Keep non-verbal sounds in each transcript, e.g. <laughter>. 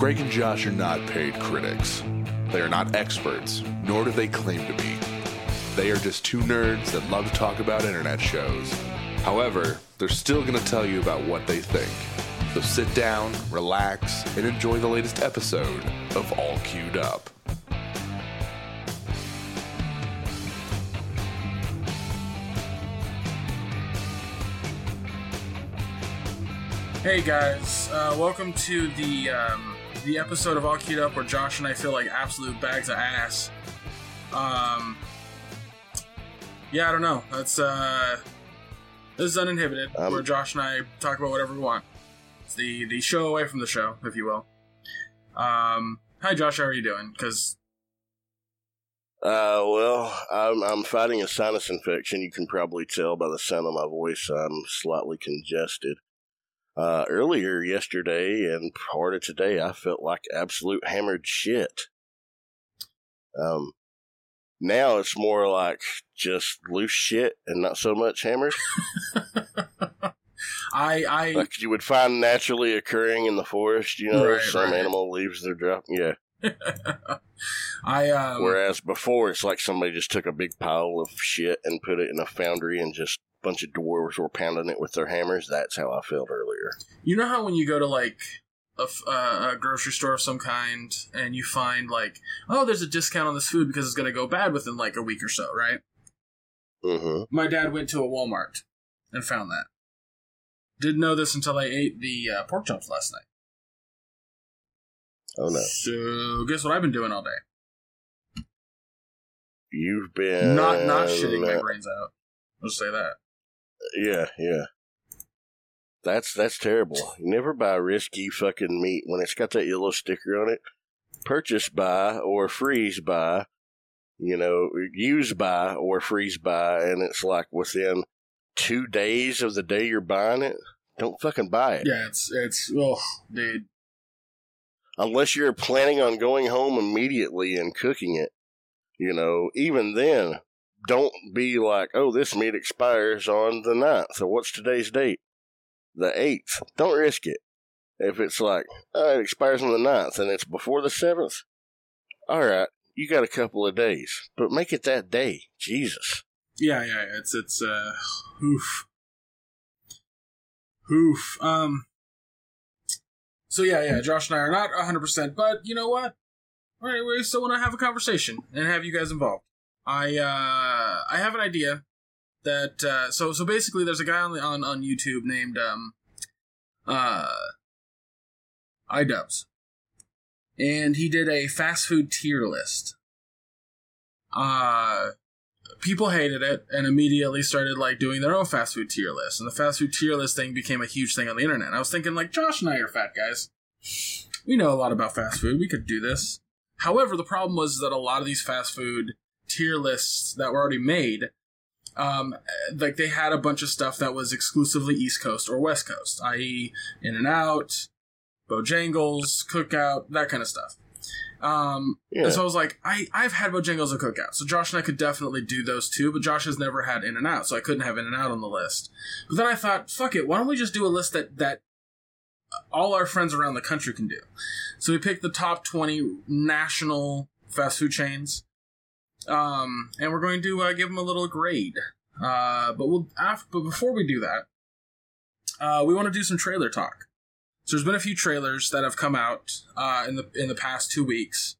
Greg and Josh are not paid critics. They are not experts, nor do they claim to be. They are just two nerds that love to talk about internet shows. However, they're still going to tell you about what they think. So sit down, relax, and enjoy the latest episode of All Queued Up. Hey guys, uh, welcome to the um, the episode of All Queued Up where Josh and I feel like absolute bags of ass. Um, yeah, I don't know. That's uh, this is uninhibited, Um, where Josh and I talk about whatever we want. It's the the show away from the show, if you will. Um, hi Josh, how are you doing? Because Uh, well, I'm I'm fighting a sinus infection. You can probably tell by the sound of my voice. I'm slightly congested. Uh, earlier yesterday and part of today, I felt like absolute hammered shit. Um, now it's more like just loose shit and not so much hammered, <laughs> I I like you would find naturally occurring in the forest. You know, Right, some right. animal leaves their drop. Yeah. <laughs> I um Whereas before, it's like somebody just took a big pile of shit and put it in a foundry and just bunch of dwarves were pounding it with their hammers. That's how I felt earlier. You know how when you go to like a, uh, a grocery store of some kind and you find like, oh, there's a discount on this food because it's going to go bad within like a week or so, right? Mm-hmm. My dad went to a Walmart and found that. Didn't know this until I ate the uh, pork chops last night. Oh no, So guess what I've been doing all day? you've been not not shitting my brains out. Let's say that. Yeah, yeah. That's that's terrible. You never buy risky fucking meat when it's got that yellow sticker on it. Purchase by or freeze by, you know, use by or freeze by, and it's like within two days of the day you're buying it. Don't fucking buy it. Yeah, it's it's oh, dude. unless you're planning on going home immediately and cooking it. You know, even then, don't be like, oh, this meat expires on the 9th. So what's today's date? The 8th. Don't risk it. If it's like, oh, it expires on the 9th and it's before the 7th, all right, you got a couple of days, but make it that day. Jesus. Yeah, yeah, it's it's uh oof. Oof. Um So yeah, yeah, Josh and I are not 100%, but you know what? We we still want to have a conversation and have you guys involved. I uh I have an idea that uh so so basically there's a guy on on on YouTube named um uh. And he did a fast food tier list. Uh people hated it and immediately started like doing their own fast food tier list. And the fast food tier list thing became a huge thing on the internet. And i was thinking like josh and i are fat guys. We know a lot about fast food. We could do this. However the problem was that a lot of these fast food tier lists that were already made um, like they had a bunch of stuff that was exclusively east coast or west coast i.e in and out bojangles cookout that kind of stuff um, Yeah. and so I was like, I, I've had Bojangles and Cookout. So Josh and I could definitely do those two, but Josh has never had In and Out, so I couldn't have In and Out on the list. But then I thought, fuck it, why don't we just do a list that, that all our friends around the country can do? So we picked the top 20 national fast food chains. Um, and we're going to uh, give them a little grade. Uh, but we'll, af- but before we do that, uh, we want to do some trailer talk. So there's been a few trailers that have come out uh, in the in the past two weeks.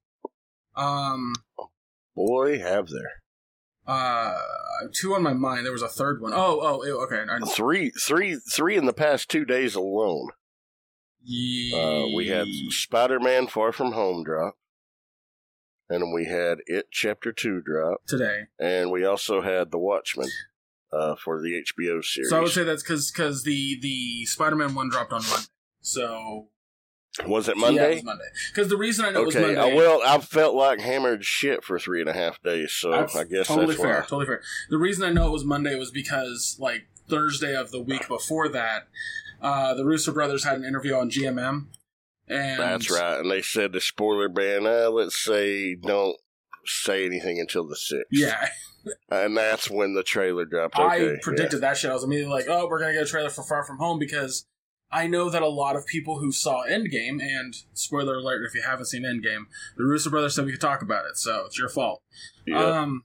Um, Boy, have there. uh, two on my mind. There was a third one. Oh, oh, okay. I, Three, three, three in the past two days alone. Uh, we had Spider Man Far From Home drop. And we had It Chapter 2 drop. today. And we also had The Watchmen uh, for the HBO series. So I would say that's because because the the Spider Man one dropped on Monday. So was it Yeah, it Monday? was Monday. Because the reason I know it was Monday. uh, well, I felt like hammered shit for three and a half days, so That's I guess totally that's fair. why. Totally fair. The reason I know it was Monday was because like Thursday of the week before that, uh, the Russo brothers had an interview on GMM, and That's right. And they said the spoiler ban, uh, let's say don't say anything until the 6th. Yeah, <laughs> And that's when the trailer dropped. Okay, I predicted that shit. I was immediately like, "Oh, we're gonna get a trailer for Far From Home because I know that a lot of people who saw Endgame, and spoiler alert if you haven't seen Endgame, the Russo brothers said we could talk about it, so it's your fault. Yep, Um,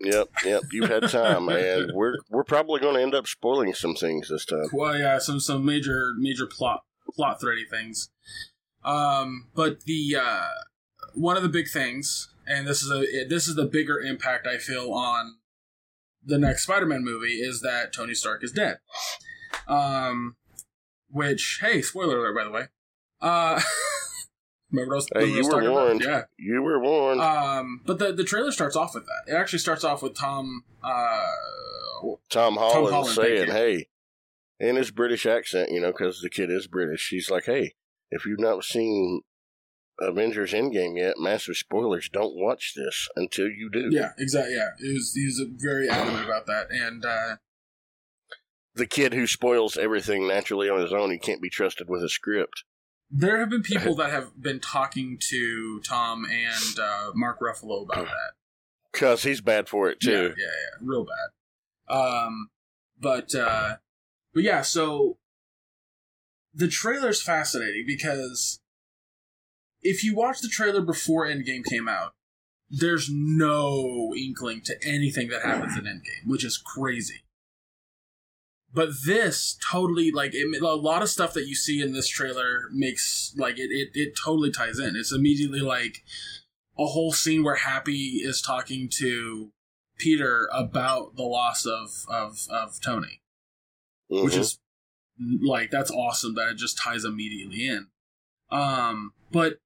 yep, yep. You've had time, <laughs> and we're we're probably going to end up spoiling some things this time. well, yeah, some some major major plot plot thready things. Um, but the uh, one of the big things, and this is a this is the bigger impact I feel on the next Spider-Man movie is that Tony Stark is dead. Um, which hey, spoiler alert by the way. Uh, <laughs> remember those? Hey, you were warned. About? Yeah. You were warned. Um, but the the trailer starts off with that. It actually starts off with Tom. Uh, Tom Holland, Holland, saying, "Hey," in his British accent, you know, because the kid is British. He's like, "Hey, if you've not seen Avengers Endgame yet, massive spoilers. Don't watch this until you do." yeah, exactly. Yeah, he was he was very adamant about that, and uh, The kid who spoils everything naturally on his own, he can't be trusted with a script. there have been people <laughs> that have been talking to Tom and uh, Mark Ruffalo about that. Cause he's bad for it Yeah, too. yeah, yeah, real bad. Um, but uh, but yeah, so the trailer's fascinating because if you watch the trailer before Endgame came out, there's no inkling to anything that happens in Endgame, which is crazy. But this totally like it, a lot of stuff that you see in this trailer makes like it, it it totally ties in. It's immediately like a whole scene where Happy is talking to Peter about the loss of of of Tony, which Mhm. is like that's awesome that it just ties immediately in. Um, but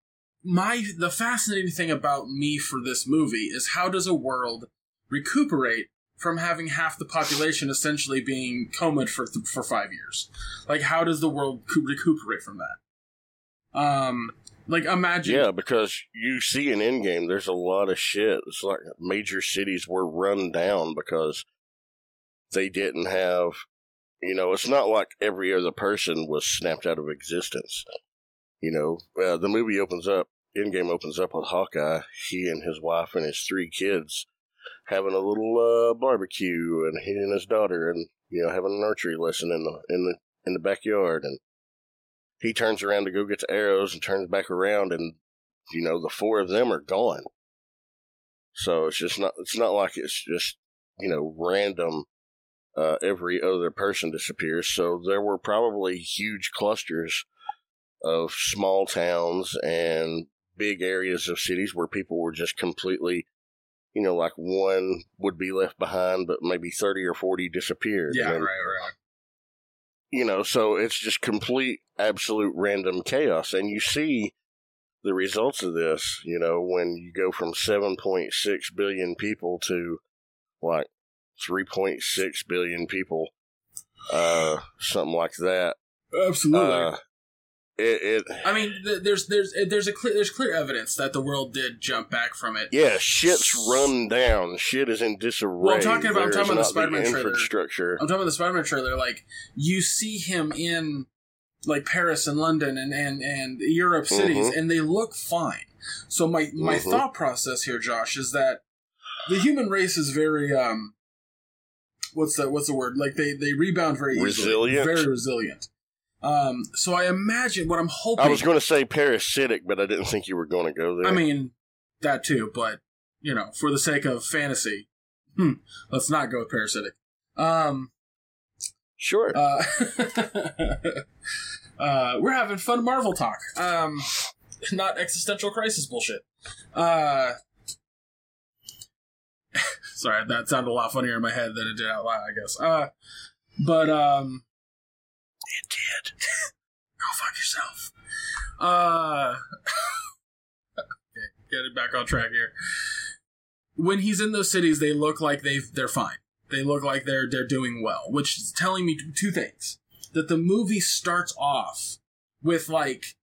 my the fascinating thing about me for this movie is how does a world recuperate from having half the population essentially being comaed for th- for five years? Like, how does the world co- recuperate from that? Um, like imagine Yeah, because you see in Endgame, there's a lot of shit. It's like major cities were run down because they didn't have, you know, it's not like every other person was snapped out of existence. You know, uh, the movie opens up, Endgame opens up with Hawkeye, he and his wife and his three kids having a little uh, barbecue, and he and his daughter, and you know, having an archery lesson in the in the in the backyard, and he turns around to go get the arrows and turns back around and you know the four of them are gone so it's just not it's not like it's just you know random uh, every other person disappears so there were probably huge clusters of small towns and big areas of cities where people were just completely you know like one would be left behind but maybe 30 or 40 disappeared yeah, And right, right. you know, so it's just complete, absolute random chaos. And you see the results of this, you know, when you go from 7.6 billion people to like 3.6 billion people, uh, something like that. Absolutely. Uh, it, it, I mean, th- there's there's there's a clear there's clear evidence that the world did jump back from it. yeah, shit's run down. Shit is in disarray. Well, I'm talking about- I'm talking about the not Spider-Man trailer. infrastructure. I'm talking about the Spider-Man trailer. Like you see him in like Paris and London and and and Europe cities, Mhm. and they look fine. So my my Mhm. thought process here, Josh, is that the human race is very um, what's the what's the word? Like they they rebound very easily, Resilient? very resilient. Um, so I imagine what I'm hoping. I was going to say parasitic, but I didn't think you were going to go there. I mean, that too, but you know, for the sake of fantasy, hmm, let's not go with parasitic. Um, sure. uh, <laughs> uh, we're having fun Marvel talk, um, not existential crisis bullshit. Uh, sorry, that sounded a lot funnier in my head than it did out loud. I guess. Uh, but um, it did. <laughs> go fuck yourself. Uh, <laughs> okay, getting back on track here. When he's in those cities, they look like they they're fine. They look like they're they're doing well, which is telling me two things: that the movie starts off with like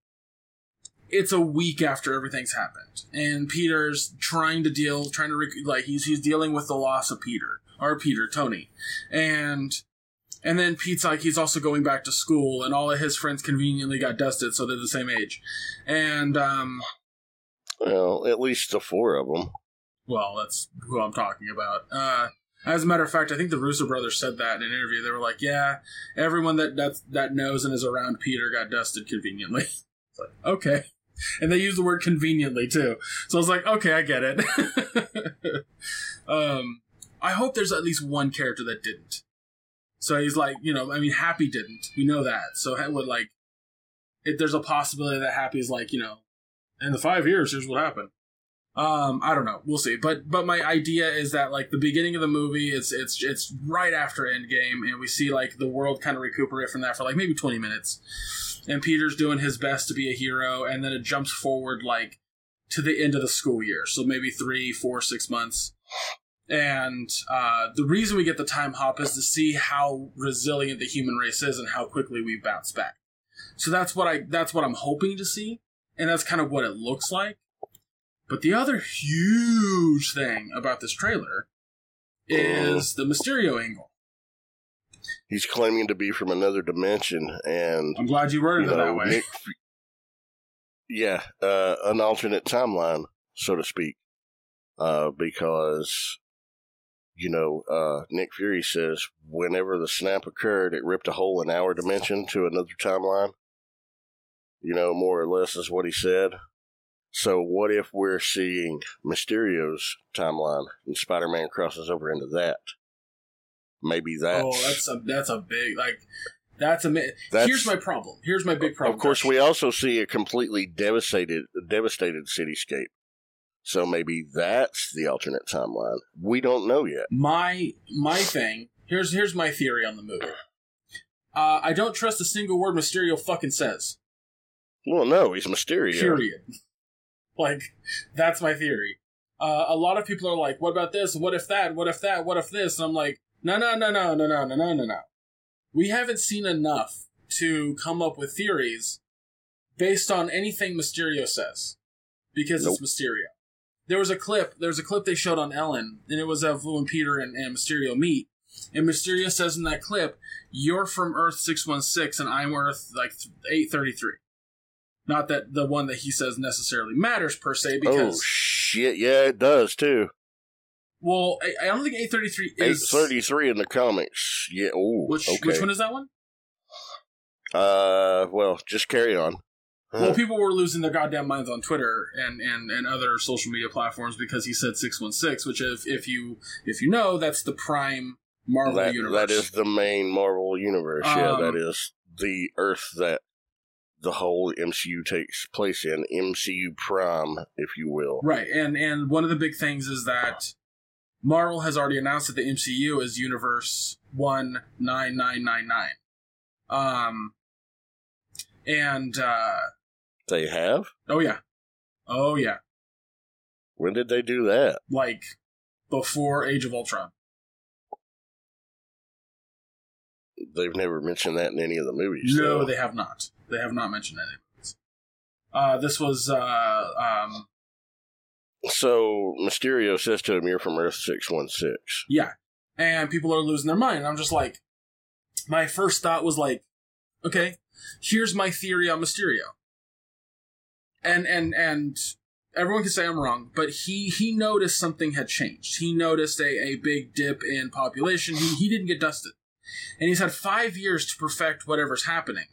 it's a week after everything's happened, and Peter's trying to deal, trying to rec- like he's he's dealing with the loss of Peter or Peter Tony, and and then Pete's like he's also going back to school, and all of his friends conveniently got dusted, so they're the same age. And um, Well, at least the four of them. well, that's who I'm talking about. Uh, As a matter of fact, I think the Russo brothers said that in an interview. They were like, "Yeah, everyone that that that knows and is around Peter got dusted conveniently." <laughs> It's like, okay, and they use the word conveniently too. So I was like, "Okay, I get it." <laughs> um, I hope there's at least one character that didn't. So he's like, you know, I mean, Happy didn't. We know that. So it would like, if there's a possibility that Happy's like, you know, in the five years, here's what happened. Um, I don't know. We'll see. But but my idea is that like the beginning of the movie, it's it's it's right after Endgame, and we see like the world kind of recuperate from that for like maybe twenty minutes, and Peter's doing his best to be a hero, and then it jumps forward like to the end of the school year, so maybe three, four, six months. And uh, the reason we get the time hop is to see how resilient the human race is and how quickly we bounce back. So that's what I that's what I'm hoping to see, and that's kind of what it looks like. But the other huge thing about this trailer is the Mysterio angle. He's claiming to be from another dimension, and I'm glad you worded you it that way. Nick, yeah, uh, an alternate timeline, so to speak, uh, because you know uh, Nick Fury says whenever the snap occurred, it ripped a hole in our dimension to another timeline. You know, more or less is what he said. So, what if we're seeing Mysterio's timeline and Spider-Man crosses over into that? Maybe that's, oh, that's a that's a big like that's a That's- here's my problem. Here's my big problem. Of course, we also see a completely devastated, devastated cityscape. So maybe that's the alternate timeline. We don't know yet. my my thing here's here's my theory on the movie. Uh, I don't trust a single word Mysterio fucking says. Well, no, he's Mysterio. Period. <laughs> Like that's my theory. Uh, a lot of people are like, "What about this? What if that? What if that? What if this?" And I'm like, "No, no, no, no, no, no, no, no, no, no. We haven't seen enough to come up with theories based on anything Mysterio says, because it's Mysterio." There was a clip. There was a clip they showed on Ellen, and it was of when Peter and, and Mysterio meet. And Mysterio says in that clip, "You're from Earth six one six, and I'm Earth like eight thirty three. Not that the one that he says necessarily matters per se, Oh shit! Yeah, it does too. Well, I, I don't think eight thirty three Eight is thirty-three in the comics. Yeah. Oh, Which okay. which one is that one? Uh, well, just carry on. Well, people were losing their goddamn minds on Twitter and, and, and other social media platforms because he said six one six, which if if you if you know that's the prime Marvel that, universe. that is the main Marvel universe. yeah, Um, that is the Earth that the whole MCU takes place in. MCU Prime, if you will. Right, and and one of the big things is that Marvel has already announced that the MCU is Universe one nine nine nine nine. Um, and uh, They have. oh yeah, oh yeah, When did they do that? like before Age of Ultron. They've never mentioned that in any of the movies. No, so- they have not. They have not mentioned any of this. Uh, this was uh, um, So Mysterio says to him, "You're from Earth six one six. Yeah. And people are losing their mind. I'm just like, my first thought was like, okay, here's my theory on Mysterio. And, and, and everyone can say I'm wrong, but he, he noticed something had changed. He noticed a, a big dip in population. He, he didn't get dusted. And he's had five years to perfect whatever's happening.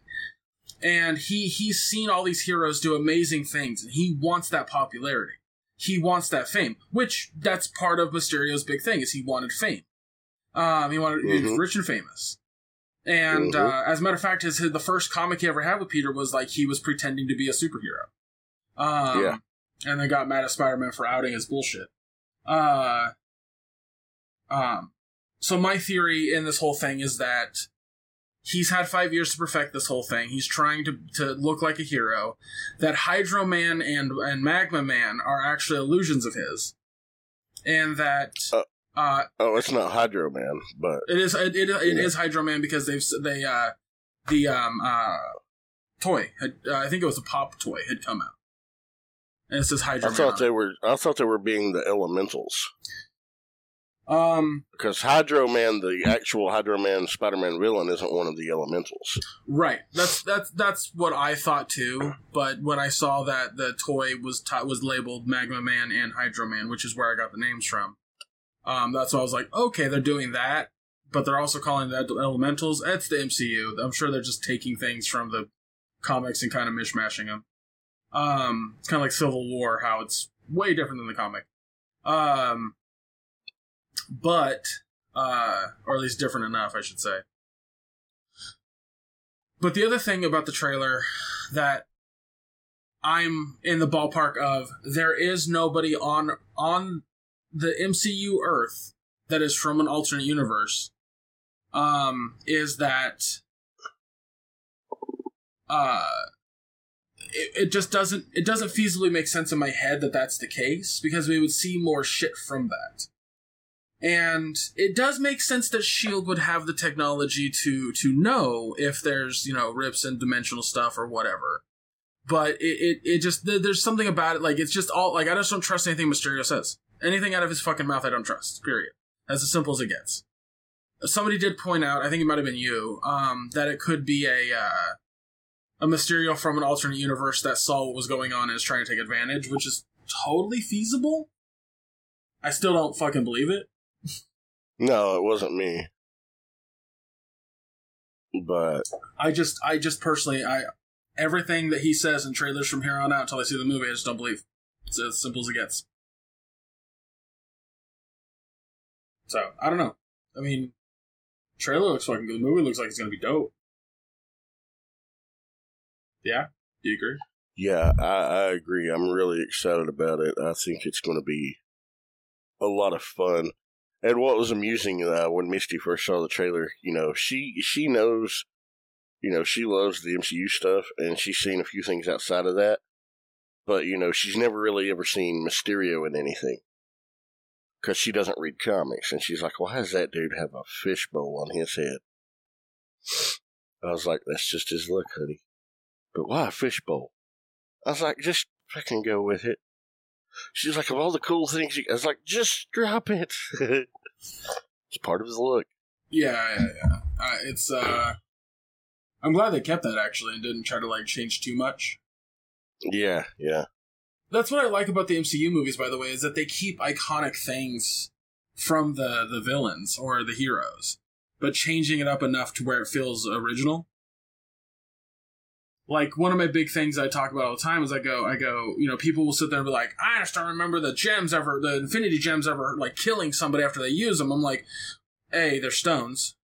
And he, he's seen all these heroes do amazing things and he wants that popularity. He wants that fame, which that's part of Mysterio's big thing is he wanted fame. Um, he wanted he was Mhm. rich and famous. And Mhm. uh, as a matter of fact, his, his the first comic he ever had with Peter was like he was pretending to be a superhero. Um, Yeah. And then got mad at Spider Man for outing his bullshit. Uh, um, so my theory in this whole thing is that he's had five years to perfect this whole thing. He's trying to, to look like a hero. That Hydro Man and and Magma Man are actually illusions of his, and that Uh. uh, Oh, it's not Hydro Man, but it is it, it, it Yeah. is Hydro Man because they've they uh the um uh toy had uh, I think it was a pop toy had come out, and it says Hydro I Man. thought they were. I thought they were being the Elementals. Um because Hydro Man, the actual Hydro Man Spider Man villain, isn't one of the Elementals. right that's that's that's what I thought too. But when I saw that the toy was t- was labeled Magma Man and Hydro Man, which is where I got the names from. Um, that's why I was like, okay, they're doing that, but they're also calling that elementals. It's the MCU. I'm sure they're just taking things from the comics and kind of mishmashing them. Um, it's kind of like Civil War, how it's way different than the comic. Um, but uh, or at least different enough, I should say. But the other thing about the trailer that I'm in the ballpark of there is nobody on on the MCU Earth that is from an alternate universe. Um, is that uh it, it just doesn't it doesn't feasibly make sense in my head that that's the case because we would see more shit from that and it does make sense that shield would have the technology to to know if there's you know rips and dimensional stuff or whatever. But it, it, it just there's something about it like it's just all like i just don't trust anything mysterio says. Anything out of his fucking mouth i don't trust period. That's as simple as it gets. Somebody did point out i think it might have been you um, that it could be a uh, a mysterio from an alternate universe that saw what was going on and is trying to take advantage which is totally feasible. I still don't fucking believe it No, it wasn't me. But I just, I just personally, I everything that he says in trailers from here on out until I see the movie, I just don't believe. It's as simple as it gets. So I don't know. I mean, trailer looks fucking good. The movie looks like it's gonna be dope. Yeah, do you agree? yeah, I, I agree. I'm really excited about it. I think it's going to be a lot of fun. And what was amusing uh, when Misty first saw the trailer, you know, she she knows, you know, she loves the MCU stuff, and she's seen a few things outside of that. But you know, she's never really ever seen Mysterio in anything because she doesn't read comics, and she's like, "Why does that dude have a fishbowl on his head?" I was like, "That's just his look, honey." But why a fishbowl? I was like, "Just fucking go with it." She's like, of all the cool things, you, I was like, just drop it. <laughs> it's part of his look. Yeah, yeah, yeah. Uh, it's uh, I'm glad they kept that actually and didn't try to like change too much. Yeah, yeah. That's what I like about the MCU movies, by the way, is that they keep iconic things from the the villains or the heroes, but changing it up enough to where it feels original. Like one of my big things I talk about all the time is I go, I go, you know, people will sit there and be like, I just don't remember the gems ever, the Infinity Gems ever, like killing somebody after they use them. I'm like, hey, they're stones.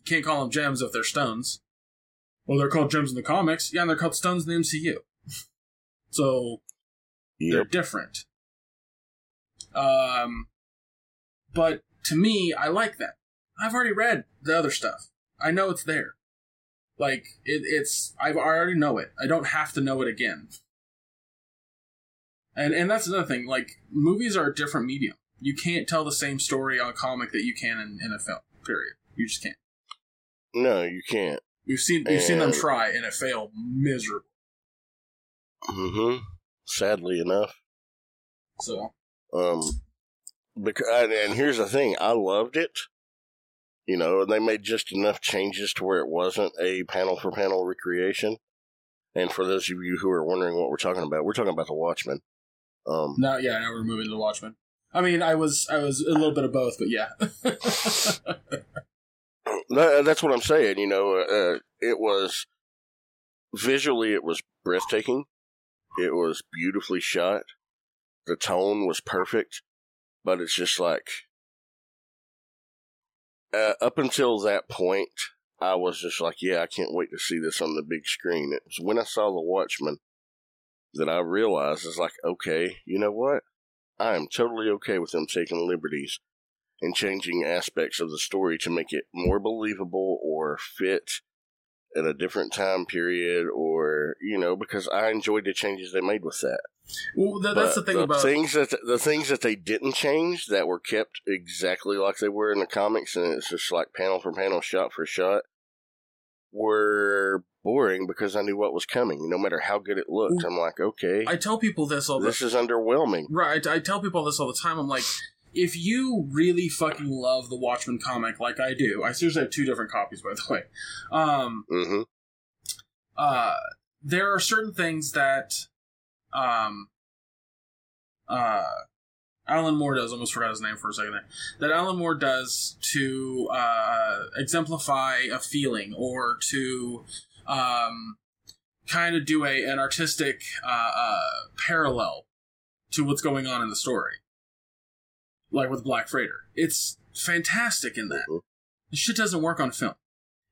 You can't call them gems if they're stones. Well, they're called gems in the comics. Yeah, and they're called stones in the MCU. <laughs> so they're different. Um, but to me, I like that. I've already read the other stuff. I know it's there. Like it, it's I've I already know it. I don't have to know it again. And and that's another thing. Like movies are a different medium. You can't tell the same story on a comic that you can in, in a film. Period. You just can't. No, you can't. We've seen we've seen them try and it failed miserably. hmm Sadly enough. So Um, because, and, and here's the thing, I loved it. You know, and they made just enough changes to where it wasn't a panel for panel recreation. And for those of you who are wondering what we're talking about, we're talking about the Watchmen. Um, now, yeah, now we're moving to the Watchmen. I mean, I was I was a little bit of both, but yeah. <laughs> that, that's what I'm saying. You know, uh, it was visually, it was breathtaking. It was beautifully shot. The tone was perfect, but it's just like uh, up until that point, I was just like, yeah, I can't wait to see this on the big screen. It was when I saw The Watchmen that I realized it's like, okay, you know what? I am totally okay with them taking liberties and changing aspects of the story to make it more believable or fit at a different time period or you know because I enjoyed the changes they made with that. well, that, that's the thing about things that the things that they didn't change that were kept exactly like they were in the comics and it's just like panel for panel, shot for shot were boring because I knew what was coming. No matter how good it looked, I'm like, okay, I tell people this all the this is underwhelming. Right, I tell people this all the time. I'm like, if you really fucking love the Watchmen comic like I do, I seriously have two different copies, by the way. Um, hmm uh, there are certain things that, um, uh, Alan Moore does. Almost forgot his name for a second there. That Alan Moore does to uh, exemplify a feeling or to um, kind of do a an artistic uh, uh, parallel to what's going on in the story, like with Black Freighter. It's fantastic in that. Mhm. The shit doesn't work on film.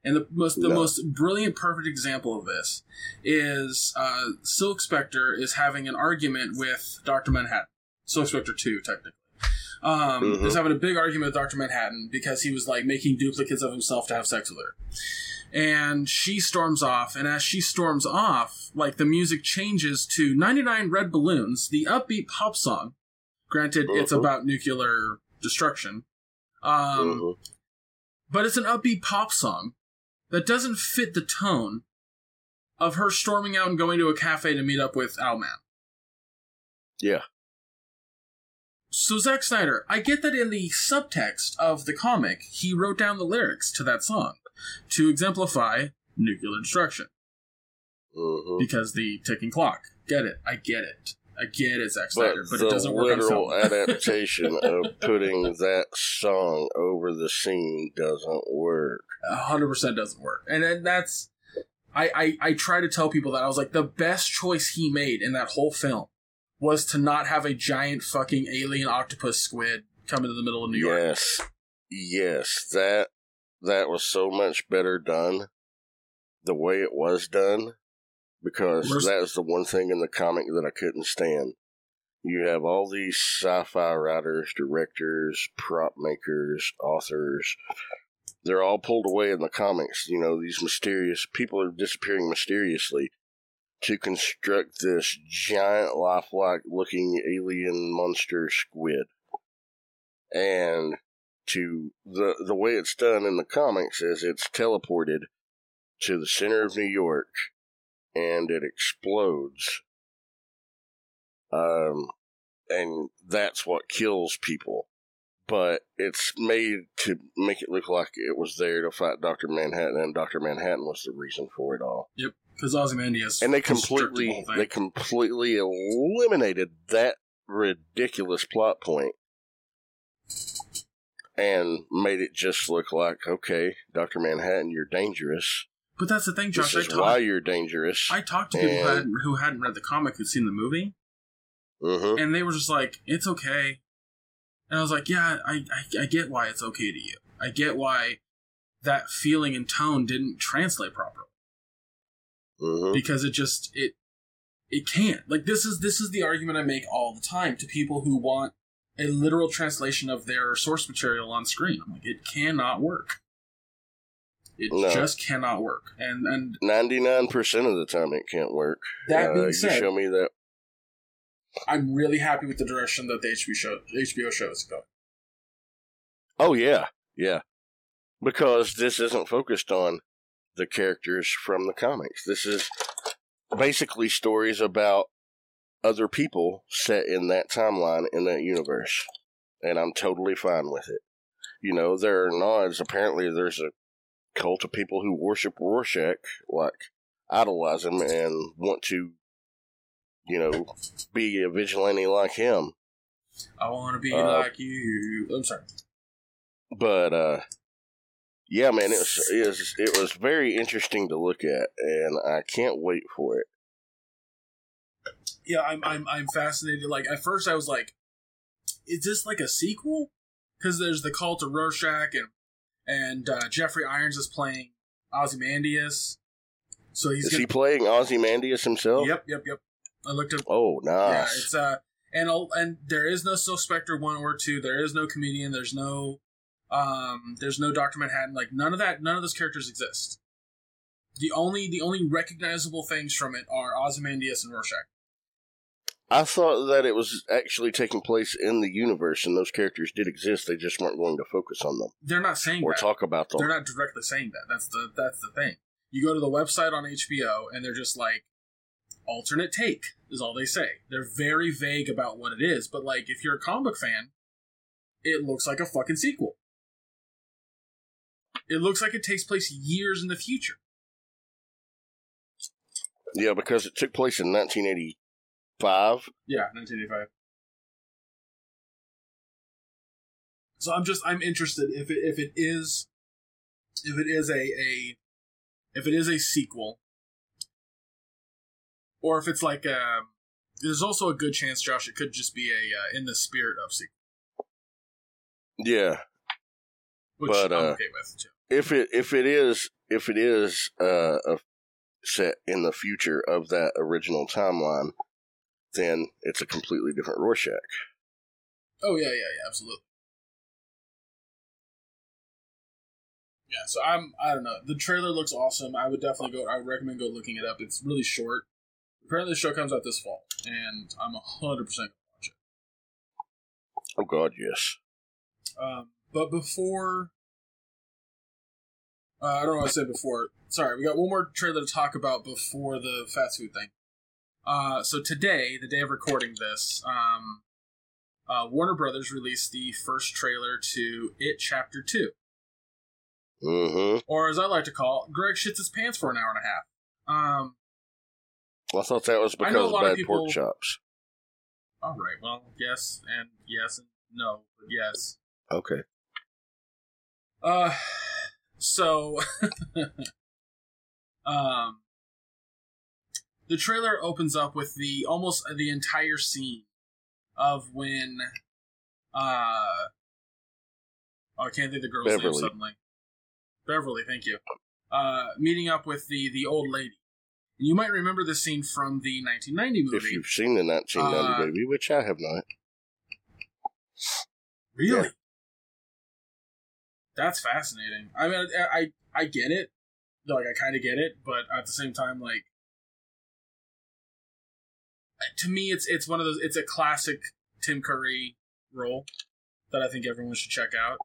And the most the No. most brilliant, perfect example of this is uh, Silk Spectre is having an argument with Doctor Manhattan. Silk Spectre two, technically. Um, Mhm. is having a big argument with Doctor Manhattan because he was like making duplicates of himself to have sex with her. And she storms off, and as she storms off, like the music changes to 99 Red Balloons, the upbeat pop song. Granted, it's Mhm. about nuclear destruction. Um, Mhm. but it's an upbeat pop song that doesn't fit the tone of her storming out and going to a cafe to meet up with Owlman. Yeah. So Zack Snyder, I get that in the subtext of the comic, he wrote down the lyrics to that song to exemplify nuclear destruction Mhm. because the ticking clock. Get it? I get it. I get it, Zack But, Snyder, but, the it doesn't work literal adaptation <laughs> of putting that song over the scene doesn't work. hundred percent doesn't work, and then that's. I, I I try to tell people that I was like the best choice he made in that whole film was to not have a giant fucking alien octopus squid come into the middle of New York. Yes, yes, that that was so much better done, the way it was done, because that is the one thing in the comic that I couldn't stand. You have all these sci-fi writers, directors, prop makers, authors. They're all pulled away in the comics. You know, these mysterious people are disappearing mysteriously to construct this giant lifelike looking alien monster squid. And to the the way it's done in the comics is it's teleported to the center of New York and it explodes. Um and that's what kills people. But it's made to make it look like it was there to fight Doctor Manhattan, and Doctor Manhattan was the reason for it all Yep, because Ozymandias and they the completely they completely eliminated that ridiculous plot point and made it just look like okay dr manhattan you're dangerous But that's the thing, Josh. this I is talked, why you're dangerous I talked to people who hadn't, who hadn't read the comic who'd seen the movie, Mhm. and they were just like, "It's okay," and I was like, "Yeah, I, I I get why it's okay to you. I get why that feeling and tone didn't translate properly." Mhm. because it just it it can't like this is this is the argument i make all the time to people who want a literal translation of their source material on screen i'm like it cannot work it No. just cannot work. And and 99% of the time it can't work. That Uh, being said show me that. I'm really happy with the direction that the hbo show hbo show is going. Oh yeah. Yeah. Because this isn't focused on the characters from the comics. This is basically stories about other people set in that timeline in that universe. And i'm totally fine with it. You know there are nods. Apparently there's a cult of people who worship rorschach like idolize him and want to you know be a vigilante like him. I want to be Uh, like you. I'm sorry. But uh yeah man it was, it was it was very interesting to look at and i can't wait for it. Yeah i'm i'm, I'm fascinated. Like at first i was like is this like a sequel? Because there's the cult of rorschach and and uh, jeremy irons is playing ozymandias so he's is gonna, he playing ozymandias himself yep yep yep i looked at oh nice. yeah it's uh and and there is no Silk Spectre one or two. There is no comedian. There's no, um, there's no Doctor Manhattan. Like none of that. None of those characters exist. The only the only recognizable things from it are Ozymandias and Rorschach. I thought that it was actually taking place in the universe and those characters did exist they just weren't going to focus on them They're not saying or that. talk about them They're not directly saying that. That's the that's the thing. You go to the website on HBO and they're just like alternate take is all they say. They're very vague about what it is, but like if you're a comic book fan, it looks like a fucking sequel. It looks like it takes place years in the future. yeah because it took place in 1985 Yeah, 1985. So I'm just I'm interested if it if it is if it is a a if it is a sequel or if it's like a there's also a good chance Josh it could just be a uh, in the spirit of sequel Yeah, which But, I'm uh, okay with too. if it if it is if it is uh, a set in the future of that original timeline, then it's a completely different Rorschach. Oh yeah, yeah, yeah, absolutely. Yeah, so I'm I don't know. The trailer looks awesome. I would definitely go I would recommend go looking it up. It's really short. Apparently the show comes out this fall, and I'm hundred percent gonna watch it. Oh God, yes. Um, but before uh, I don't know what I said before. Sorry, we got one more trailer to talk about before the fast food thing. Uh, so today, the day of recording this, um, uh, Warner Brothers released the first trailer to It Chapter Two. Mm-hmm. or as I like to call, Greg shits his pants for an hour and a half. Um, I thought that was because of lot of bad people- pork chops. all right, well, yes and yes and no, but yes. Okay. Uh, <sighs> so, <laughs> um, the trailer opens up with the almost the entire scene of when, uh, oh, I can't think of the girl's name Beverly. suddenly. Beverly, thank you. Uh, meeting up with the the old lady. And you might remember this scene from the 1990 movie. If you've seen the 1990 Uh, movie, which I have not, Really? Yeah. That's fascinating. I mean, I I, I get it. Like, I kind of get it, but at the same time, like, to me, it's it's one of those. It's a classic Tim Curry role that I think everyone should check out.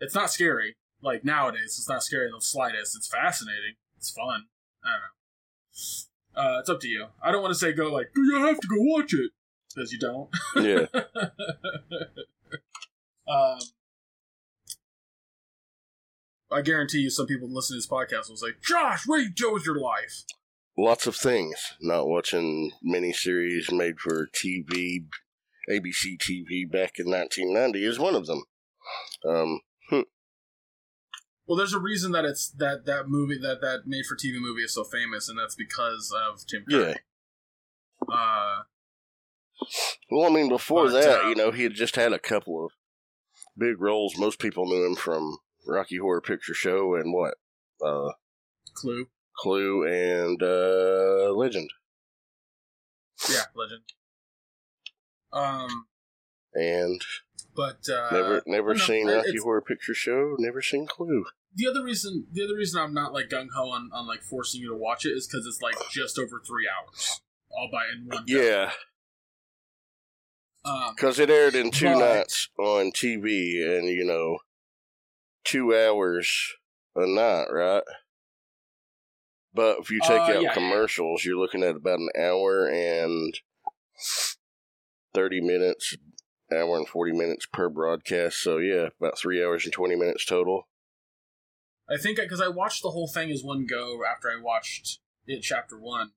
It's not scary. Like nowadays, it's not scary in the slightest. It's fascinating. It's fun. I don't know. Uh, it's up to you. I don't want to say go like do you have to go watch it because you don't. yeah, <laughs> um, I guarantee you, some people listening to this podcast will say, "Josh, what was your life?" Lots of things. Not watching miniseries made for TV, ABC TV back in 1990 is one of them. Um, Well, there's a reason that it's that that movie that that made for TV movie is so famous, and that's because of Tim Curry. yeah. Uh, Well, I mean, before But, that, uh, you know, he had just had a couple of big roles. Most people knew him from Rocky Horror Picture Show and what, uh, Clue. Clue and uh, Legend. Yeah, legend. Um, And but uh, never, never no, seen Rocky Horror Picture Show. Never seen Clue. the other reason the other reason I'm not like gung ho on, on like forcing you to watch it is because it's like just over three hours, all by in one. Yeah, Um, because it aired in two But- nights on TV, and you know, two hours a night, right? But if you take Uh, out yeah, yeah. commercials, you're looking at about an hour and thirty minutes, hour and forty minutes per broadcast. So yeah, about three hours and twenty minutes total. I think because I watched the whole thing as one go after I watched it chapter one.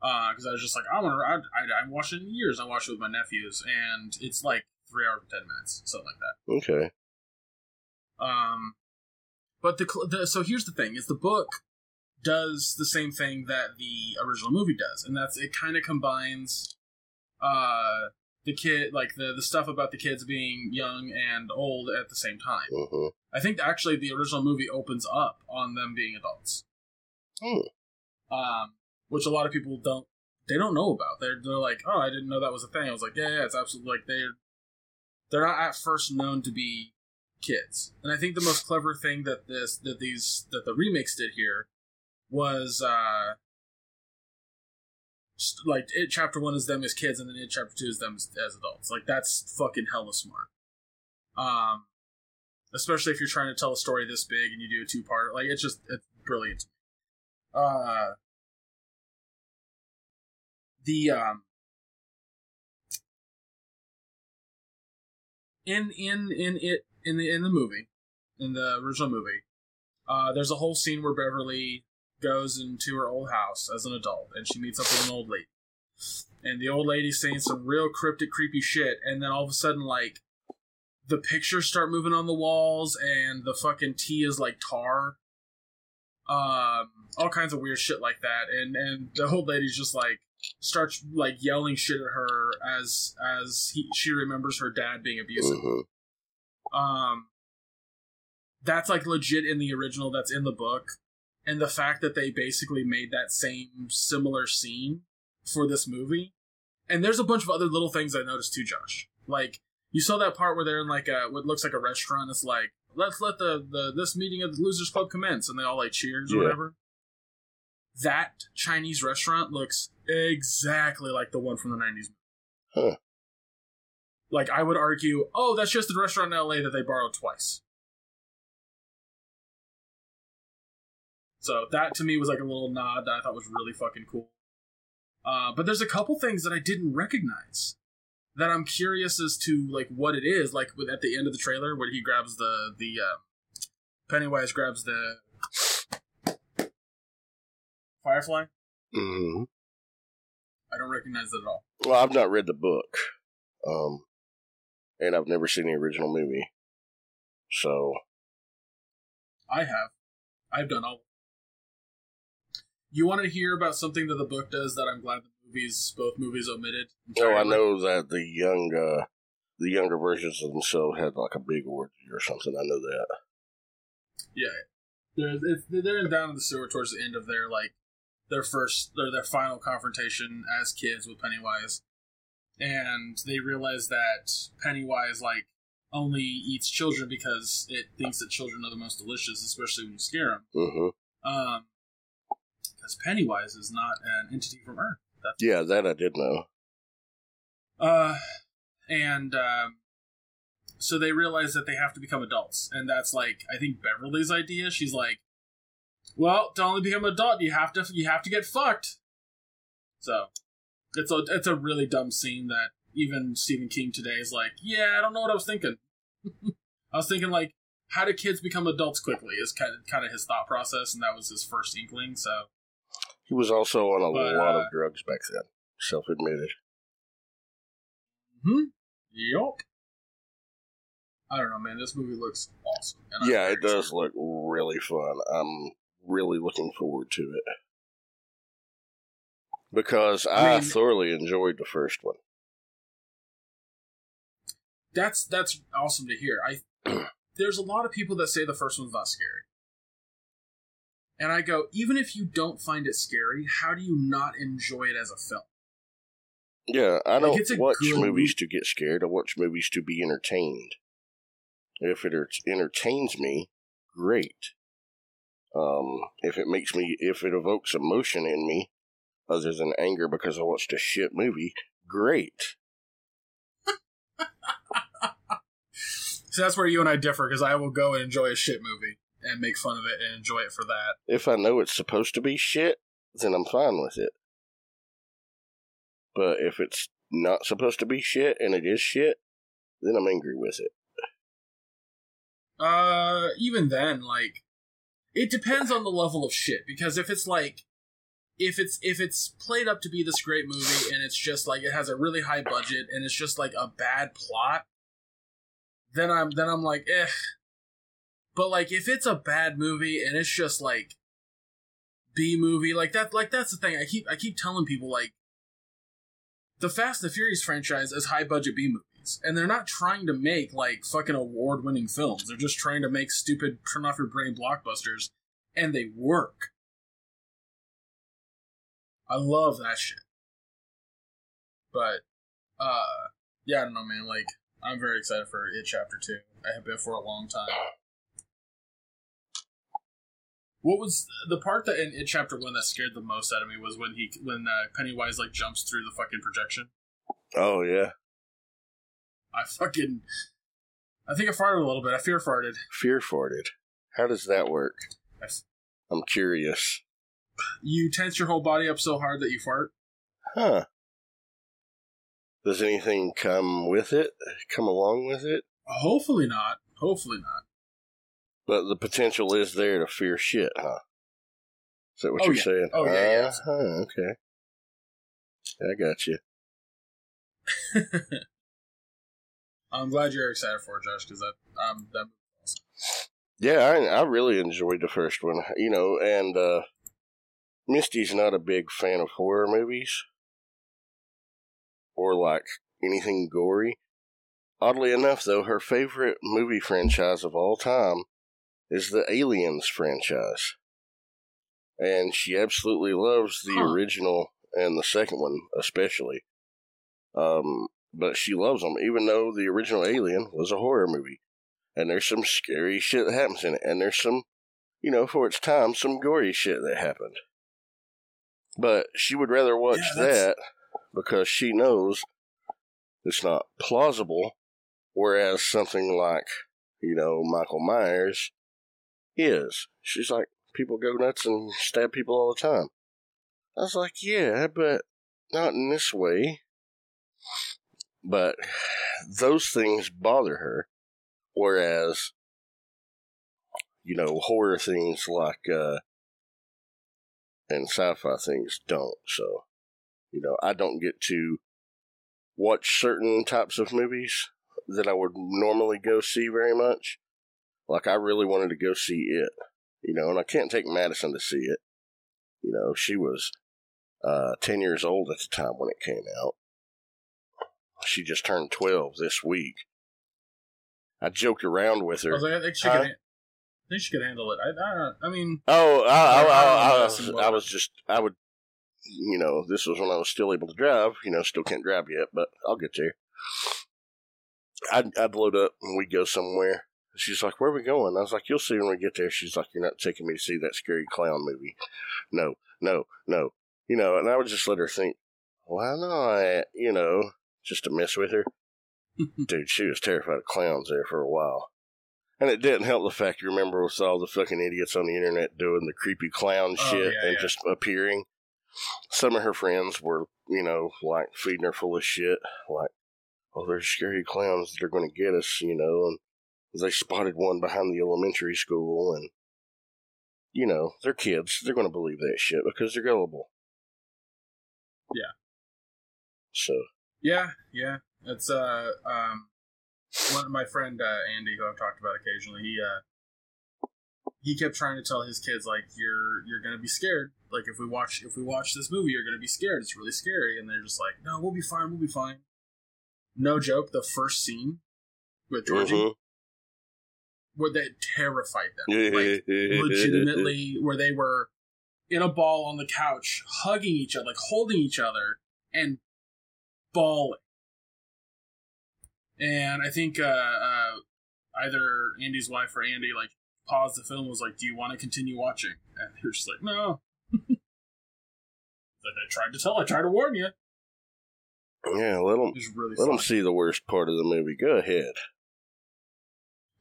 Because I was just like, I want to. I, I, I watched it in years. I watched it with my nephews, and it's like three hours and ten minutes, something like that. Okay. Um, but the, the so here's the thing: is the book does the same thing that the original movie does, and that's it. Kind of combines, uh, the kid like the the stuff about the kids being young and old at the same time. hmm I think actually the original movie opens up on them being adults. Hmm. Um, which a lot of people don't they don't know about. They're they're like, oh, I didn't know that was a thing. I was like, yeah, yeah, it's absolutely like they're they're not at first known to be kids. And I think the most clever thing that this that these that the remakes did here was uh like it chapter one is them as kids and then it chapter two is them as, as adults. Like that's fucking hella smart. Um especially if you're trying to tell a story this big and you do a two part like it's just it's brilliant uh the um in in in it in the in the movie in the original movie uh there's a whole scene where beverly goes into her old house as an adult and she meets up with an old lady and the old lady's saying some real cryptic creepy shit and then all of a sudden like the pictures start moving on the walls, and the fucking tea is like tar. Um, all kinds of weird shit like that, and and the old lady's just like starts like yelling shit at her as as he, she remembers her dad being abusive. hmm Um, that's like legit in the original. That's in the book, and the fact that they basically made that same similar scene for this movie, and there's a bunch of other little things I noticed too, Josh. Like you saw that part where they're in like a what looks like a restaurant. It's like let's let the the this meeting of the Losers Club commence, and they all like cheers or whatever. That Chinese restaurant looks exactly like the one from the '90s. Huh. Like I would argue, oh, that's just the restaurant in LA that they borrowed twice. So that to me was like a little nod that I thought was really fucking cool. Uh, but there's a couple things that I didn't recognize that I'm curious as to like what it is. Like with at the end of the trailer where he grabs the the uh, Pennywise grabs the Firefly. hmm I don't recognize it at all. Well, I've not read the book, um, and I've never seen the original movie. So, I have. I've done all. You want to hear about something that the book does that I'm glad the movies, both movies, omitted? oh, I know that the young, uh, the younger versions of themselves had like a big orgy or something. I know that. Yeah, they're it's, they're down in the sewer towards the end of their like their first their their final confrontation as kids with Pennywise, and they realize that Pennywise like only eats children because it thinks that children are the most delicious, especially when you scare them. hmm Um, because Pennywise is not an entity from Earth. That's Yeah, that I did know. Uh, and um, so they realize that they have to become adults, and that's like I think Beverly's idea. She's like, "Well, to only become an adult, you have to you have to get fucked." So it's a it's a really dumb scene that even Stephen King today is like, "Yeah, I don't know what I was thinking." <laughs> I was thinking like, how do kids become adults quickly? Is kind of kind of his thought process, and that was his first inkling. So He was also on a But, lot uh, of drugs back then, self admitted. Hmm. Yup. I don't know, man. This movie looks awesome. Yeah, it does look really fun. I'm really looking forward to it. Because I, I mean- thoroughly enjoyed the first one. That's that's awesome to hear. I <clears throat> there's a lot of people that say the first one's not scary, and I go, even if you don't find it scary, how do you not enjoy it as a film? Yeah, I Like, don't watch good movies to get scared. I watch movies to be entertained. If it er- entertains me, great. Um, if it makes me, if it evokes emotion in me, other than anger because I watched a shit movie, great. <laughs> So that's where you and I differ because I will go and enjoy a shit movie and make fun of it and enjoy it for that. If I know it's supposed to be shit, then I'm fine with it. But if it's not supposed to be shit and it is shit, then I'm angry with it. Uh, even then, like, it depends on the level of shit. Because if it's like, if it's if it's played up to be this great movie and it's just like it has a really high budget and it's just like a bad plot, then I'm then I'm like, eh. But like, if it's a bad movie and it's just like B movie, like that, like that's the thing. I keep I keep telling people like, the Fast and the Furious franchise is high budget B movies, and they're not trying to make like fucking award winning films. They're just trying to make stupid turn off your brain blockbusters, and they work. I love that shit. But, uh, yeah, I don't know, man. Like, I'm very excited for It Chapter 2. I have been for a long time. What was the part that in It Chapter 1 that scared the most out of me was when he, when uh, Pennywise, like, jumps through the fucking projection. Oh yeah, I fucking. I think I farted a little bit. I fear farted. fear farted. How does that work? I'm curious. You tense your whole body up so hard that you fart. Huh. Does anything come with it? Come along with it? Hopefully not. Hopefully not. But the potential is there to fear shit, huh? Is that what Oh, you're yeah. saying? Oh, yeah, yeah. Uh-huh, okay. I got you. <laughs> I'm glad you're excited for it, Josh, because that um that Yeah, I I really enjoyed the first one. You know, and uh Misty's not a big fan of horror movies or like anything gory. Oddly enough, though, her favorite movie franchise of all time is the Aliens franchise. And she absolutely loves the Huh. original and the second one, especially. Um, but she loves them, even though the original Alien was a horror movie. And there's some scary shit that happens in it. And there's some, you know, for its time, some gory shit that happened. But she would rather watch Yeah, that because she knows it's not plausible. Whereas something like, you know, Michael Myers is. She's like, people go nuts and stab people all the time. I was like, yeah, but not in this way. But those things bother her. Whereas, you know, horror things like, uh, and sci fi things don't. So, you know, I don't get to watch certain types of movies that I would normally go see very much. Like, I really wanted to go see it, you know, and I can't take Madison to see it. You know, she was uh, 10 years old at the time when it came out. She just turned 12 this week. I joked around with I her. was like, I think she Huh? could. I think she could handle it. I, I. I mean, Oh, I, I, I don't I, I, was, I was just, I would, you know, this was when I was still able to drive. You know, still can't drive yet, but I'll get there. I'd, I'd load up and we'd go somewhere. She's like, "Where are we going?" I was like, "You'll see when we get there." She's like, "You're not taking me to see that scary clown movie." No, no, no. You know, and I would just let her think, "Why not?" You know, just to mess with her. <laughs> Dude, she was terrified of clowns there for a while. And it didn't help the fact you remember with all the fucking idiots on the internet doing the creepy clown Oh, shit yeah, and yeah. just appearing. Some of her friends were, you know, like feeding her full of shit. Like, oh, there's scary clowns that are going to get us, you know. And they spotted one behind the elementary school. And, you know, they're kids. They're going to believe that shit because they're gullible. Yeah. So, yeah, yeah. It's uh, um, one of my friend uh, Andy, who I've talked about occasionally. He uh, he kept trying to tell his kids like, you're you're gonna be scared. Like if we watch if we watch this movie, you're gonna be scared. It's really scary. And they're just like, no, we'll be fine. We'll be fine. No joke. The first scene with Georgie, mhm. Where that terrified them. <laughs> like legitimately where they were in a ball on the couch, hugging each other, like holding each other, and bawling. And I think uh, uh, either Andy's wife or Andy like paused the film and was like, "Do you want to continue watching?" And they were just like, "No." <laughs> like I tried to tell, I tried to warn you. Yeah, let them really let them see the worst part of the movie. Go ahead.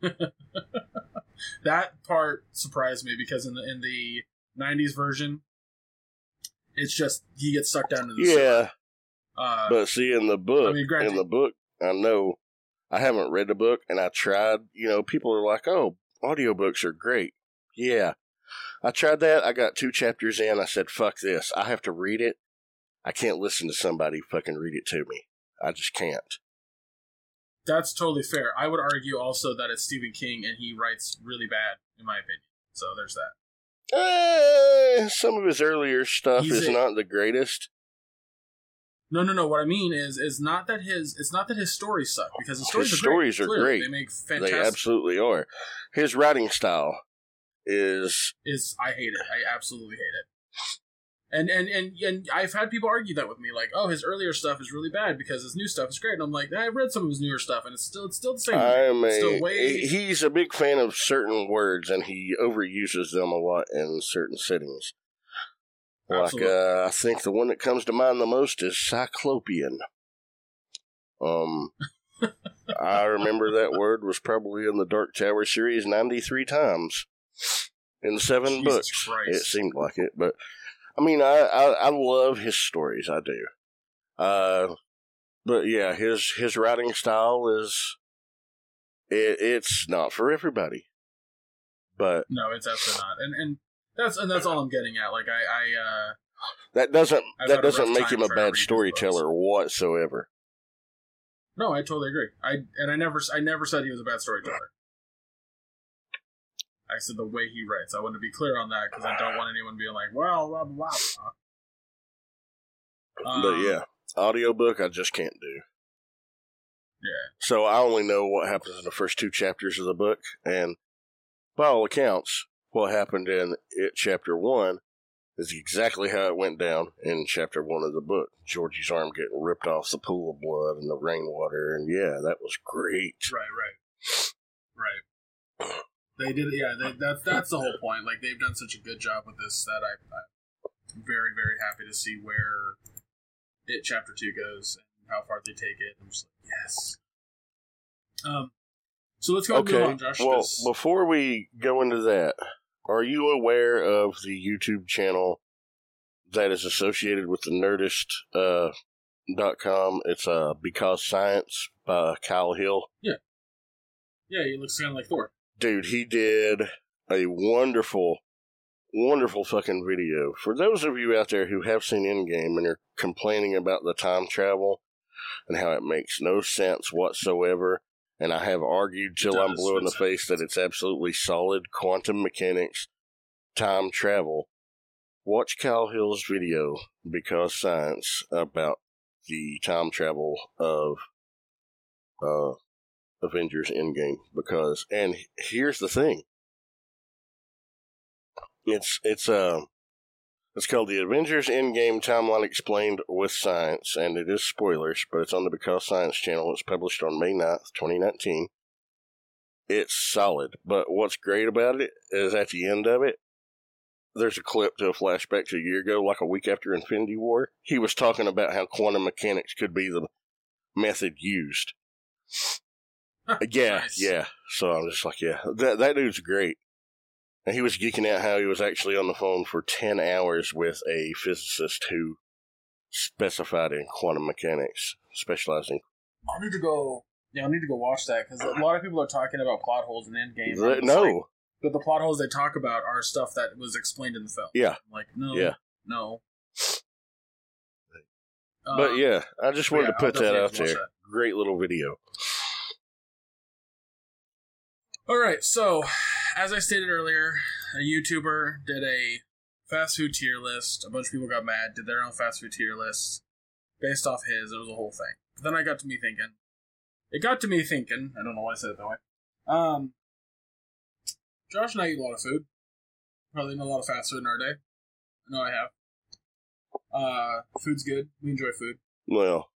<laughs> that part surprised me because in the in the '90s version, it's just he gets sucked down to the. Yeah, Uh, but see, in the book, I mean, in the book, I know I haven't read the book, and I tried. You know, people are like, "Oh, audiobooks are great." Yeah, I tried that. I got two chapters in. I said, "Fuck this! I have to read it. I can't listen to somebody fucking read it to me. I just can't." That's totally fair. I would argue also that it's Stephen King and he writes really bad, in my opinion. So there's that. Eh, some of his earlier stuff He's is a- not the greatest. No, no, no. What I mean is, is not that his, it's not that his stories suck because his stories His are great. are Clearly, great. They make They absolutely are. His writing style is is I hate it. I absolutely hate it. And and and and I've had people argue that with me, like, oh, his earlier stuff is really bad because his new stuff is great. And I'm like, I've read some of his newer stuff, and it's still it's still the same. I'm a, still way- he's a big fan of certain words and he overuses them a lot in certain settings. Like uh, I think the one that comes to mind the most is cyclopean. Um, <laughs> I remember that word was probably in the Dark Tower series 93 times in seven Jesus books. Christ. It seemed like it, but I mean, I, I I love his stories. I do. Uh, but yeah, his his writing style is it, it's not for everybody. But no, it's absolutely not. And and that's and that's all I'm getting at. Like I I uh that doesn't I've that doesn't make him a trying to read bad storyteller whatsoever. No, I totally agree. I and I never I never said he was a bad storyteller. I said the way he writes. I want to be clear on that because I don't want anyone being like, "Well, blah blah blah." but Um, yeah, audiobook I just can't do. yeah. So I only know what happens in the first two chapters of the book, and by all accounts, what happened in it chapter one is exactly how it went down in chapter one of the book. Georgie's arm getting ripped off the pool of blood and the rainwater, and yeah, that was great. Right, right, right. They did, it, yeah. They, that that's the whole point. Like they've done such a good job with this that I, I'm very, very happy to see where it chapter two goes and how far they take it. I'm just like, yes. Um. So let's go Okay, on, Josh. well, 'cause- before we go into that, are you aware of the YouTube channel that is associated with the Nerdist uh, dot com? It's uh, Because Science by Kyle Hill. Yeah. Yeah, he looks kind of like Thor. Dude, he did a wonderful, wonderful fucking video. For those of you out there who have seen Endgame and are complaining about the time travel and how it makes no sense whatsoever, and I have argued till I'm blue in the face that it's absolutely solid quantum mechanics time travel. Watch Kyle Hill's video because science about the time travel of uh Avengers Endgame because and here's the thing. It's it's uh it's called the Avengers Endgame Timeline Explained with Science, and it is spoilers, but it's on the Because Science channel. It's published on May 9th, 2019. It's solid, but what's great about it is at the end of it, there's a clip to a flashback to a year ago, like a week after Infinity War. He was talking about how quantum mechanics could be the method used. <laughs> Yeah, Nice. yeah. So I'm just like, yeah, that that dude's great. And he was geeking out how he was actually on the phone for ten hours with a physicist who specified in quantum mechanics, specializing. I need to go. Yeah, I need to go watch that because a lot of people are talking about plot holes in Endgame. No, like- but the plot holes they talk about are stuff that was explained in the film. Yeah. I'm like no, Yeah. no. but Um, yeah, I just wanted yeah, to put that out have to watch there. that. Great little video. All right, so as I stated earlier, a YouTuber did a fast food tier list. A bunch of people got mad, did their own fast food tier list based off his. It was a whole thing. But then I got to me thinking. It got to me thinking. I don't know why I said it that way. Um, Josh and I eat a lot of food. Probably eaten a lot of fast food in our day. I know I have. Uh, food's good. We enjoy food. Well,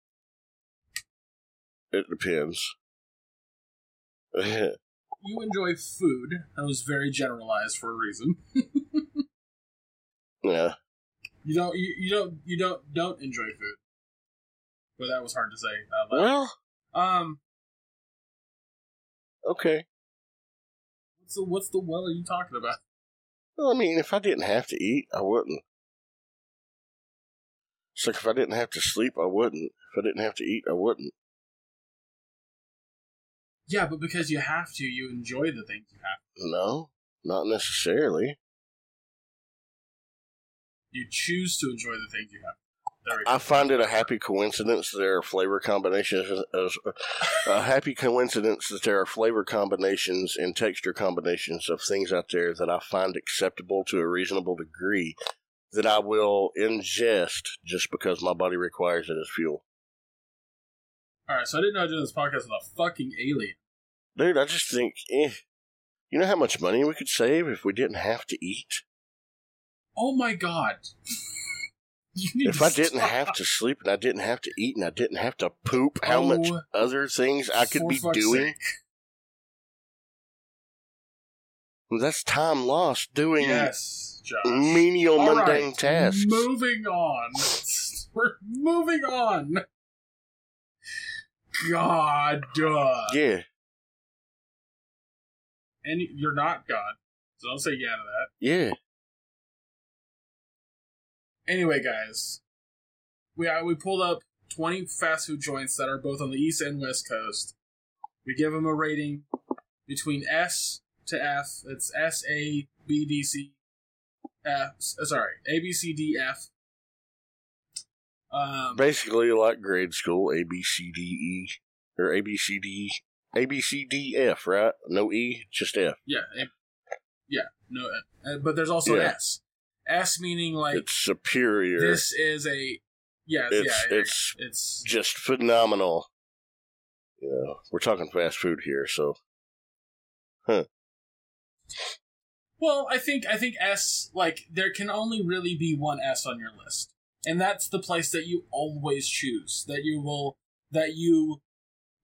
it depends. <laughs> You enjoy food. That was very generalized for a reason. <laughs> yeah, You don't. You, you don't. You don't. Don't enjoy food. But that was hard to say. Loud. well, Um. okay. What's the What's the well are you talking about? Well, I mean, if I didn't have to eat, I wouldn't. It's like if I didn't have to sleep, I wouldn't. If I didn't have to eat, I wouldn't. Yeah, but because you have to, you enjoy the things you have. No, not necessarily. You choose to enjoy the things you have. There we go. I find it a happy coincidence that there are flavor combinations. As, a happy coincidence that there are flavor combinations and texture combinations of things out there that I find acceptable to a reasonable degree that I will ingest just because my body requires it as fuel. All right, so I didn't know I doing this podcast with a fucking alien. Dude, I just think, eh. You know how much money we could save if we didn't have to eat? Oh my god! <laughs> If I didn't stop. have to sleep and I didn't have to eat and I didn't have to poop, how Oh, much other things I could be doing? sake. Well, that's time lost doing Yes, Josh. menial, All mundane right, tasks. Moving on. <laughs> We're moving on. God, yeah, And you're not God, so don't say yeah to that. yeah. Anyway, guys, we uh, we pulled up 20 fast food joints that are both on the east and west coast. We give them a rating between S to F. It's S A B D C F. uh, Sorry, A B C D F. Um, Basically, like grade school, A, B, C, D, E. or A B C D A B C D F, right? No E, just F. Yeah, it- yeah, no, uh, but there's also Yeah. S. S meaning like it's superior. this is a yes, it's yeah, it's it's just phenomenal. You know, we're talking fast food here, so huh. well, I think I think S like there can only really be one S on your list, and that's the place that you always choose that you will that you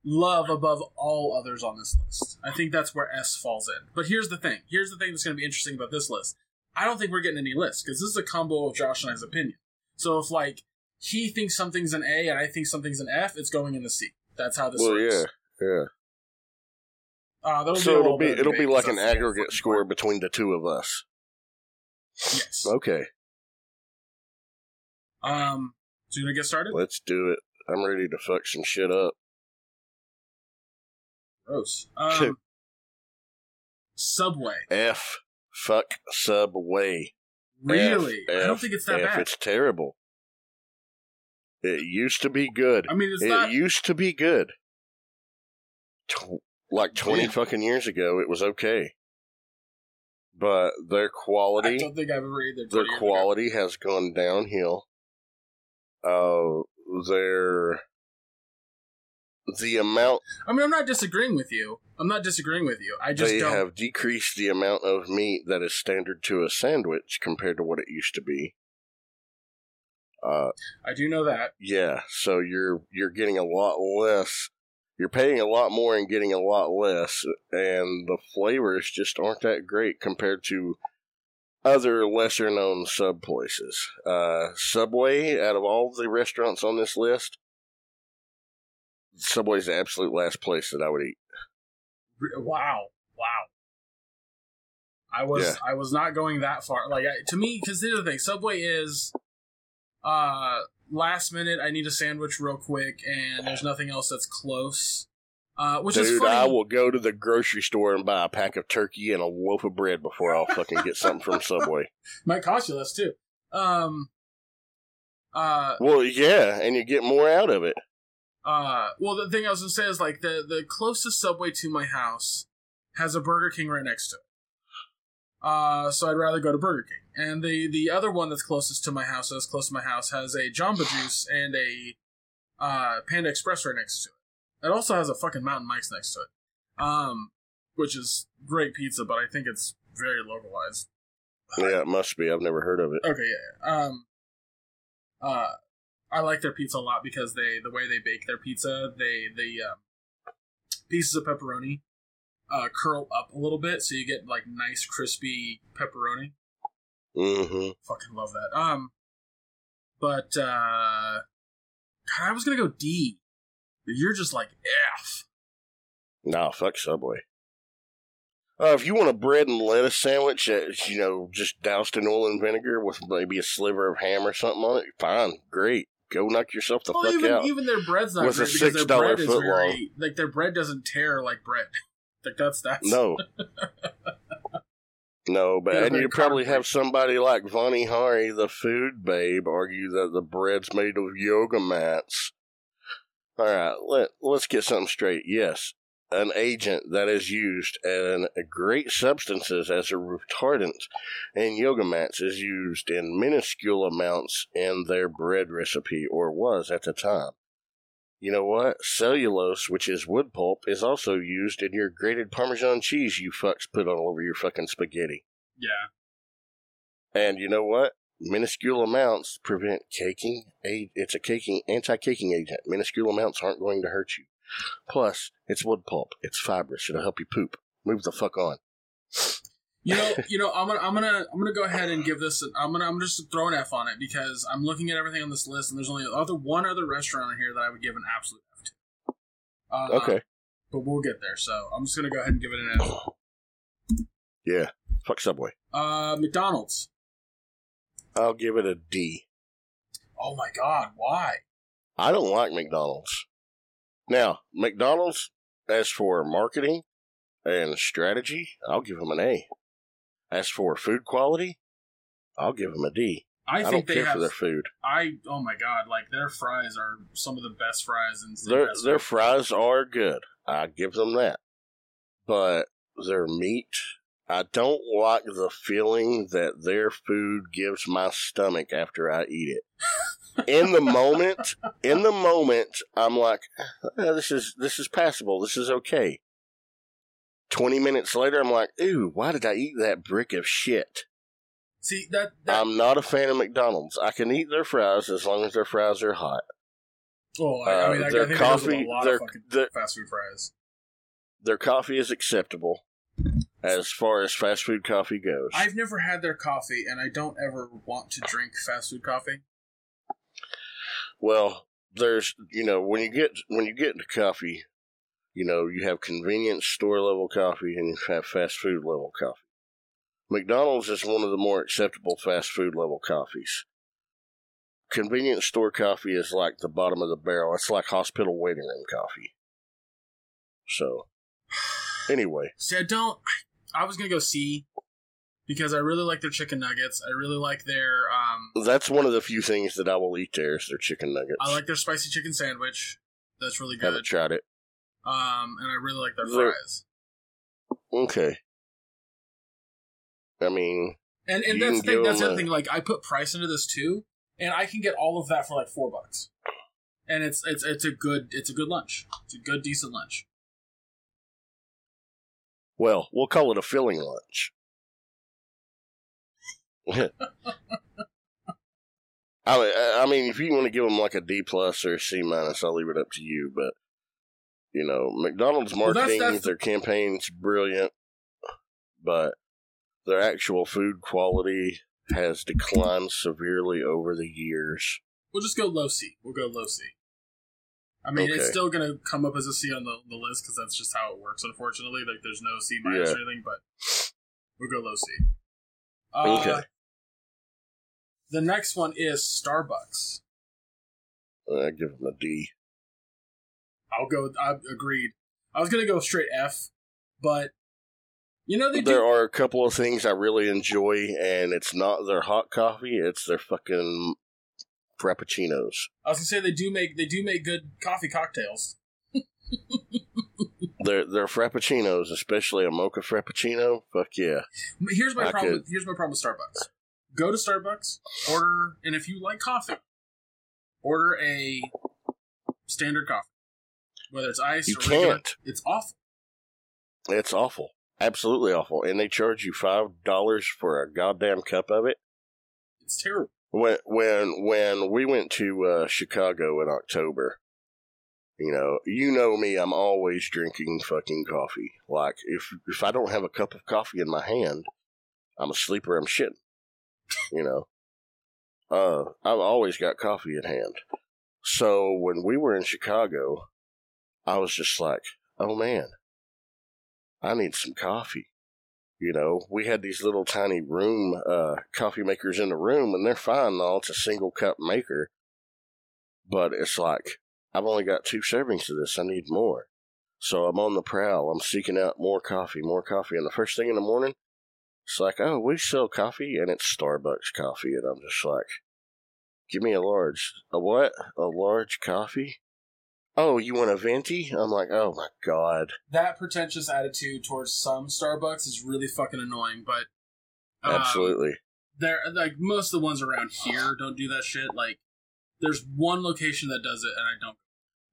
love above all others on this list. I think that's where S falls in. But here's the thing. Here's the thing that's going to be interesting about this list. I don't think we're getting any lists because this is a combo of Josh and I's opinion. So if like he thinks something's an A and I think something's an F, it's going in the C. That's how this well, works. yeah, yeah. Uh, So a it'll be it'll be like an aggregate score between the two of us. Yes. Okay, Um. So you gonna get started? let's do it. I'm ready to fuck some shit up. Gross. Um. Subway. F fuck Subway. Really? F, I don't F, think it's that F, bad. It's terrible. It used to be good. I mean, it's it not. used to be good. Tw- like 20 Yeah. fucking years ago, it was okay. But their quality, I don't think I've ever eaten their their 20 years quality has gone downhill. Uh, their the amount. I mean, I'm not disagreeing with you. I'm not disagreeing with you. I just they don't. have decreased the amount of meat that is standard to a sandwich compared to what it used to be. Uh, I do know that. yeah, so you're you're getting a lot less. You're paying a lot more and getting a lot less, and the flavors just aren't that great compared to other lesser known sub places. Uh, Subway, out of all the restaurants on this list, Subway's the absolute last place that I would eat. Wow. Wow. I was Yeah. I was not going that far. Like I, to me, because the other thing: Subway is uh last minute. I need a sandwich real quick, and there's nothing else that's close. Uh, which is Dude, funny. I will go to the grocery store and buy a pack of turkey and a loaf of bread before I'll fucking get something from Subway. <laughs> Might cost you less too. Um. Uh. Well, yeah, and you get more out of it. Uh. Well, the thing I was gonna say is like the the closest Subway to my house has a Burger King right next to it. Uh. So I'd rather go to Burger King. And the the other one that's closest to my house, that's close to my house, has a Jamba Juice and a uh Panda Express right next to it. It also has a fucking Mountain Mike's next to it. Um. Which is great pizza, but I think it's very localized. Yeah, it must be. I've never heard of it. Okay, yeah. Um, uh, I like their pizza a lot because they the way they bake their pizza, they the um, pieces of pepperoni uh, curl up a little bit, so you get like nice crispy pepperoni. Mm-hmm. Fucking love that. Um, but uh, God, I was gonna go D. You're just like F. Nah, fuck Subway. Uh, if you want a bread and lettuce sandwich that's, you know, just doused in oil and vinegar with maybe a sliver of ham or something on it, fine, great. Go knock yourself the Well, fuck even out. even their bread's not With great because their $6 bread is foot very long. like their bread doesn't tear like bread. <laughs> Like that's that's No. <laughs> no, but and you probably concrete. have somebody like Vani Hari, the food babe, argue that the bread's made of yoga mats. All right, let let's get something straight. Yes, an agent that is used in great substances as a retardant in yoga mats is used in minuscule amounts in their bread recipe, or was at the time. You know what? Cellulose, which is wood pulp, is also used in your grated Parmesan cheese you fucks put all over your fucking spaghetti. yeah. And you know what? Minuscule amounts prevent caking. It's a caking anti-caking agent. Minuscule amounts aren't going to hurt you. Plus, it's wood pulp. It's fibrous. It'll help you poop. Move the fuck on. You know, <laughs> you know, I'm gonna, I'm gonna, I'm gonna go ahead and give this. An, I'm gonna, I'm just throw an F on it because I'm looking at everything on this list, and there's only other one other restaurant on here that I would give an absolute F to. Uh, Okay. but we'll get there. So I'm just gonna go ahead and give it an F. <coughs> Yeah. Fuck Subway. Uh, McDonald's. I'll give it a D. Oh my God, why? I don't like McDonald's. Now, McDonald's, as for marketing and strategy, I'll give them an A. As for food quality, I'll give them a D. I I, think don't they care have. for their food. I oh my god, like their fries are some of the best fries in in Their their fries are good. I give them that. But their meat, I don't like the feeling that their food gives my stomach after I eat it. In the moment, in the moment, I'm like, "Eh, this is this is passable. This is okay. Twenty minutes later, I'm like, ooh, why did I eat that brick of shit? See that, that I'm not a fan of McDonald's. I can eat their fries as long as their fries are hot. well, I, I uh, mean, I, I their think goes with coffee- their- their- fast food fries. Their coffee is acceptable as far as fast food coffee goes. I've never had their coffee, and I don't ever want to drink fast food coffee. Well, there's you know when you get when you get into coffee, you know you have convenience store level coffee and you have fast food level coffee. McDonald's is one of the more acceptable fast food level coffees. Convenience store coffee is like the bottom of the barrel. It's like hospital waiting room coffee. So, anyway, I don't. I was gonna go C because I really like their chicken nuggets. I really like their um. that's one of the few things that I will eat there is their chicken nuggets. I like their spicy chicken sandwich. That's really Haven't good. tried it. Um, and I really like their They're- fries. Okay. I mean, And and that's the thing. That's the a- thing. Like I put price into this too, and I can get all of that for like four bucks. And it's it's it's a good it's a good lunch. It's a good decent lunch. Well, we'll call it a filling lunch. <laughs> I mean, I mean, if you want to give them like a D plus or a C minus, I'll leave it up to you. But you know, McDonald's Well, that's- marketing, that's the- their campaigns, brilliant, but their actual food quality has declined severely over the years. We'll just go low C. We'll go low C. I mean, it's still gonna come up as a C on the, the list because that's just how it works. Unfortunately, like there's no C minus Yeah. or anything, but we'll go low C. Uh, Okay. The next one is Starbucks. I give them a D. I'll go. I agreed. I was gonna go straight F, but you know they There do. are a couple of things I really enjoy, and it's not their hot coffee; it's their fucking frappuccinos. I was gonna say they do make they do make good coffee cocktails. <laughs> Their their frappuccinos, especially a mocha frappuccino. Fuck yeah! Here's my I problem. could- With, here's my problem with Starbucks. Go to Starbucks, order, and if you like coffee, order a standard coffee, whether it's iced You or regular. can't. It's awful. It's awful, absolutely awful, and they charge you five dollars for a goddamn cup of it. It's terrible. When when when we went to uh, Chicago in October, you know, you know me, I'm always drinking fucking coffee. Like if if I don't have a cup of coffee in my hand, I'm asleep or I'm shitting. You know, uh, I've always got coffee in hand. So when we were in Chicago, I was just like, oh man, I need some coffee. You know, we had these little tiny room uh, coffee makers in the room, and they're fine and all. It's a single cup maker, but it's like I've only got two servings of this. I need more, so I'm on the prowl. I'm seeking out more coffee, more coffee. And the first thing in the morning, it's like, oh, we sell coffee, and it's Starbucks coffee, and I'm just like, give me a large. A what? A large coffee? Oh, you want a venti? I'm like, oh my god. That pretentious attitude towards some Starbucks is really fucking annoying, but um, Absolutely. They're like most of the ones around here don't do that shit. Like, there's one location that does it, and I don't.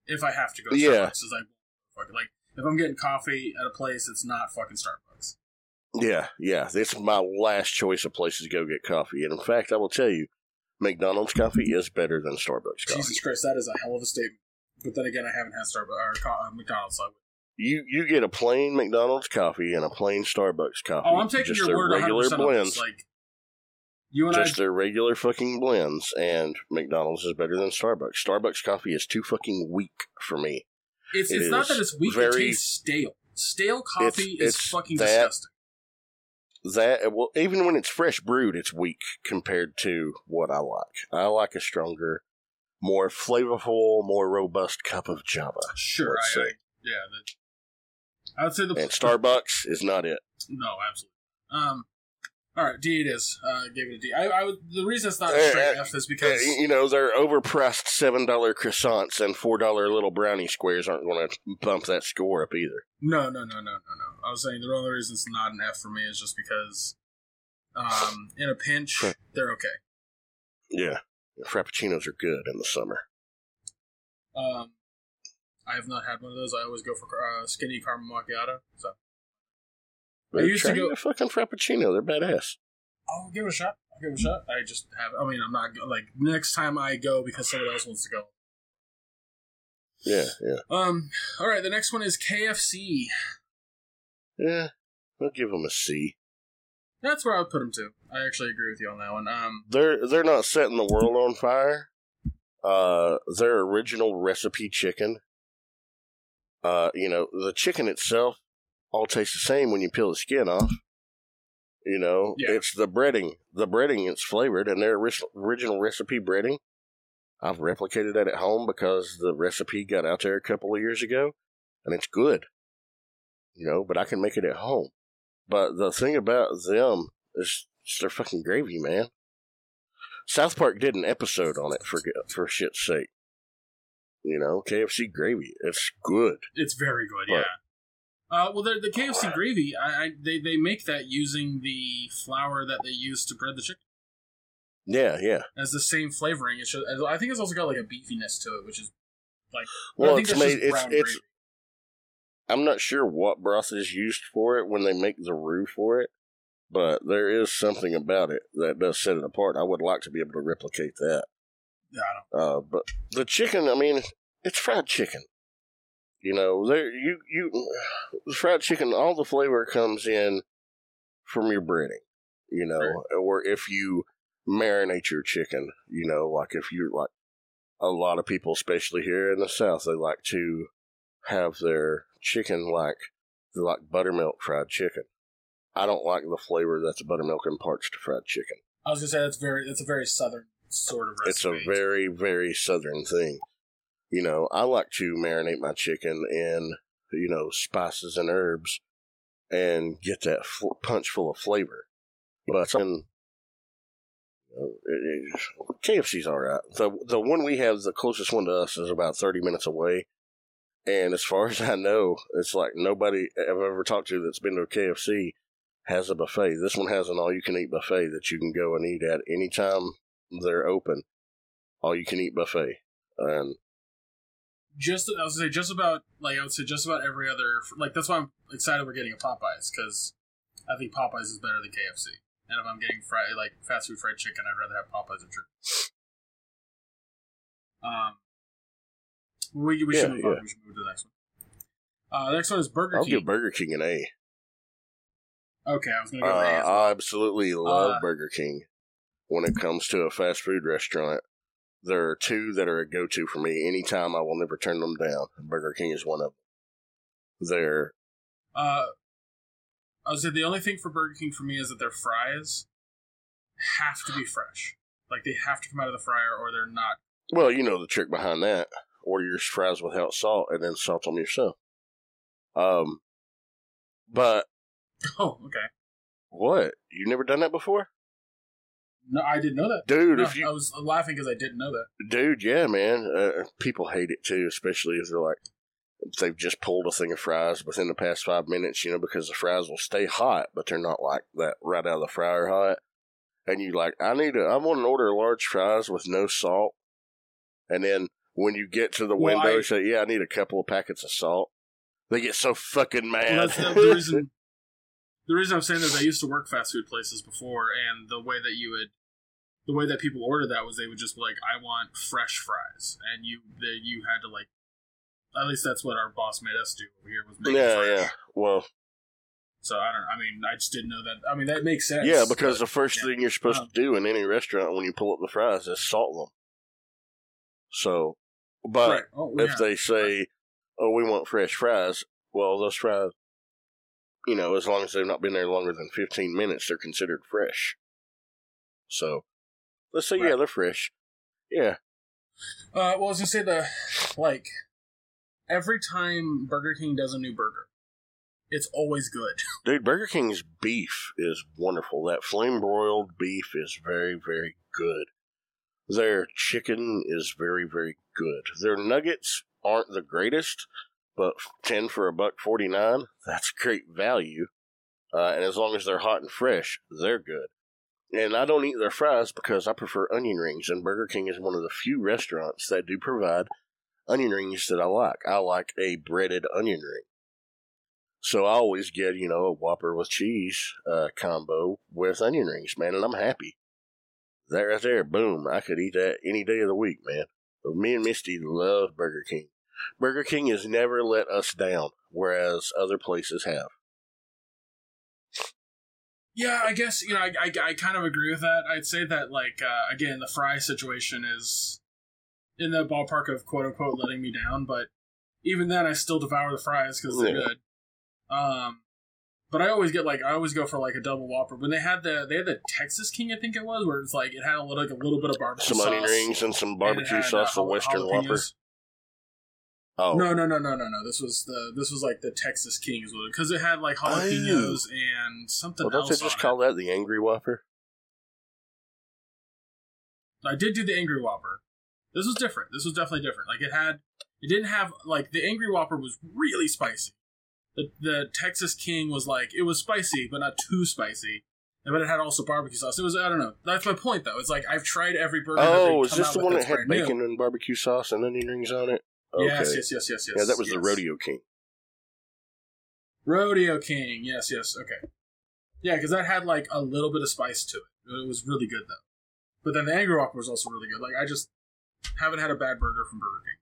If I have to go to Yeah. Starbucks, is I fucking like if I'm getting coffee at a place, it's not fucking Starbucks. Yeah, yeah. Is my last choice of places to go get coffee. And in fact, I will tell you, McDonald's coffee is better than Starbucks coffee. Jesus Christ, that is a hell of a statement. But then again, I haven't had Starbucks or uh, McDonald's. So You you get a plain McDonald's coffee and a plain Starbucks coffee. oh, I'm taking just your word 100 regular blends. Like you and just I, their regular fucking blends, and McDonald's is better than Starbucks. Starbucks coffee is too fucking weak for me. it's it it's not that it's weak. very- it tastes stale. Stale coffee is it's fucking that- disgusting. That well, even when it's fresh brewed, it's weak compared to what I like. I like a stronger, more flavorful, more robust cup of Java. Sure, I, I yeah. The, I would say the And Starbucks is not it. No, absolutely. Um, All right, D it is. Uh, gave it a D. I, I would, the reason it's not a straight F is because Uh, you know, they're overpriced seven dollar croissants and four dollar little brownie squares aren't going to bump that score up either. no, no, no, no, no, no. I was saying the only reason it's not an F for me is just because, um, in a pinch, they're okay. Yeah, frappuccinos are good in the summer. Um, I have not had one of those. I always go for uh, skinny caramel macchiato. So I But used to go- a fucking frappuccino. They're badass. I'll give it a shot. I'll give it a shot. I just have. I mean, I'm not like next time I go because someone else wants to go. Yeah, yeah, Um. All right. The next one is KFC. yeah. I'll give them a C. That's where I would put them to. I actually agree with you on that one. Um. They're they're not setting the world on fire. Uh, their original recipe chicken. Uh, you know the chicken itself all tastes the same when you peel the skin off. You know, Yeah. it's the breading. The breading it's flavored, and their original recipe breading. I've replicated that at home because the recipe got out there a couple of years ago, and it's good. You know, but I can make it at home. But the thing about them is it's their fucking gravy, man. South Park did an episode on it for for shit's sake. You know, KFC gravy. It's good. It's very good. But- yeah. Uh, well, the the KFC gravy, I, I they they make that using the flour that they use to bread the chicken. Yeah, yeah. Has the same flavoring. It's just, I think it's also got like a beefiness to it, which is like. Well, it's made. It's it's. gravy. I'm not sure what broth is used for it when they make the roux for it, but there is something about it that does set it apart. I would like to be able to replicate that. Yeah, I don't. Uh, but the chicken, I mean, it's fried chicken. You know, there you you the fried chicken. All the flavor comes in from your breading. You know, or if you marinate your chicken. You know, like if you're like a lot of people, especially here in the South, they like to have their chicken like like buttermilk fried chicken. I don't like the flavor that's the buttermilk imparts to fried chicken. I was gonna say that's very that's a very southern sort of recipe. It's a very, very southern thing. You know, I like to marinate my chicken in, you know, spices and herbs and get that fl- punch full of flavor. But in, you know, it, it, KFC's all right. The the one we have, the closest one to us, is about thirty minutes away. And as far <laughs> as I know, it's like nobody I've ever talked to that's been to a KFC has a buffet. This one has an all-you-can-eat buffet that you can go and eat at anytime they're open. All-you-can-eat buffet, and just I was gonna say just about like I would say just about every other like that's why I'm excited we're getting a Popeyes because I think Popeyes is better than KFC. And if I'm getting fried like fast food fried chicken, I'd rather have Popeyes or chicken. Um, we we should Yeah, move on. yeah. We should move to the next one. Uh, the next one is Burger I'll King. give Burger King an A. okay, I was gonna Uh, go with A well. I absolutely love Uh, Burger King. When it comes to a fast food restaurant, there are two that are a go-to for me. Anytime, I will never turn them down. Burger King is one of them. They're Uh, I would say the only thing for Burger King for me is that their fries have to be fresh. Like they have to come out of the fryer, or they're not. well, you know the trick behind that. Order your fries without salt, and then salt them yourself. Um, but <laughs> Oh, okay. what? You've never done that before, No, I didn't know that. dude? No, if you I was laughing because I didn't know that. Dude, yeah, man. Uh, people hate it too, especially if they're like, they've just pulled a thing of fries within the past five minutes, you know, because the fries will stay hot, but they're not like that right out of the fryer hot. And you like, I need to, I want to order large fries with no salt. And then when you get to the Well, window, I- you say, yeah, I need a couple of packets of salt. They get so fucking mad. Well, that's the, the reason. The reason I'm saying is I used to work fast food places before, and the way that you would, the way that people ordered that was they would just be like, "I want fresh fries," and you, they, you had to like, at least that's what our boss made us do over here was make yeah, fresh. yeah. Well, So I don't. I mean, I just didn't know that. I mean, that makes sense. yeah, because the first yeah. thing you're supposed Um, to do in any restaurant when you pull up the fries is salt them. So, but right. Oh, if yeah. they say, "Oh, we want fresh fries," well, those fries, you know, as long as they've not been there longer than fifteen minutes, they're considered fresh. So, let's say, yeah, they're fresh. Yeah, Uh, well, I was gonna say the like every time Burger King does a new burger, it's always good. <laughs> Dude, Burger King's beef is wonderful. That flame broiled beef is very, very good. Their chicken is very, very good. Their nuggets aren't the greatest, but 10 for a buck 49, that's great value. Uh, and as long as they're hot and fresh, they're good. And I don't eat their fries because I prefer onion rings, and Burger King is one of the few restaurants that do provide onion rings that I like. I like a breaded onion ring. So I always get, you know, a Whopper with cheese uh, combo with onion rings, man, and I'm happy. That right there, boom, I could eat that any day of the week, man. Me and Misty love Burger King. Burger King has never let us down, whereas other places have. Yeah, I guess you know I, I, I kind of agree with that. I'd say that like uh, again the fry situation is in the ballpark of quote unquote letting me down, but even then I still devour the fries because they're Yeah. good. Um, but I always get like I always go for like a double whopper. When they had the they had the Texas King, I think it was, where it's like it had a little like a little bit of barbecue sauce. Some sauce, onion rings and some and barbecue had, sauce, uh, the Western jalapenos. Whopper. Oh, No, no, no, no, no, no. This was the this was like the Texas King because it had like jalapenos and something well, don't else. they just call that the Angry Whopper? I did do the Angry Whopper. This was different. This was definitely different. Like it had, it didn't have like the Angry Whopper was really spicy. The the Texas King was like it was spicy, but not too spicy. But it had also barbecue sauce. It was I don't know. That's my point though. It's like I've tried every burger. Oh, is this the one that had brand new. bacon and barbecue sauce and onion rings on it? Okay. Yes, yes, yes, yes, yes. yeah, that was the. Rodeo King. Rodeo King. Yes, yes. Okay. Yeah, because that had like a little bit of spice to it. It was really good though. But then the Angry Whopper was also really good. Like I just haven't had a bad burger from Burger King.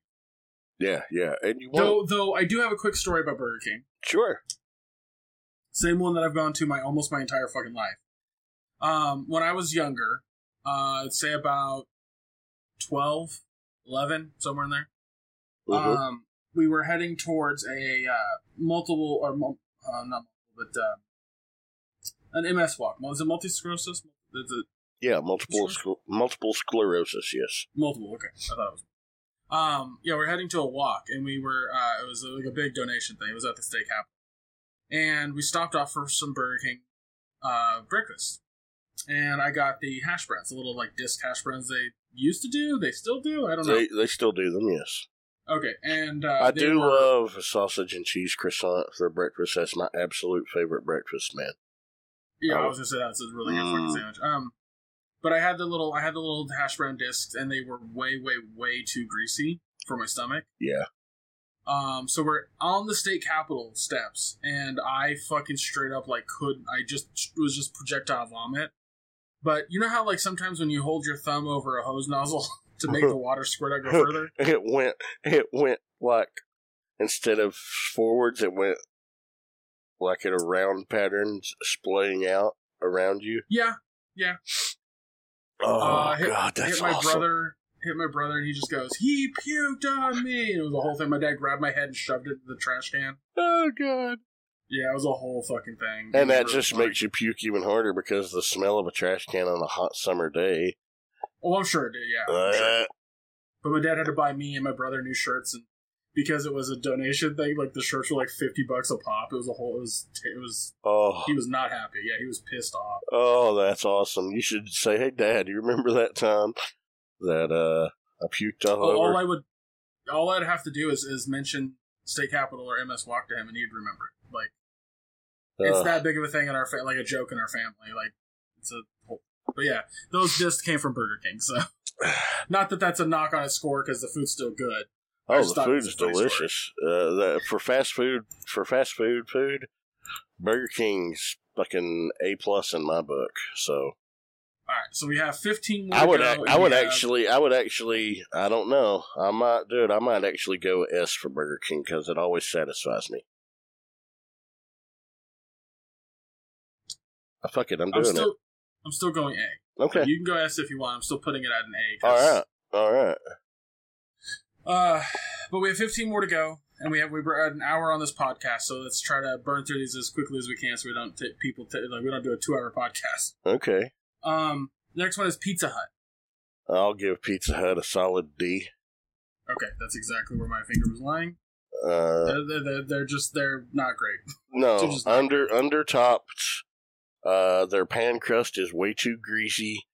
Yeah, yeah. And you Though, though I do have a quick story about Burger King. sure. Same one that I've gone to my almost my entire fucking life. Um, when I was younger, uh, say about 12, 11, somewhere in there. Mhm. Um, we were heading towards a uh, multiple or uh, not multiple, but uh, an MS walk. Was it multi sclerosis? Is it yeah, multiple Sure. scl- multiple sclerosis. Yes. multiple? Okay, I thought it was. Um, yeah, we're heading to a walk, and we were. Uh, it was like a big donation thing. It was at the state capitol, and we stopped off for some Burger King uh, breakfast. And I got the hash browns, the little like disc hash browns they used to do. They still do. I don't know. They they still do them. Yes. Okay, and uh, I do were- love a sausage and cheese croissant for breakfast. That's my absolute favorite breakfast, man. Yeah, I Oh. was gonna say that's a really good Mm. fucking sandwich. Um, but I had the little, I had the little hash brown discs, and they were way, way, way too greasy for my stomach. Yeah. Um, so we're on the state capitol steps, and I fucking straight up like couldn't. I just it was just projectile vomit. But you know how like sometimes when you hold your thumb over a hose nozzle <laughs> to make the <laughs> water squirt out go further. <laughs> It went. It went like instead of forwards, it went like in a round pattern, splaying out around you. Yeah, yeah, Oh uh, hit, God, that's hit my awesome. brother. Hit my brother, and he just goes, "He puked on me." And it was a whole thing. My dad grabbed my head and shoved it in the trash can. Oh God. Yeah, it was a whole fucking thing. And that just like- makes you puke even harder because the smell of a trash can on a hot summer day. Oh, I'm sure it did. Yeah, I'm sure. Uh, but my dad had to buy me and my brother new shirts, and because it was a donation thing, like the shirts were like fifty bucks a pop. It was a whole. It was. It was. oh, He was not happy. Yeah, he was pissed off. oh, that's awesome. You should say, "Hey, Dad, you remember that time that uh I puked all All, all? I would, all I'd have to do is is mention state capital or MS Walk to him, and he'd remember it. Like it's Uh, that big of a thing in our fa- like a joke in our family. Like it's a whole. But yeah, those discs came from Burger King, so <sighs> not that that's a knock on its score because the food's still good. I Oh, the food is delicious. Uh, the, for fast food, for fast food, food, Burger King's fucking a plus in my book. So All right, so we have fifteen more. I would, go, I would have- actually, I would actually, I don't know, I might do it. I might actually go S for Burger King because it always satisfies me. Uh, fuck it, I'm I'm doing still, I'm still going A. it. Okay, You can go S if you want. I'm still putting it at an A. all right, all right. Uh, but we have 15 more to go, and we have we're at an hour on this podcast. So let's try to burn through these as quickly as we can, so we don't take people ta like we don't do a two-hour podcast. Okay, Um, next one is Pizza Hut. I'll give Pizza Hut a solid D. Okay, that's exactly where my finger was lying. Uh, They're, they're, they're, just they're not great. no, <laughs> under under topped. Uh, their pan crust is way too greasy.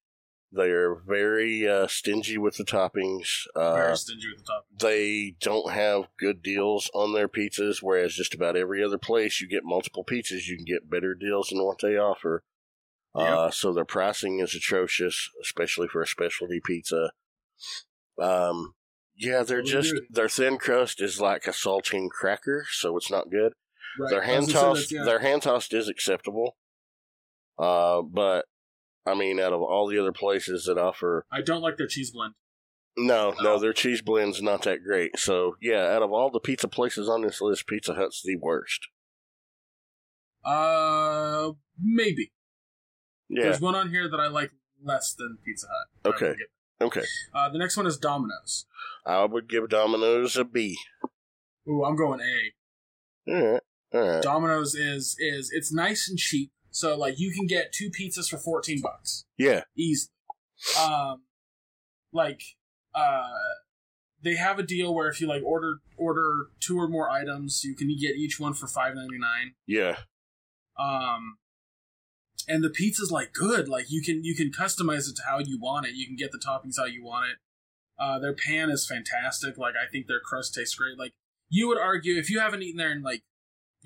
They are very uh, stingy with the toppings. Uh, Very stingy with the top. they don't have good deals on their pizzas, whereas just about every other place you get multiple pizzas, you can get better deals than what they offer. Uh, so their pricing is atrocious, especially for a specialty pizza. Um, yeah, they're just their thin crust is like a saltine cracker, so it's not good. Right. Their hand tossed, yeah. their hand tossed is acceptable. Uh, but I mean, out of all the other places that offer I don't like their cheese blend. no, no, their cheese blend's not that great. So yeah, out of all the pizza places on this list, Pizza Hut's the worst. Uh, maybe. Yeah. There's one on here that I like less than Pizza Hut. Okay. Okay. Uh, the next one is Domino's. I would give Domino's a B. Ooh, I'm going A. All right. All right. Domino's is is it's nice and cheap. So like you can get two pizzas for 14 bucks. Yeah. easily. Um, like, uh, they have a deal where if you like order order two or more items, you can get each one for five ninety nine. Yeah. Um, and the pizza's like good. Like you can you can customize it to how you want it. You can get the toppings how you want it. Uh, their pan is fantastic. Like I think their crust tastes great. Like you would argue if you haven't eaten there in like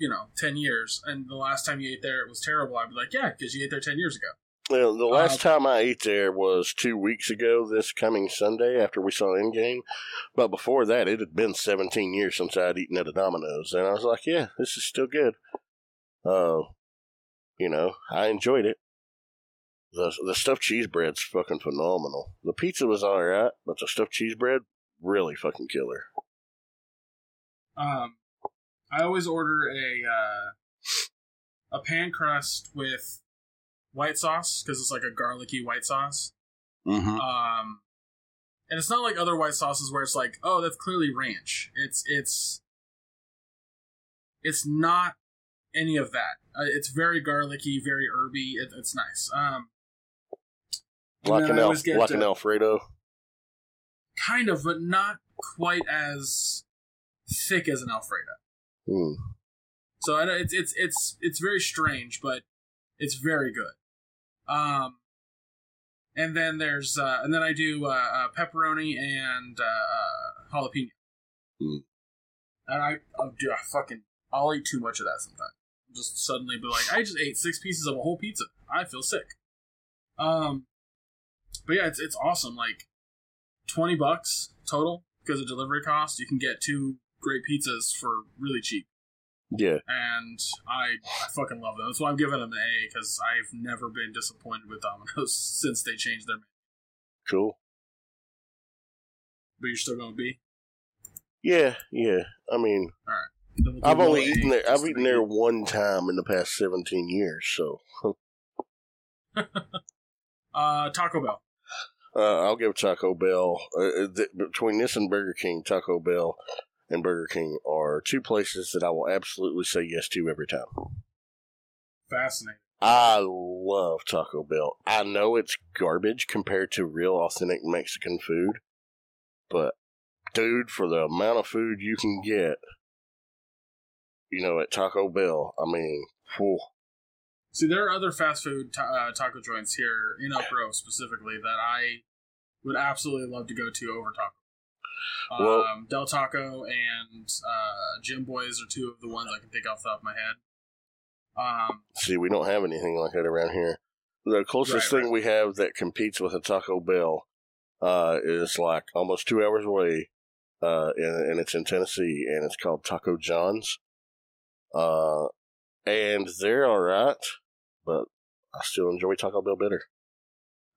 you know ten years, and the last time you ate there it was terrible, I'd be like, yeah, because you ate there ten years ago. Well, the last Uh, time I ate there was two weeks ago, this coming Sunday after we saw Endgame. But before that, it had been 17 years since I'd eaten at a Domino's. And I was like, yeah, this is still good. Uh, you know, I enjoyed it. The, the stuffed cheese bread's fucking phenomenal. The pizza was alright, but the stuffed cheese bread, really fucking killer. Um, I always order a uh, a pan crust with white sauce because it's like a garlicky white sauce. Mm-hmm. Um, and it's not like other white sauces where it's like, oh, that's clearly ranch. It's it's it's not any of that. Uh, it's very garlicky, very herby. It, it's nice. Um, and Like then an, I Al- get, like an Alfredo. kind of, but not quite as thick as an Alfredo. Hmm. So I know it's it's it's it's very strange, but it's very good. Um, and then there's uh, and then I do uh, uh, pepperoni and uh, uh, jalapeno. Hmm. And I I'll do I fucking I'll eat too much of that sometimes. Just suddenly be like, I just ate six pieces of a whole pizza. I feel sick. Um, but yeah, it's it's awesome. Like twenty bucks total because of delivery cost. You can get two great pizzas for really cheap Yeah. and I, I fucking love them. That's why I'm giving them an A because I've never been disappointed with Domino's <laughs> since they changed their menu. Cool. But you're still going to B. Yeah, yeah. I mean, Then we'll I've only eaten there. I've eaten there <laughs> one time in the past seventeen years. So <laughs> Uh, Taco Bell. uh, I'll give Taco Bell uh, th- between this and Burger King. Taco Bell and Burger King are two places that I will absolutely say yes to every time. Fascinating. I love Taco Bell. I know it's garbage compared to real authentic Mexican food, but dude, for the amount of food you can get, you know, at Taco Bell, I mean, whew, See, there are other fast food ta- uh, taco joints here in Grove specifically that I would absolutely love to go to over Taco. Well- um, Del Taco and uh, Jimboy's are two of the ones I can think off the top of my head. Um, see, we don't have anything like that around here. The closest Right, thing we have that competes with a Taco Bell uh, is like almost two hours away, uh, and, and it's in Tennessee, and it's called Taco John's. Uh, and they're all right, but I still enjoy Taco Bell better.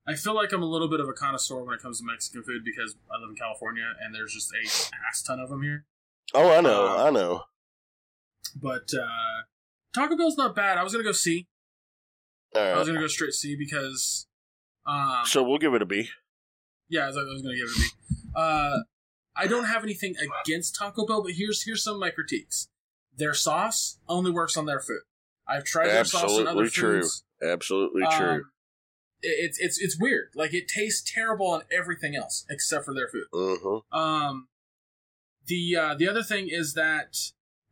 I feel like I'm a little bit of a connoisseur when it comes to Mexican food because I live in California and there's just a ass ton of them here. Oh, I know, Uh, I know. But uh, Taco Bell's not bad. I was gonna go C. I was gonna go straight C because, um, So we'll give it a B. yeah, I was, I was gonna give it a B. Uh, I don't have anything against Taco Bell, but here's here's some of my critiques. Their sauce only works on their food. I've tried their sauce on other Absolutely true. foods. Absolutely Um, true. it- It's it's it's weird. Like it tastes terrible on everything else except for their food. Mm-hmm. Um, The uh, the other thing is that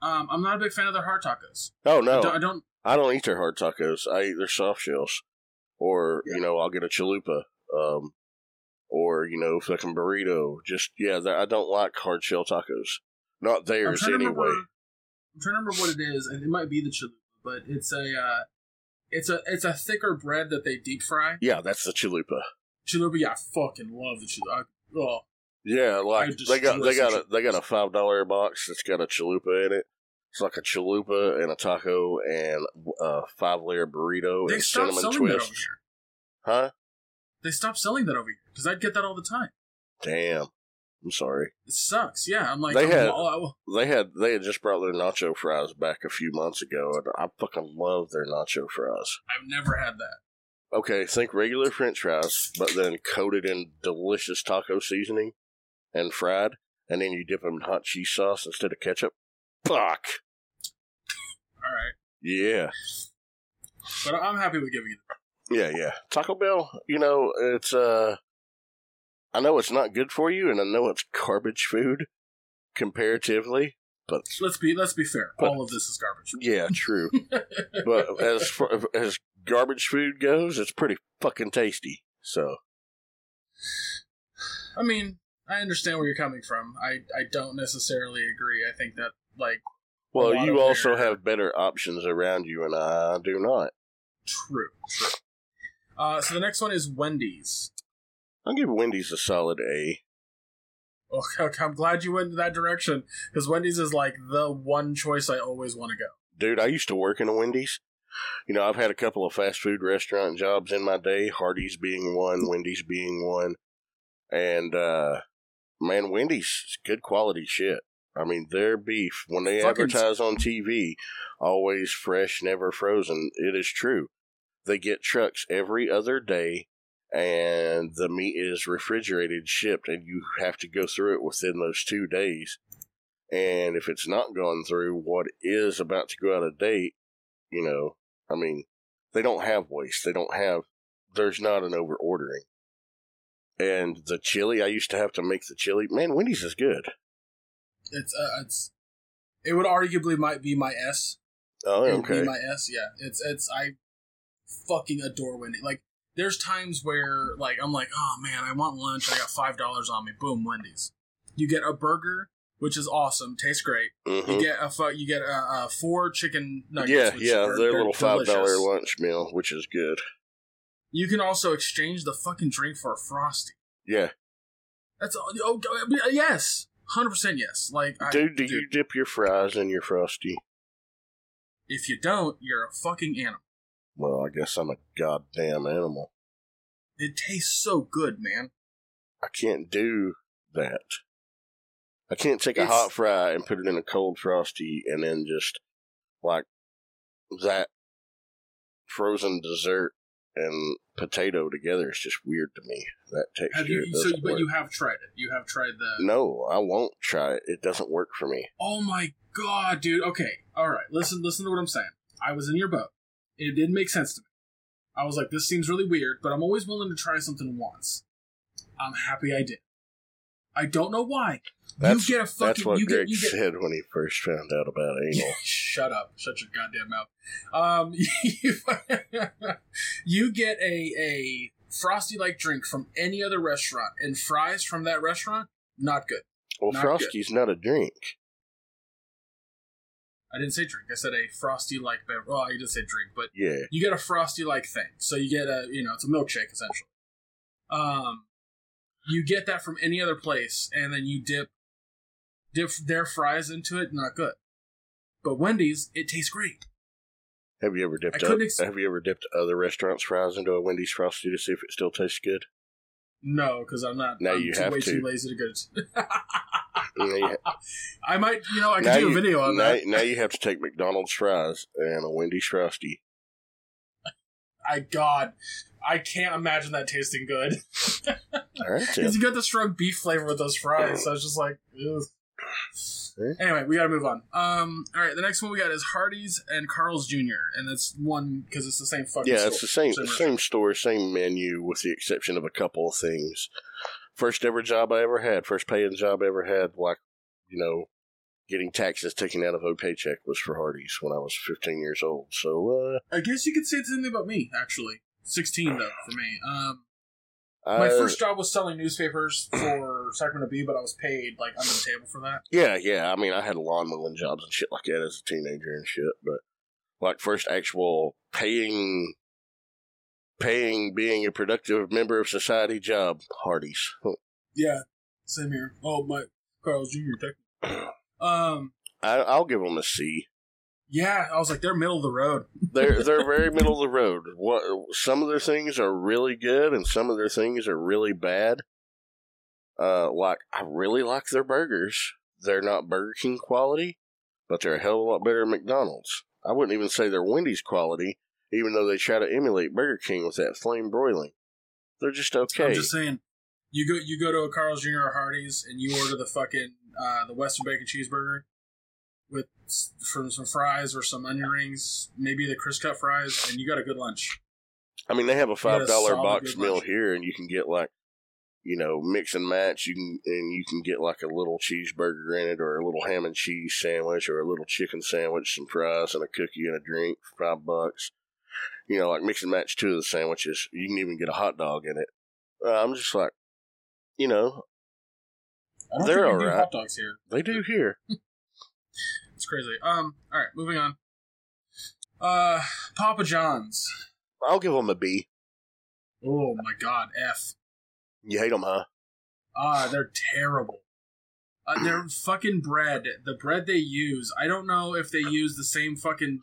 um, I'm not a big fan of their hard tacos. Oh I no, don't, I don't I don't eat their hard tacos. I eat their soft shells, or Yeah. you know, I'll get a chalupa, um, or you know, fucking burrito. Just yeah, I don't like hard shell tacos. Not I'm theirs to anyway. remember, I'm trying to remember what it is, and it might be the chalupa, but it's a uh, it's a it's a thicker bread that they deep fry. Yeah, that's the chalupa. Chalupa, yeah, I fucking love the chalupa. I, oh, Yeah, like they got they got a they got a five dollar box that's got a chalupa in it. It's like a chalupa and a taco and a five layer burrito they and cinnamon selling that over twist. here. Huh? They stopped selling that over here because I'd get that all the time. Damn. I'm sorry. It sucks. Yeah, I'm like, They I'm had- all- They had they had just brought their nacho fries back a few months ago, and I fucking love their nacho fries. I've never had that. Okay, think regular French fries, but then coated in delicious taco seasoning and fried, and then you dip them in hot cheese sauce instead of ketchup. Fuck All right, yeah, but I'm happy with giving it. yeah, yeah. Taco Bell, you know, it's uh, I know it's not good for you, and I know it's garbage food comparatively, but Let's be let's be fair. But- all of this is garbage. yeah, true. <laughs> but as far as garbage food goes, it's pretty fucking tasty. So I mean, I understand where you're coming from. I I don't necessarily agree. I think that like Well, you also their- have better options around you, and I do not. true, true. Uh, so the next one is Wendy's. I'll give Wendy's a solid A. Okay, I'm glad you went in that direction because Wendy's is like the one choice I always want to go. Dude, I used to work in a Wendy's. You know, I've had a couple of fast food restaurant jobs in my day, Hardee's being one, Wendy's being one. And, uh, man, Wendy's is good quality shit. I mean, their beef, when they Fucking- advertise on TV, always fresh, never frozen. It is true. They get trucks every other day, and the meat is refrigerated, shipped, and you have to go through it within those two days. And if it's not gone through what is about to go out of date, you know, I mean, they don't have waste. They don't have, there's not an over ordering. And the chili, I used to have to make the chili. Man, Wendy's is good. It's uh, it's it would arguably might be my S. Oh, It would be okay. my S. Yeah, it's it's I fucking adore Wendy. Like there's times where like I'm like, oh man, I want lunch. I got five dollars on me. Boom, Wendy's. You get a burger, which is awesome, tastes great. You Mhm. get a you get a, a four chicken nuggets. Yeah, yeah, are- their little five dollar lunch meal, which is good. You can also exchange the fucking drink for a frosty. Yeah, That's all. Oh, yes, hundred percent yes. Like, I, dude, do you dip your fries in your frosty? If you don't, you're a fucking animal. Well, I guess I'm a goddamn animal. It tastes so good, man. I can't do that. I can't take a hot fry and put it in a cold frosty and then just like that frozen dessert and potato together is just weird to me. That texture Have you? So, but work. you have tried it. You have tried the. no, I won't try it. It doesn't work for me. Oh my god, dude. Okay, all right. Listen, listen to what I'm saying. I was in your boat. It didn't make sense to me. I was like, this seems really weird, but I'm always willing to try something once. I'm happy I did. I don't know why. That's you get a fucking. that's what you Greg get. You get. said when he first found out about anal. <laughs> Shut up! Shut your goddamn mouth. Um, <laughs> you, you get a a frosty like drink from any other restaurant, and fries from that restaurant, not good. Well, Not Frosty's not a drink. I didn't say drink. I said a frosty like beverage. Well, I didn't say drink, but Yeah, you get a frosty like thing. So you get a you know it's a milkshake essentially. Um, you get that from any other place, and then you dip dip their fries into it. Not good. But Wendy's, it tastes great. have you ever dipped? Up, ex- have you ever dipped other restaurants' fries into a Wendy's Frosty to see if it still tastes good? No, because I'm not. Now I'm you too, have way to. too lazy to go. To <laughs> You, <laughs> I might, you know, I could now do a video on now, that. now you have to take McDonald's fries and a Wendy's Frosty. I God, I can't imagine that tasting good. All right, <laughs> Tim. Because you got the strong beef flavor with those fries. So I was just like, Ugh. Anyway, we gotta move on. Um, all right, the next one we got is Hardee's and Carl's Jr. And that's one because it's the same fucking. Yeah, store. it's the same Same same store, same menu, with the exception of a couple of things. First ever job I ever had, first paying job I ever had, like you know, getting taxes taken out of a paycheck was for Hardee's when I was 15 years old. So, uh, I guess you could say the same thing about me, actually. 16, though, for me. Um, my I- first job was selling newspapers for Sacramento Bee, but I was paid, like, under the table for that. Yeah, yeah. I mean, I had lawn mowing jobs and shit like that as a teenager and shit, but like first actual paying, paying, being a productive member of society job, Hardee's. Yeah, same here. Oh, my Carl's Jr. Tech. <clears throat> Um, I, I'll give them a C. yeah, I was like, they're middle of the road. <laughs> They're they're very middle of the road. What some of their things are really good, and some of their things are really bad. Uh, like I really like their burgers. They're not Burger King quality, but they're a hell of a lot better than McDonald's. I wouldn't even say they're Wendy's quality, even though they try to emulate Burger King with that flame broiling. They're just okay. I'm just saying, you go you go to a Carl's Jr. or Hardee's and you order the fucking uh, the Western bacon cheeseburger with from some fries or some onion rings, maybe the crisp cut fries, and you got a good lunch. I mean, they have a five dollar box meal lunch. here, and you can get like, you know, mix and match. You can and you can get like a little cheeseburger in it, or a little ham and cheese sandwich, or a little chicken sandwich, some fries, and a cookie and a drink for five bucks. You know, like mix and match two of the sandwiches. You can even get a hot dog in it. Uh, I'm just like, you know, I don't They're do alright. hot dogs here. they do here. <laughs> It's crazy. Um. All right, moving on. Uh, Papa John's. I'll give them a B. Oh my God, F. You hate them, huh? Ah, they're terrible. Uh, their fucking bread, the bread they use, I don't know if they use the same fucking,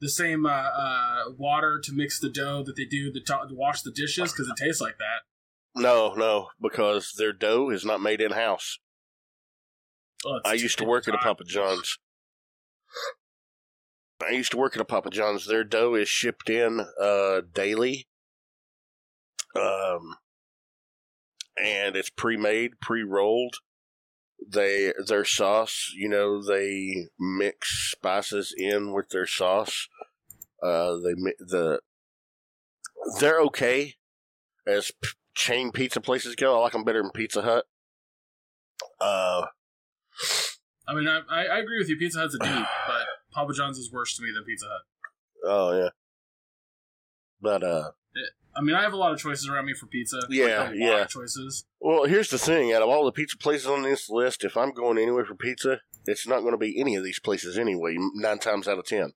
the same uh, uh, water to mix the dough that they do to, to wash the dishes because it tastes like that. No, no, because their dough is not made in house. Oh, I used to work at a Papa John's. I used to work at a Papa John's. Their dough is shipped in uh, daily, um, and it's pre-made, pre-rolled. They their sauce, you know, they mix spices in with their sauce. Uh, they the they're okay as p- chain pizza places go. I like them better than Pizza Hut. Uh, I mean, I, I, agree with you. Pizza Hut's a D, but Papa John's is worse to me than Pizza Hut. oh yeah, but uh. I mean, I have a lot of choices around me for pizza. Like, Yeah, a lot yeah. of choices. Well, here's the thing: out of all the pizza places on this list, if I'm going anywhere for pizza, it's not going to be any of these places anyway. Nine times out of ten.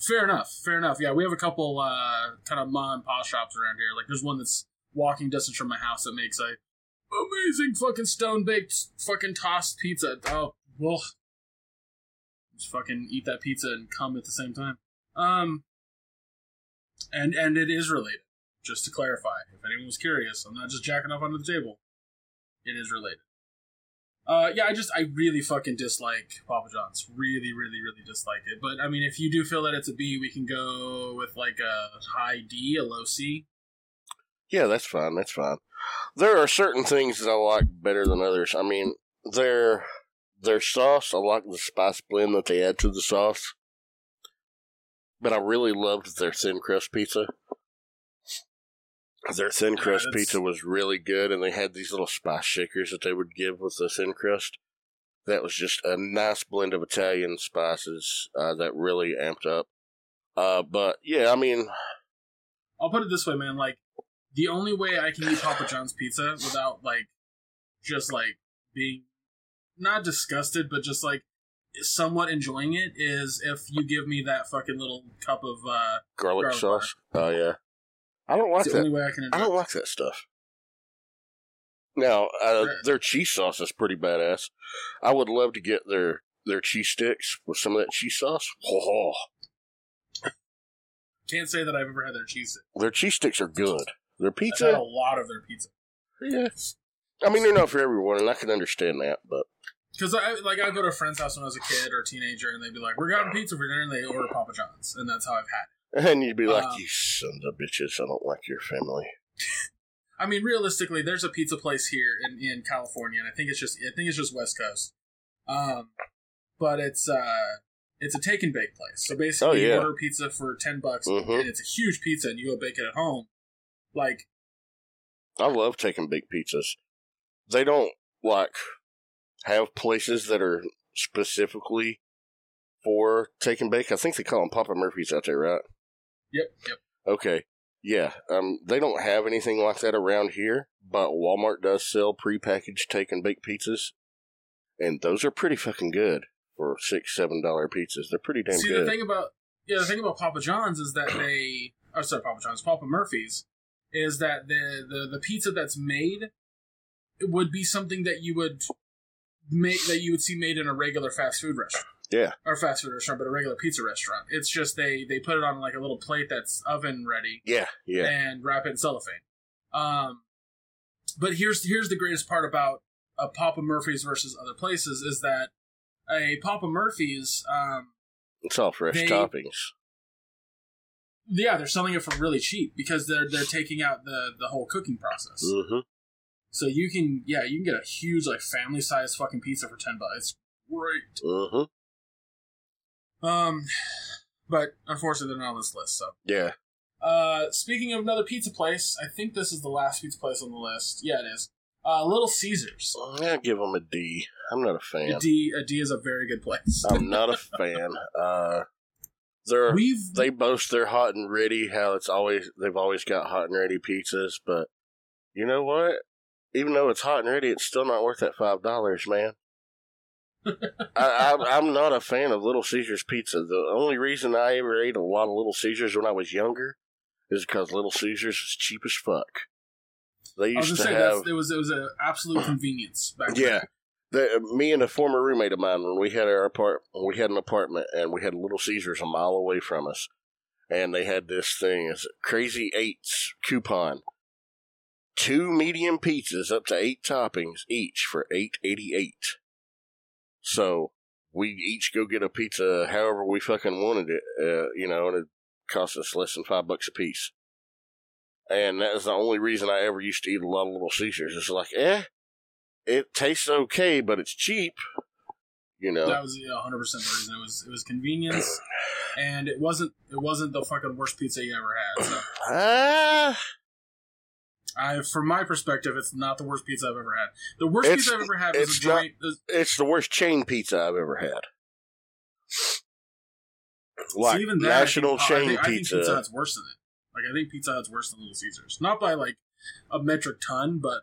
Fair enough. Fair enough. Yeah, we have a couple uh, kind of mom and pop shops around here. Like, there's one that's walking distance from my house that makes a amazing fucking stone baked fucking tossed pizza. Oh, well, just fucking eat that pizza and come at the same time. Um, and and it is related. Just to clarify, if anyone was curious, I'm not just jacking off under the table. It is related. Uh, yeah, I just I really fucking dislike Papa John's. Really, really, really dislike it. But I mean, if you do feel that it's a B, we can go with like a high D, a low C. Yeah, that's fine. That's fine. There are certain things that I like better than others. I mean, their their sauce. I like the spice blend that they add to the sauce. But I really loved their thin crust pizza. Their thin crust pizza was really good, and they had these little spice shakers that they would give with the thin crust. That was just a nice blend of Italian spices uh, that really amped up. Uh, but yeah, I mean, I'll put it this way, man. Like the only way I can eat Papa John's pizza without like just like being not disgusted, but just like somewhat enjoying it is if you give me that fucking little cup of. uh garlic Garlic sauce. Oh yeah, I don't like It's the that. only way I can I don't it. like that stuff. Now, uh, their cheese sauce is pretty badass. I would love to get their their cheese sticks with some of that cheese sauce. Oh, <laughs> Can't say that I've ever had their cheese. stick. their cheese sticks are good. Their I've had pizza, a lot of their pizza yeah. I mean, they're not for everyone, and I can understand that. But because I like I go to a friend's house when I was a kid or a teenager, and they'd be like, "We're having pizza for dinner," and they order Papa John's, and that's how I've had it. <laughs> and you'd be like, Um, "You sons of bitches! I don't like your family." <laughs> I mean, realistically, there's a pizza place here in, in California, and I think it's just I think it's just West Coast. Um, but it's uh, it's a take and bake place. So basically, Oh, you yeah. order pizza for ten bucks, Mhm. and it's a huge pizza, and you go bake it at home. Like, I love taking big pizzas. They don't like have places that are specifically for take and bake. I think they call them Papa Murphy's out there, right? Yep, yep. Okay. Yeah. Um, they don't have anything like that around here, but Walmart does sell prepackaged take and bake pizzas, and those are pretty fucking good for six, seven dollar pizzas. They're pretty damn See, good. See, the thing about yeah, the thing about Papa John's is that they, oh sorry, Papa John's, Papa Murphy's, is that the the the pizza that's made would be something that you would make that you would see made in a regular fast food restaurant. Yeah. Or fast food restaurant, but a regular pizza restaurant. It's just they they put it on like a little plate that's oven ready yeah, yeah. and wrap it in cellophane. Um, but here's here's the greatest part about a Papa Murphy's versus other places is that a Papa Murphy's, um, It's all fresh they- toppings. yeah, they're selling it for really cheap because they're they're taking out the the whole cooking process. Mm-hmm. So you can yeah you can get a huge like family size fucking pizza for ten bucks. It's great. Mm-hmm. Um, but unfortunately they're not on this list. So Yeah. Uh, speaking of another pizza place, I think this is the last pizza place on the list. Yeah, it is. Uh, Little Caesars. I give them a D. I'm not a fan. A D, a D is a very good place. I'm not a <laughs> fan. Uh, they're We've they boast they're hot and ready. How it's always they've always got hot and ready pizzas, but you know what? Even though it's hot and ready, it's still not worth that five dollars, man. <laughs> I, I, I'm not a fan of Little Caesars pizza. The only reason I ever ate a lot of Little Caesars when I was younger is because Little Caesars is cheap as fuck. They used say have it was it was an absolute convenience back then. yeah. The, me and a former roommate of mine, when we had our apart, when we had an apartment, and we had Little Caesars a mile away from us, and they had this thing, it's a Crazy Eights coupon, two medium pizzas up to eight toppings each for eight eighty eight. So we each go get a pizza however we fucking wanted it, uh, you know, and it cost us less than five bucks a piece. And that was the only reason I ever used to eat a lot of Little Caesars. It's like, eh, it tastes okay, but it's cheap. You know, That was hundred percent the reason. It was it was convenience, and it wasn't it wasn't the fucking worst pizza you ever had. So, <clears throat> ah, I, from my perspective, it's not the worst pizza I've ever had. The worst It's- pizza I've ever had was it's a joint. is- it's the worst chain pizza I've ever had. so Like even that, I national think- I chain think, I think pizza. Pizza Hut's worse than it. Like I think Pizza Hut's worse than Little Caesars. Not by like a metric ton, but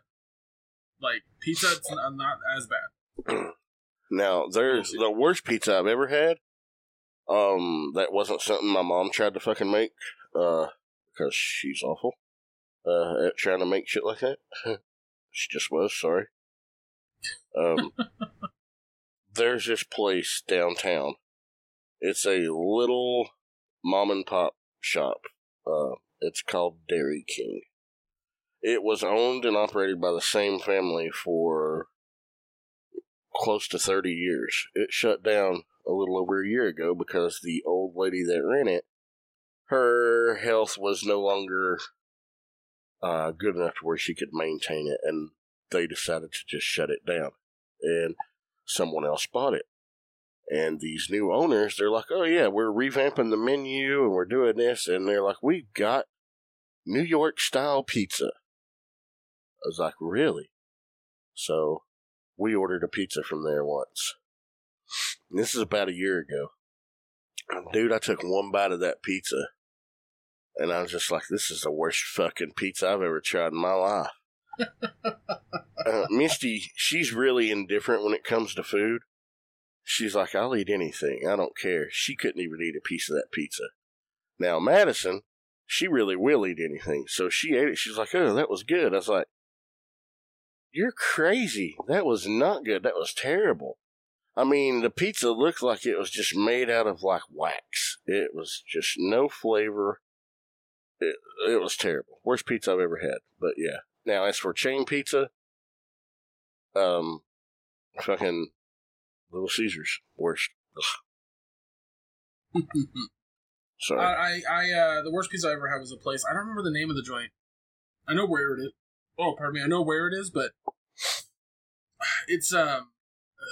like Pizza Hut's not, not as bad. <clears throat> Now, there's the worst pizza I've ever had. Um, that wasn't something my mom tried to fucking make, uh, because she's awful, uh, at trying to make shit like that. <laughs> she just was, sorry. Um, <laughs> there's this place downtown. It's a little mom and pop shop. Uh, it's called Dairy King. It was owned and operated by the same family for close to 30 years. It shut down a little over a year ago because the old lady that ran it, her health was no longer uh, good enough to where she could maintain it, and they decided to just shut it down. And someone else bought it. And these new owners, they're like, oh yeah, we're revamping the menu and we're doing this. And they're like, we've got New York style pizza. I was like, really? So we ordered a pizza from there once. And this is about a year ago. Dude, I took one bite of that pizza. And I was just like, this is the worst fucking pizza I've ever tried in my life. <laughs> uh, Misty, she's really indifferent when it comes to food. She's like, I'll eat anything. I don't care. She couldn't even eat a piece of that pizza. Now, Madison, she really will eat anything. So she ate it. She's like, oh, that was good. I was like, you're crazy. That was not good. That was terrible. I mean, the pizza looked like it was just made out of like wax. It was just no flavor. It, it was terrible. Worst pizza I've ever had. But yeah. Now, as for chain pizza, um, fucking Little Caesars, worst. <laughs> Sorry. I, I, I, uh, the worst pizza I ever had was a place. I don't remember the name of the joint. I know where it is. Oh, pardon me. I know where it is, but <sighs> it's um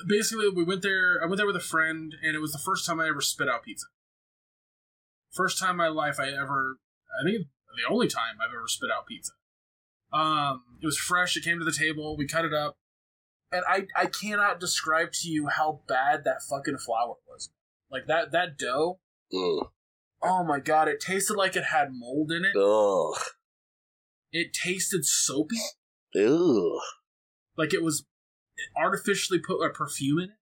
basically we went there. I went there with a friend, and it was the first time I ever spit out pizza. First time in my life I ever. I think the only time I've ever spit out pizza. Um, it was fresh. It came to the table. We cut it up. and I I cannot describe to you how bad that fucking flour was. Like that that dough. Mm. Oh my god! It tasted like it had mold in it. Ugh. It tasted soapy, Ugh. like it was artificially put a perfume in it.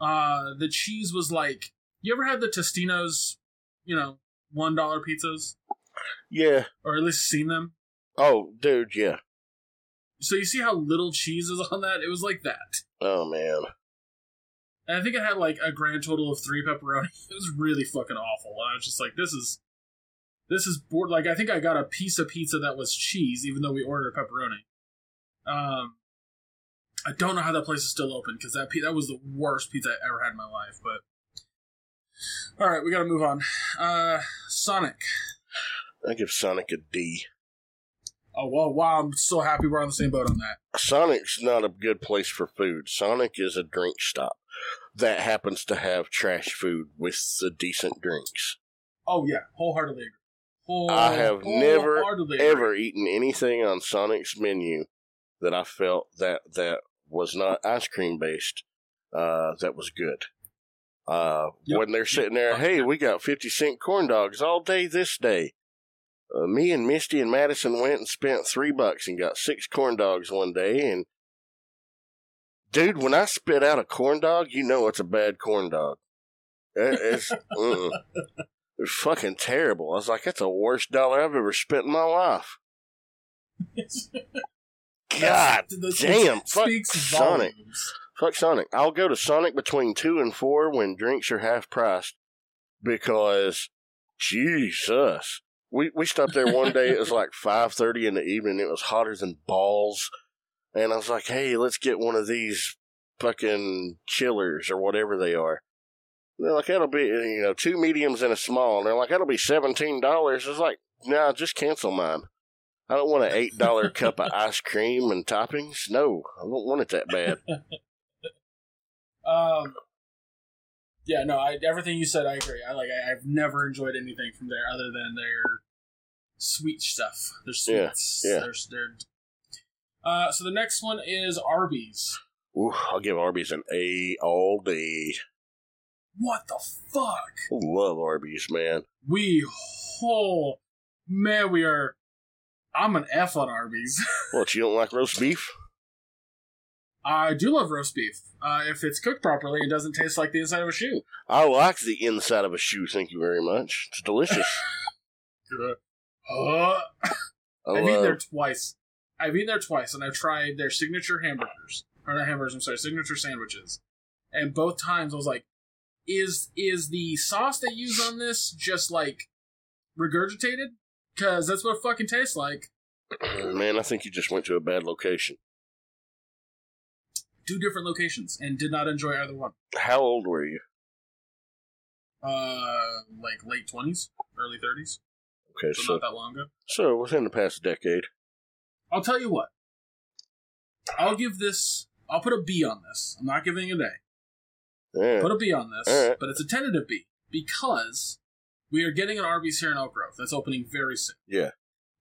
Uh, the cheese was like. You ever had the Totino's, you know, one dollar pizzas, Yeah. or at least seen them? Oh, dude, yeah. So you see how little cheese is on that? It was like that. Oh, man. And I think it had like a grand total of three pepperoni. <laughs> It was really fucking awful. And I was just like, this is this is bored like I think I got a piece of pizza that was cheese, even though we ordered pepperoni. Um I don't know how that place is still open because that pi- that was the worst pizza I ever had in my life. But all right, we got to move on. Uh, Sonic. I give Sonic a D. Oh well, wow! I'm so happy we're on the same boat on that. Sonic's not a good place for food. Sonic is a drink stop that happens to have trash food with the decent drinks. Oh yeah, wholeheartedly agree. Whole, I have never, agree. Ever eaten anything on Sonic's menu that I felt that that was not ice cream based uh, that was good. Uh, Yep. When they're sitting there, hey, we got 50 cent corn dogs all day this day. Uh, me and Misty and Madison went and spent three bucks and got six corn dogs one day. And dude, when I spit out a corn dog, you know it's a bad corn dog. It's, <laughs> it's fucking terrible. I was like, that's the worst dollar I've ever spent in my life. <laughs> God damn, fuck speaks Sonic. volumes. Fuck Sonic. I'll go to Sonic between two and four when drinks are half priced because Jesus. We we stopped there one day, it was like <laughs> five thirty in the evening, it was hotter than balls. And I was like, Hey, let's get one of these fucking chillers or whatever they are. And they're like, that'll be you know, two mediums and a small. And they're like, that'll be seventeen dollars. It's like, nah, just cancel mine. I don't want an eight dollar <laughs> cup of ice cream and toppings. No, I don't want it that bad. <laughs> Um, yeah, no, I, everything you said, I agree. I like. I, I've never enjoyed anything from there other than their sweet stuff. Their Yeah, sweets. yeah. Their, their, uh, so the next one is Arby's. Ooh, I'll give Arby's an A all day. What the fuck? I love Arby's, man. We, oh man, we are. I'm an F on Arby's. <laughs> What, you don't like roast beef? I do love roast beef. Uh, if it's cooked properly, it doesn't taste like the inside of a shoe. I like the inside of a shoe, thank you very much. It's delicious. <laughs> Uh, I I've eaten there twice. I've eaten there twice, and I've tried their signature hamburgers. Or not hamburgers, I'm sorry, signature sandwiches. And both times I was like, is is the sauce they use on this just like regurgitated? Because that's what it fucking tastes like. man, I think you just went to a bad location. Two different locations, and did not enjoy either one. How old were you? Uh, like late 20s, early 30s. Okay, So so, not that long ago. so within the past decade. I'll tell you what. I'll give this. I'll put a B on this. I'm not giving it an A. Yeah. Put a B on this, Alright. but it's a tentative B because we are getting an Arby's here in Oak Grove that's opening very soon. Yeah.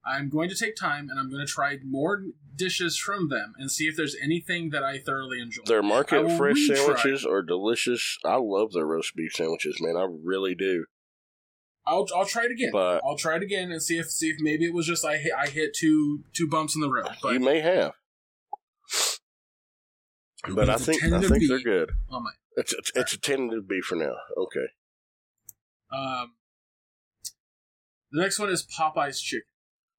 I'm going to take time and I'm going to try more dishes from them and see if there's anything that I thoroughly enjoy. Their market fresh retry. sandwiches are delicious. I love their roast beef sandwiches, man. I really do. I'll I'll try it again. But I'll try it again and see if see if maybe it was just I hit I hit two two bumps in the road. But you may have. But I think I think they're good. oh my. It's it's, it's a tentative B for now. Okay. Um, the next one is Popeye's chicken.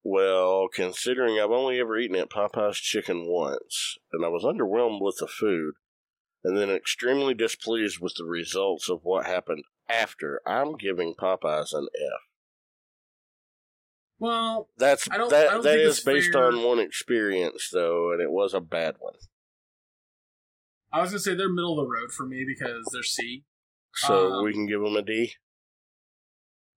Well, considering I've only ever eaten at Popeye's Chicken once, and I was underwhelmed with the food, and then extremely displeased with the results of what happened after, I'm giving Popeye's an F. Well, That's I don't- that I don't that think is based fair. on one experience though, and it was a bad one. I was gonna say they're middle of the road for me because they're C. So Um, we can give them a D.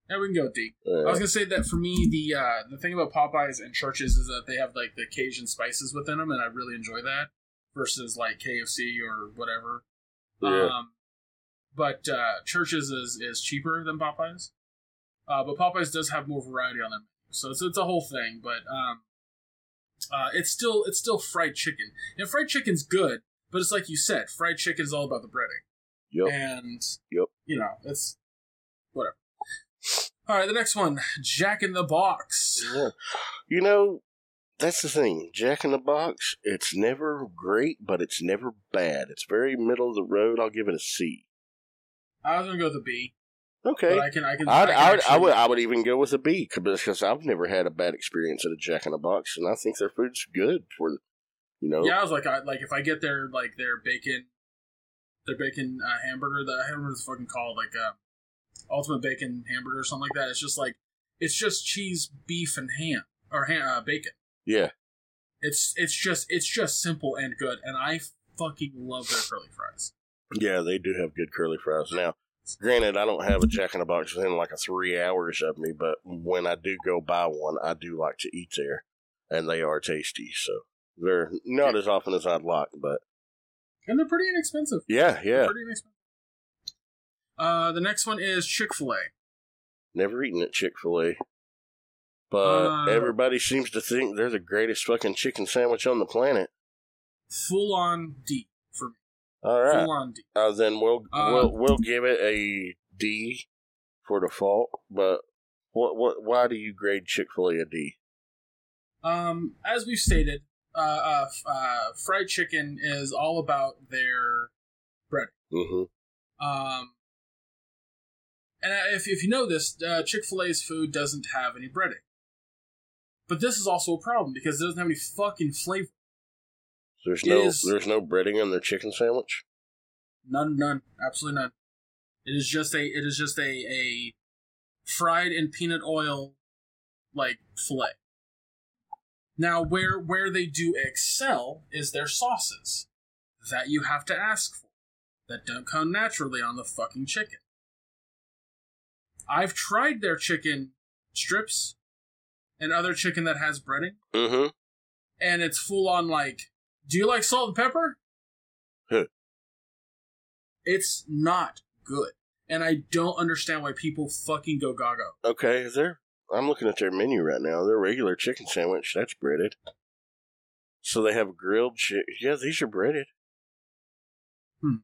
Yeah, we can go with D. I Uh, was gonna say that for me, the uh, the thing about Popeyes and Church's is that they have like the Cajun spices within them, and I really enjoy that versus like KFC or whatever. Yeah. Um, but uh, Church's is is cheaper than Popeyes. Uh, but Popeyes does have more variety on them, so it's it's a whole thing. But um, Uh, it's still it's still fried chicken, and fried chicken's good, but it's like you said, fried chicken is all about the breading, Yep. and Yep. you know it's whatever. All right, the next one, Jack in the Box. Yeah. You know, that's the thing. Jack in the Box, it's never great, but it's never bad. It's very middle of the road. I'll give it a C. I was gonna go with a B. Okay. but I can I can. I'd, I, can I, would, I would I would even go with a B because I've never had a bad experience at a Jack in the Box, and I think their food's good for you know. Yeah, I was like, I, like if I get their like their bacon, their bacon uh, hamburger, the I don't know what it's fucking called, like uh, ultimate bacon hamburger or something like that. It's just like it's just cheese, beef, and ham or ham, uh, bacon. Yeah, It's it's just it's just simple and good, and I fucking love their curly fries. yeah, they do have good curly fries. Now, granted, I don't have a Jack in the Box within like a three hours of me, but when I do go buy one, I do like to eat there, and they are tasty. So they're not as often as I'd like, but And they're pretty inexpensive. yeah, yeah. Pretty inexpensive. Uh, the next one is Chick Fil A. Never eaten at Chick Fil A. But Uh, everybody seems to think they're the greatest fucking chicken sandwich on the planet. Full on D for me. All right, Full on D. uh, then we'll Uh, we'll we'll give it a D for default. But what what why do you grade Chick Fil A a D? Um, as we've stated, uh, uh, uh, fried chicken is all about their bread. Mm-hmm. um. And if, if you know this, uh, Chick Fil A's food doesn't have any breading. But this is also a problem because it doesn't have any fucking flavor. There's It no is- there's no breading on their chicken sandwich. None, none, absolutely none. It is just a, it is just a, a fried in peanut oil, like fillet. Now, where where they do excel is their sauces that you have to ask for, that don't come naturally on the fucking chicken. I've tried their chicken strips and other chicken that has breading, Mm-hmm. and it's full on like, do you like salt and pepper? Huh. It's not good. And I don't understand why people fucking go gaga. Okay, they're I'm looking at their menu right now. Their regular chicken sandwich that's breaded. So they have grilled chicken. Yeah, these are breaded. Hmm.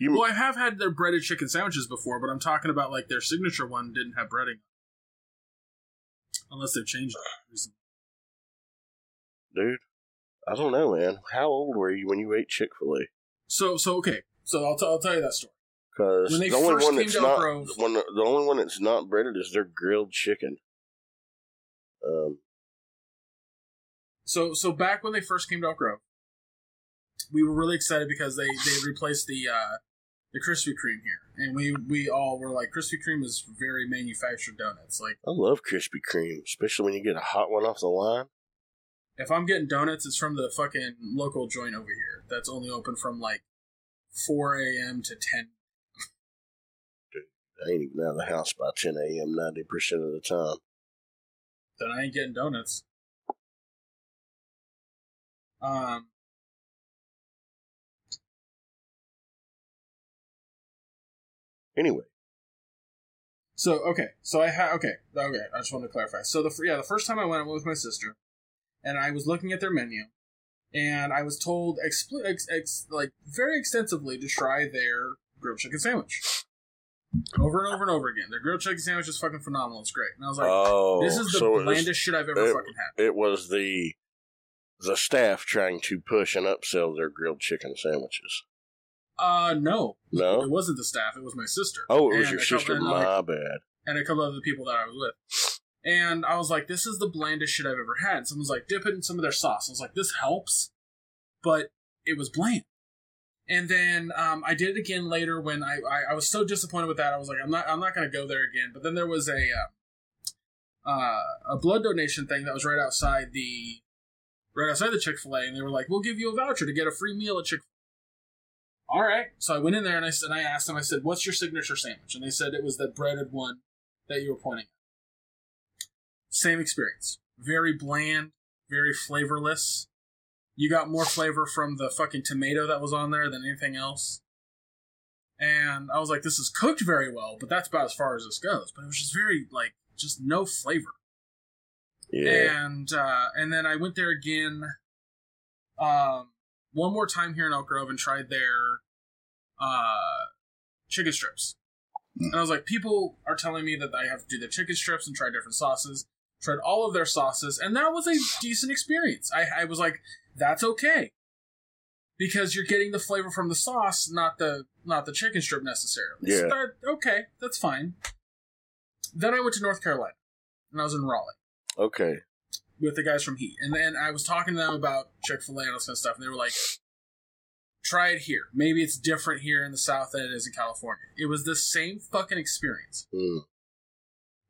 You Well, I have had their breaded chicken sandwiches before, but I'm talking about like their signature one didn't have breading. Unless they've changed it recently. dude, I don't know, man. How old were you when you ate Chick Fil A? So, so okay. So I'll, t- I'll tell you that story. Because the only one that's not Grove- one, the only one that's not breaded is their grilled chicken. Um, So, so back when they first came to Elk Grove, we were really excited because they they replaced the uh, the Krispy Kreme here, and we we all were like, Krispy Kreme is very manufactured donuts. Like, I love Krispy Kreme, especially when you get a hot one off the line. if I'm getting donuts, it's from the fucking local joint over here that's only open from like 4 a.m. to 10. Dude, I ain't even out of the house by 10 a.m. 90% of the time. Then I ain't getting donuts. Um. Anyway, So okay, so I had okay, okay. I just wanted to clarify. So the yeah, the first time I went, I went with my sister, and I was looking at their menu, and I was told expl- ex- ex- like very extensively to try their grilled chicken sandwich. Over and over and over again. Their grilled chicken sandwich is fucking phenomenal. It's great. And I was like, oh, this is the so was- blandest shit I've ever it- fucking had. it was the the staff trying to push and upsell their grilled chicken sandwiches. Uh, no, No? it wasn't the staff. It was my sister. Oh, it was And your a couple- sister. and, like, My bad. and a couple other people that I was with. And I was like, this is the blandest shit I've ever had. And someone's like, dip it in some of their sauce. I was like, this helps, but it was bland. And then um, I did it again later when I, I, I was so disappointed with that. I was like, I'm not I'm not going to go there again. But then there was a uh, uh, a blood donation thing that was right outside the right outside the Chick Fil A, and they were like, we'll give you a voucher to get a free meal at Chick. All right. So I went in there and I said, I asked them. I said, "What's your signature sandwich?" And they said it was the breaded one that you were pointing at. Same experience. Very bland, very flavorless. You got more flavor from the fucking tomato that was on there than anything else. And I was like, this is cooked very well, but that's about as far as this goes. But it was just very, like, just no flavor. Yeah. And uh, and then I went there again, um, one more time here in Elk Grove and tried their uh, chicken strips. And I was like, people are telling me that I have to do the chicken strips and try different sauces. Tried all of their sauces, and that was a decent experience. I, I was like, that's okay. Because you're getting the flavor from the sauce, not the not the chicken strip necessarily. So Yeah. that, okay, that's fine. Then I went to North Carolina, and I was in Raleigh Okay. With the guys from Heat, and then I was talking to them about Chick Fil A and all this kind of stuff, and they were like, "Try it here. Maybe it's different here in the South than it is in California." It was the same fucking experience, Mm.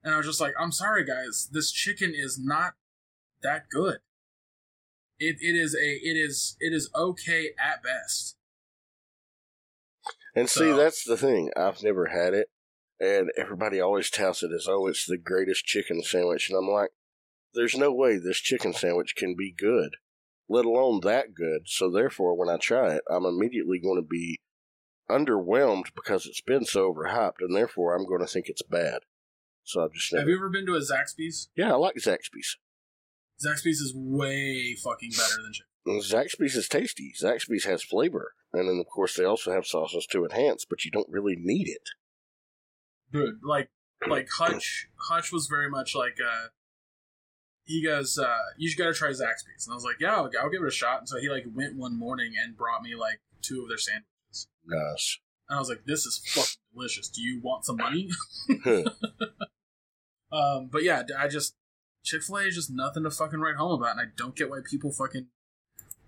and I was just like, "I'm sorry, guys. This chicken is not that good. It it is a it is it is okay at best." And see, that's the thing. I've never had it, and everybody always touts it as, oh, it's the greatest chicken sandwich. And I'm like, there's no way this chicken sandwich can be good, let alone that good. So therefore, when I try it, I'm immediately going to be underwhelmed because it's been so overhyped, and therefore I'm going to think it's bad. So I've just never... Have you ever been to a Zaxby's? Yeah, I like Zaxby's. Zaxby's is way fucking better than chicken. Zaxby's is tasty. Zaxby's has flavor. And then, of course, they also have sauces to enhance, but you don't really need it. Dude, like like <clears throat> Hutch Hutch was very much like uh he goes, uh, you just gotta try Zaxby's. And I was like, yeah, I'll, I'll give it a shot. And so he like went one morning and brought me like two of their sandwiches. Nice. And I was like, this is fucking delicious. Do you want some money? <laughs> um, but yeah, I just Chick Fil A is just nothing to fucking write home about, and I don't get why people fucking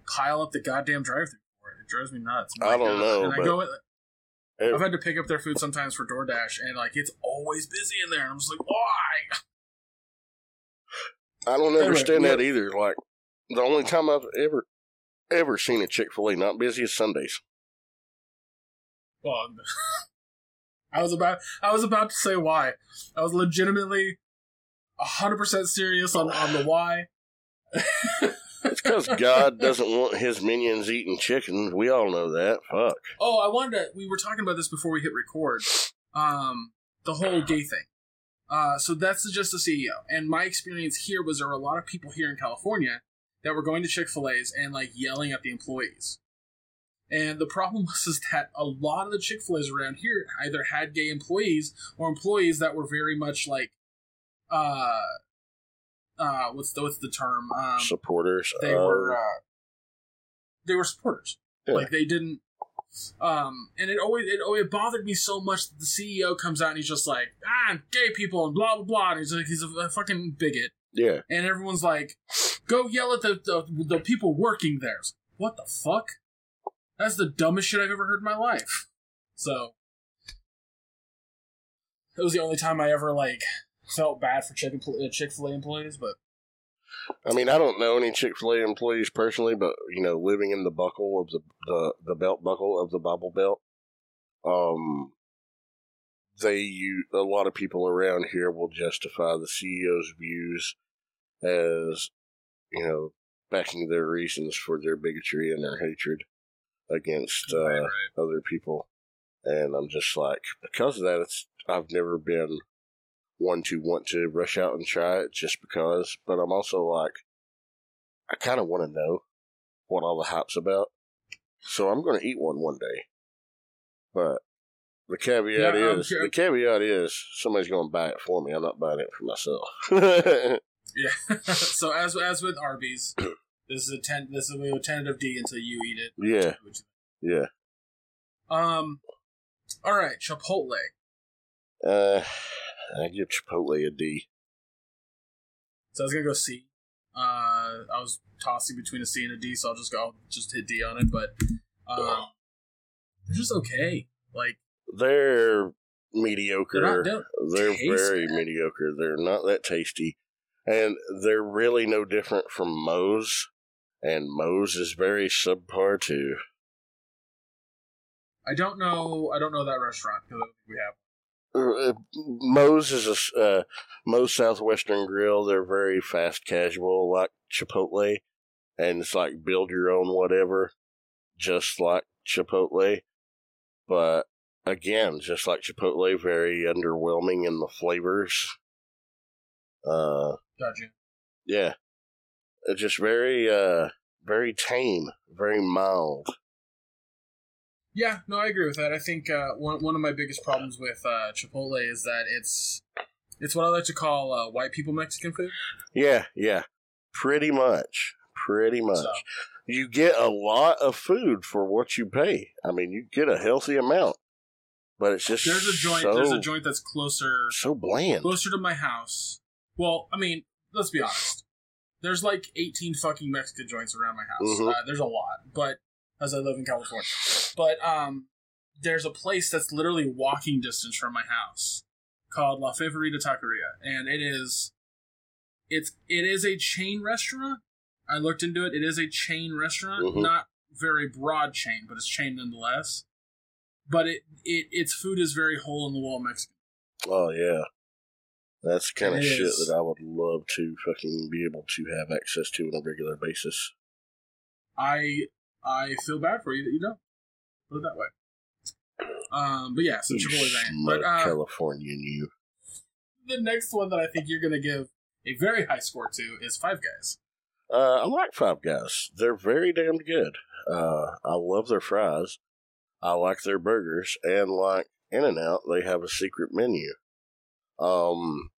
pile up the goddamn drive-through for it. It drives me nuts. I don't know, And I go. It- I've had to pick up their food sometimes for DoorDash, and like it's always busy in there. And I'm just like, why? I don't understand that either. Like, the only time I've ever, ever seen a Chick fil A not busy is Sundays. Well, <laughs> I was about I was about to say why. I was legitimately hundred percent serious on on the <sighs> why. It's because God doesn't want his minions eating chicken. We all know that. Fuck. Oh, I wanted to. We were talking about this before we hit record. Um, the whole gay thing. Uh, so that's just the CEO. And my experience here was there were a lot of people here in California that were going to Chick Fil A's and like yelling at the employees. And the problem <laughs> was is that a lot of the Chick Fil A's around here either had gay employees or employees that were very much like, uh, uh, what's the what's the term? Um, Supporters. they were uh, they were supporters. Yeah. Like they didn't. Um, and it always it always bothered me so much that the CEO comes out and he's just like ah gay people and blah blah blah and he's like he's a, a fucking bigot yeah. and everyone's like go yell at the the, the people working there. Like, What the fuck? That's the dumbest shit I've ever heard in my life. So that was the only time I ever like felt bad for Chick Chick Fil A employees, but I mean, I don't know any Chick fil A employees personally, but, you know, living in the buckle of the, the, the belt buckle of the Bible Belt, um, they, you, a lot of people around here will justify the CEO's views as, you know, backing their reasons for their bigotry and their hatred against, uh, right, right. other people. And I'm just like, because of that, it's, I've never been one to want to rush out and try it just because, but I'm also like, I kind of want to know what all the hype's about. So I'm going to eat one one day. But the caveat Yeah, is, sure- the caveat is somebody's going to buy it for me. I'm not buying it for myself. <laughs> Yeah. <laughs> so as as with Arby's, <clears throat> this is a ten. This is a tentative D until you eat it. yeah, yeah. Um. All right, Chipotle. Uh, I give Chipotle a D. So I was gonna go C. Uh, I was tossing between a C and a D, so I'll just go I'll just hit D on it. But um, they're just okay. Like They're mediocre. they're. They're, They're very bad. mediocre. They're not that tasty. And they're really no different from Moe's. And Moe's is very subpar too. I don't know. I don't know that restaurant because I don't think we have. Uh, Moe's is a uh, Moe's Southwestern Grill. They're very fast casual, like Chipotle, and it's like build your own whatever, just like Chipotle. But again, just like Chipotle, very underwhelming in the flavors. Uh, Gotcha. Yeah. It's just very, uh, very tame, very mild. Yeah, no, I agree with that. I think uh, one one of my biggest problems with uh, Chipotle is that it's it's what I like to call uh, white people Mexican food. Yeah, yeah. Pretty much. Pretty much. So, You get a lot of food for what you pay. I mean, you get a healthy amount, but it's just there's a joint. so, There's a joint that's closer so bland. closer to my house. Well, I mean, let's be honest. There's like 18 fucking Mexican joints around my house. Mhm. Uh, there's a lot, but as I live in California, but um, there's a place that's literally walking distance from my house called La Favorita Taqueria, and it is it's it is a chain restaurant. I looked into it. It is a chain restaurant, Mhm. not very broad chain, but it's chain nonetheless. But it, it its food is very hole in the wall Mexican. Oh yeah, that's kind of shit is. that I would love to fucking be able to have access to on a regular basis. I I feel bad for you that you don't. Put it that way. Um, but yeah, so Chipotle But uh, Californian, you. the next one that I think you're gonna give a very high score to is Five Guys. Uh, I like Five Guys. They're very damn good. Uh, I love their fries. I like their burgers, and like In and Out, they have a secret menu. Um,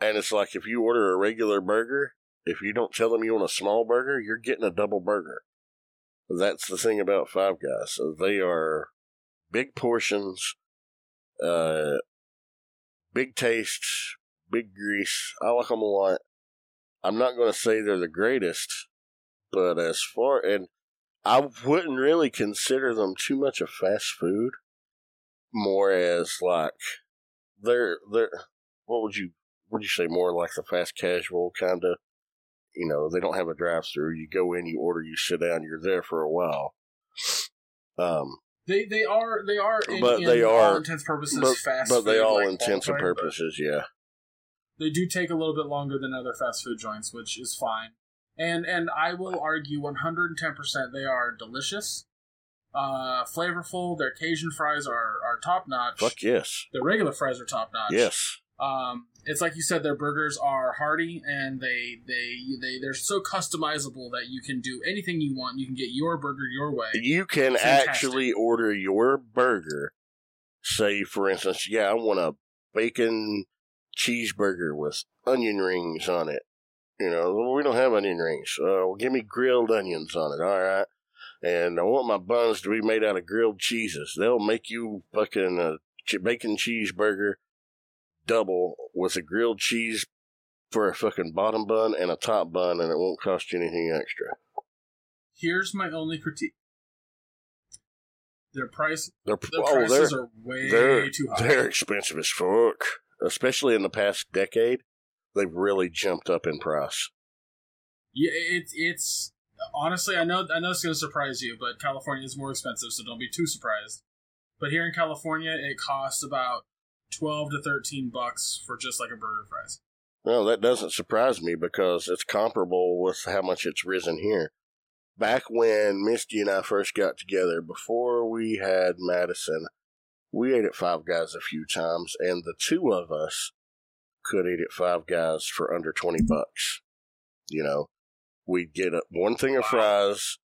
and it's like if you order a regular burger, if you don't tell them you want a small burger, you're getting a double burger. That's the thing about Five Guys. They are big portions, uh, big tastes, big grease. I like them a lot. I'm not going to say they're the greatest, but as far and I wouldn't really consider them too much of fast food, more as like they're they're what would you would you say more like the fast casual kind of you know they don't have a drive through you go in you order you sit down you're there for a while um They they are they are in, But in they all are- intents purposes but, fast but they all like, intents and purposes yeah They do take a little bit longer than other fast food joints, which is fine. And and I will argue 110% they are delicious, uh, flavorful. Their Cajun fries are are top notch. fuck yes Their regular fries are top notch. yes Um, it's like you said, their burgers are hearty and they they they they're so customizable that you can do anything you want. You can get your burger your way. You can Fantastic. actually order your burger. Say, for instance, yeah, I want a bacon cheeseburger with onion rings on it. You know, well, we don't have onion rings. Uh, well, give me grilled onions on it, all right? And I want my buns to be made out of grilled cheeses. They'll make you fucking a bacon cheeseburger double with a grilled cheese for a fucking bottom bun and a top bun, and it won't cost you anything extra. Here's my only critique. Their price, They're, their oh, prices are way they're too high. they're expensive as fuck. Especially in the past decade, they've really jumped up in price. Yeah, it's it's honestly, I know I know it's going to surprise you, but California is more expensive, so don't be too surprised. But here in California, it costs about twelve to thirteen bucks for just like a burger fries. Well, that doesn't surprise me because it's comparable with how much it's risen here. Back when Misty and I first got together, before we had Madison, we ate at Five Guys a few times, and the two of us could eat at Five Guys for under 20 bucks. You know, we'd get one thing of fries.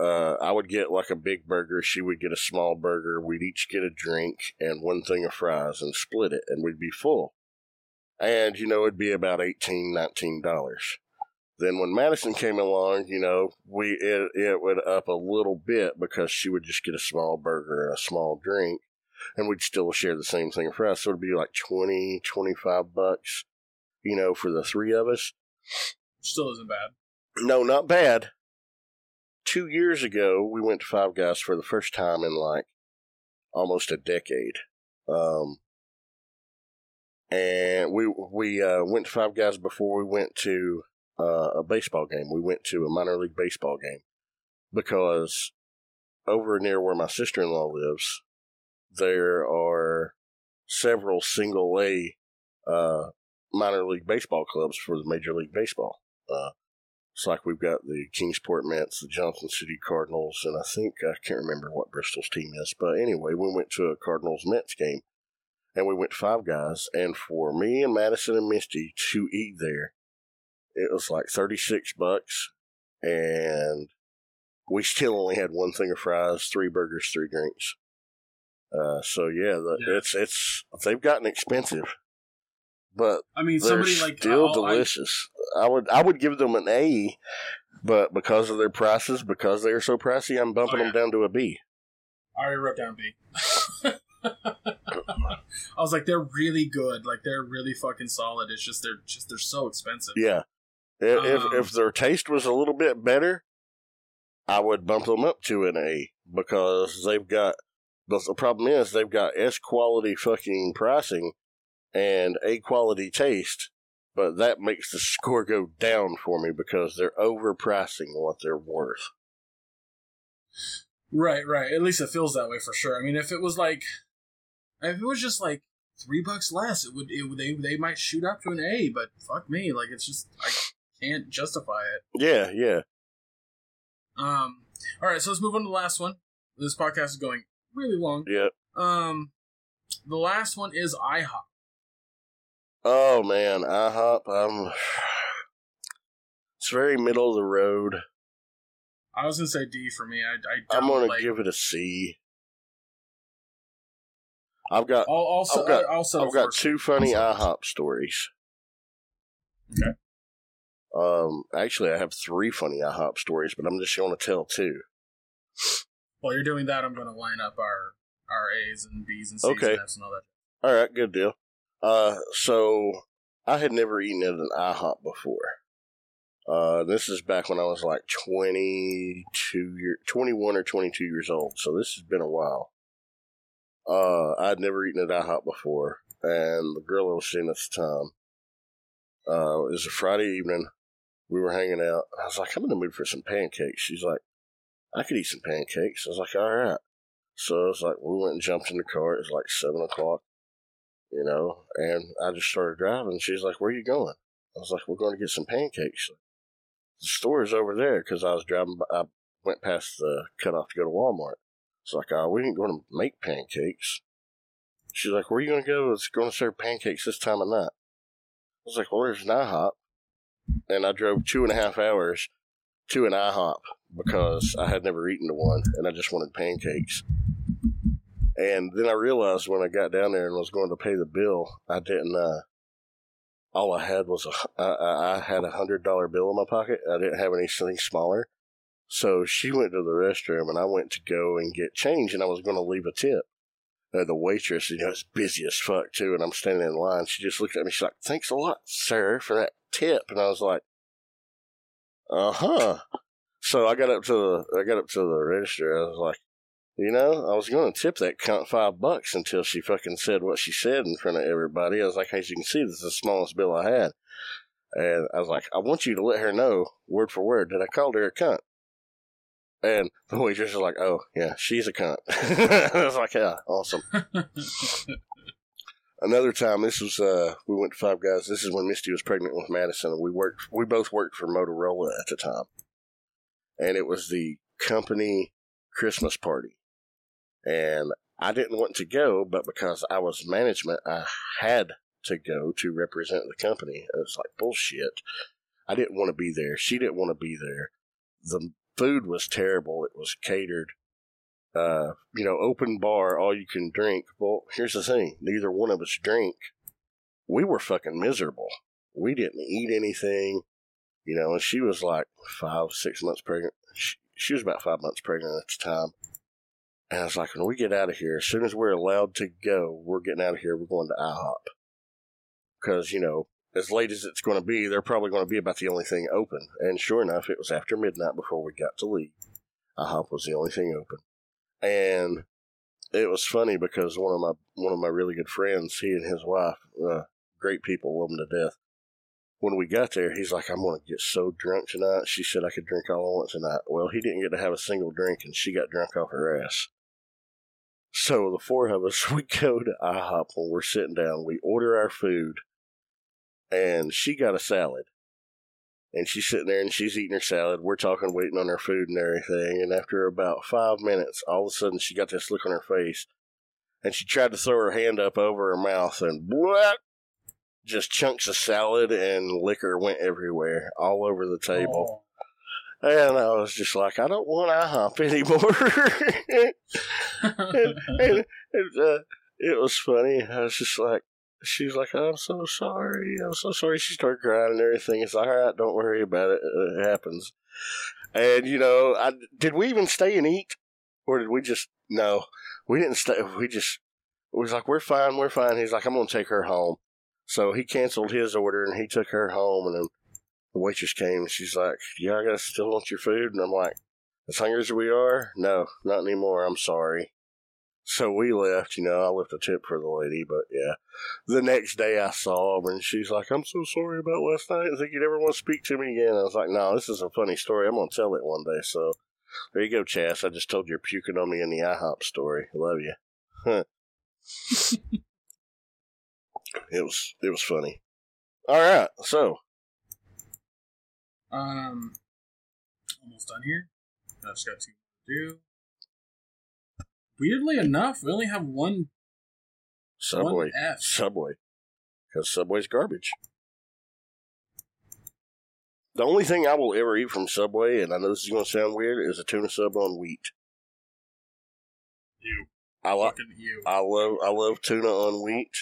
Uh, I would get like a big burger. She would get a small burger. We'd each get a drink and one thing of fries and split it, and we'd be full. And, you know, it'd be about $18, $19. Then when Madison came along, you know, we it, it went up a little bit because she would just get a small burger and a small drink, and we'd still share the same thing of fries. So it'd be like 20, 25 bucks, you know, for the three of us. Still isn't bad. No, not bad. Two years ago, we went to Five Guys for the first time in like almost a decade. Um, and we we uh, went to Five Guys before we went to uh, a baseball game. We went to a minor league baseball game because over near where my sister in law lives, there are several single A uh, minor league baseball clubs for the Major League Baseball. Uh, it's like we've got the Kingsport Mets, the Johnson City Cardinals, and I think I can't remember what Bristol's team is. But anyway, we went to a Cardinals Mets game, and we went Five Guys. And for me and Madison and Misty to eat there, it was like 36 bucks and we still only had one thing of fries, three burgers, three drinks. Uh, so yeah, the, Yeah. it's it's they've gotten expensive, but I mean, they're somebody like still I'll- I- delicious. I, would I would give them an A, but because of their prices, because they're so pricey, I'm bumping Oh, them down to a B. I already wrote down B. <laughs> I was like, they're really good. Like they're really fucking solid. It's just they're just they're so expensive. Yeah, if if, Um, if their taste was a little bit better, I would bump them up to an A because they've got. But the problem is they've got S quality fucking pricing and A quality taste, but that makes the score go down for me because they're overpricing what they're worth. Right, right. At least it feels that way for sure. I mean, if it was like, if it was just like three bucks less, it would. It would they they might shoot up to an A. But fuck me, like it's just I can't justify it. Yeah, yeah. Um. All right, so let's move on to the last one. This podcast is going really long. Yeah. Um, the last one is IHOP. Oh man, IHOP. I'm. It's very middle of the road. I was gonna say D for me. I I I'm gonna like. give it a C. I've got I'll also I've got- I'll I've got two funny settle IHOP stories. Okay. Um, actually, I have three funny IHOP stories, but I'm just going to tell two. While you're doing that, I'm gonna line up our our A's and B's and C's Okay. and F's and all that. All right, good deal. Uh, so I had never eaten at an IHOP before. Uh, this is back when I was like 22 year, 21 or 22 years old. So this has been a while. Uh, I'd never eaten at IHOP before, and the girl I was seeing at the time, uh, it was a Friday evening. We were hanging out. I was like, I'm in the mood for some pancakes. She's like, I could eat some pancakes. I was like, all right. So I was like, we went and jumped in the car. It was like seven o'clock you know, and I just started driving. She's like, "Where you going?" I was like, "We're going to get some pancakes." The store is over there because I was driving. By, I went past the cutoff to go to Walmart. It's like, "Oh, we ain't going to make pancakes." She's like, "Where you going to go? It's going to serve pancakes this time of night." I was like, "Well, there's an IHOP," and I drove two and a half hours to an IHOP because I had never eaten to one, and I just wanted pancakes. And then I realized when I got down there and was going to pay the bill, I didn't. Uh, all I had was a. I, I had a hundred dollar bill in my pocket. I didn't have anything smaller. So she went to the restroom and I went to go and get change, and I was going to leave a tip. Uh, the waitress, you know, is busy as fuck too, and I'm standing in line. She just looked at me. She's like, "Thanks a lot, sir, for that tip." And I was like, "Uh huh." So I got up to the I got up to the register. I was like. You know, I was going to tip that cunt five bucks until she fucking said what she said in front of everybody. I was like, as you can see, this is the smallest bill I had. And I was like, I want you to let her know, word for word, that I called her a cunt. And <laughs> the waitress was like, oh, yeah, she's a cunt. <laughs> I was like, yeah, awesome. <laughs> Another time, this was, uh, we went to Five Guys. This is when Misty was pregnant with Madison, and we worked, we both worked for Motorola at the time. And it was the company Christmas party and I didn't want to go, but because I was management, I had to go to represent the company. It was like bullshit. I didn't want to be there. She didn't want to be there. The food was terrible. It was catered. Uh, you know, open bar, all you can drink. Well, here's the thing: neither one of us drink. We were fucking miserable. We didn't eat anything. You know, and she was like five, six months pregnant. She, she was about five months pregnant at the time. And I was like, when we get out of here, as soon as we're allowed to go, we're getting out of here. We're going to IHOP. Because, you know, as late as it's going to be, they're probably going to be about the only thing open. And sure enough, it was after midnight before we got to leave. IHOP was the only thing open. And it was funny because one of my one of my really good friends, he and his wife, uh, great people, love them to death. When we got there, he's like, "I'm going to get so drunk tonight." She said I could drink all I want tonight. Well, he didn't get to have a single drink, and she got drunk off her ass. So the four of us, <laughs> we go to IHOP when we're sitting down. We order our food, and she got a salad. And she's sitting there and she's eating her salad. We're talking, waiting on her food and everything. And after about five minutes, all of a sudden she got this look on her face, and she tried to throw her hand up over her mouth, and what? just chunks of salad and liquor went everywhere, all over the table. Oh. And I was just like, I don't want IHOP anymore. and, and, and, uh, it was funny. I was just like, she was like, I'm so sorry. I'm so sorry. She started crying and everything. It's like, all right, don't worry about it. It happens. And, you know, I, did we even stay and eat? Or did we just, no, we didn't stay. We just, it was like, we're fine, we're fine. He's like, I'm going to take her home. So he canceled his order and he took her home. And then the waitress came and she's like, Yeah, I guess still want your food. And I'm like, As hungry as we are? No, not anymore. I'm sorry. So we left, you know, I left a tip for the lady, but yeah. The next day I saw her and she's like, I'm so sorry about last night. I think you'd ever want to speak to me again. I was like, No, this is a funny story. I'm to tell it one day. So there you go, Chas. I just told you you're puking on me in the IHOP story. I love you. <laughs> it was it was funny. All right, so Um, almost done here. I just got two to do. Weirdly enough, we only have one Subway, one. Subway, because Subway's garbage. The only thing I will ever eat from Subway, and I know this is going to sound weird, is a tuna sub on wheat. You I like, you. I love, I love tuna on wheat.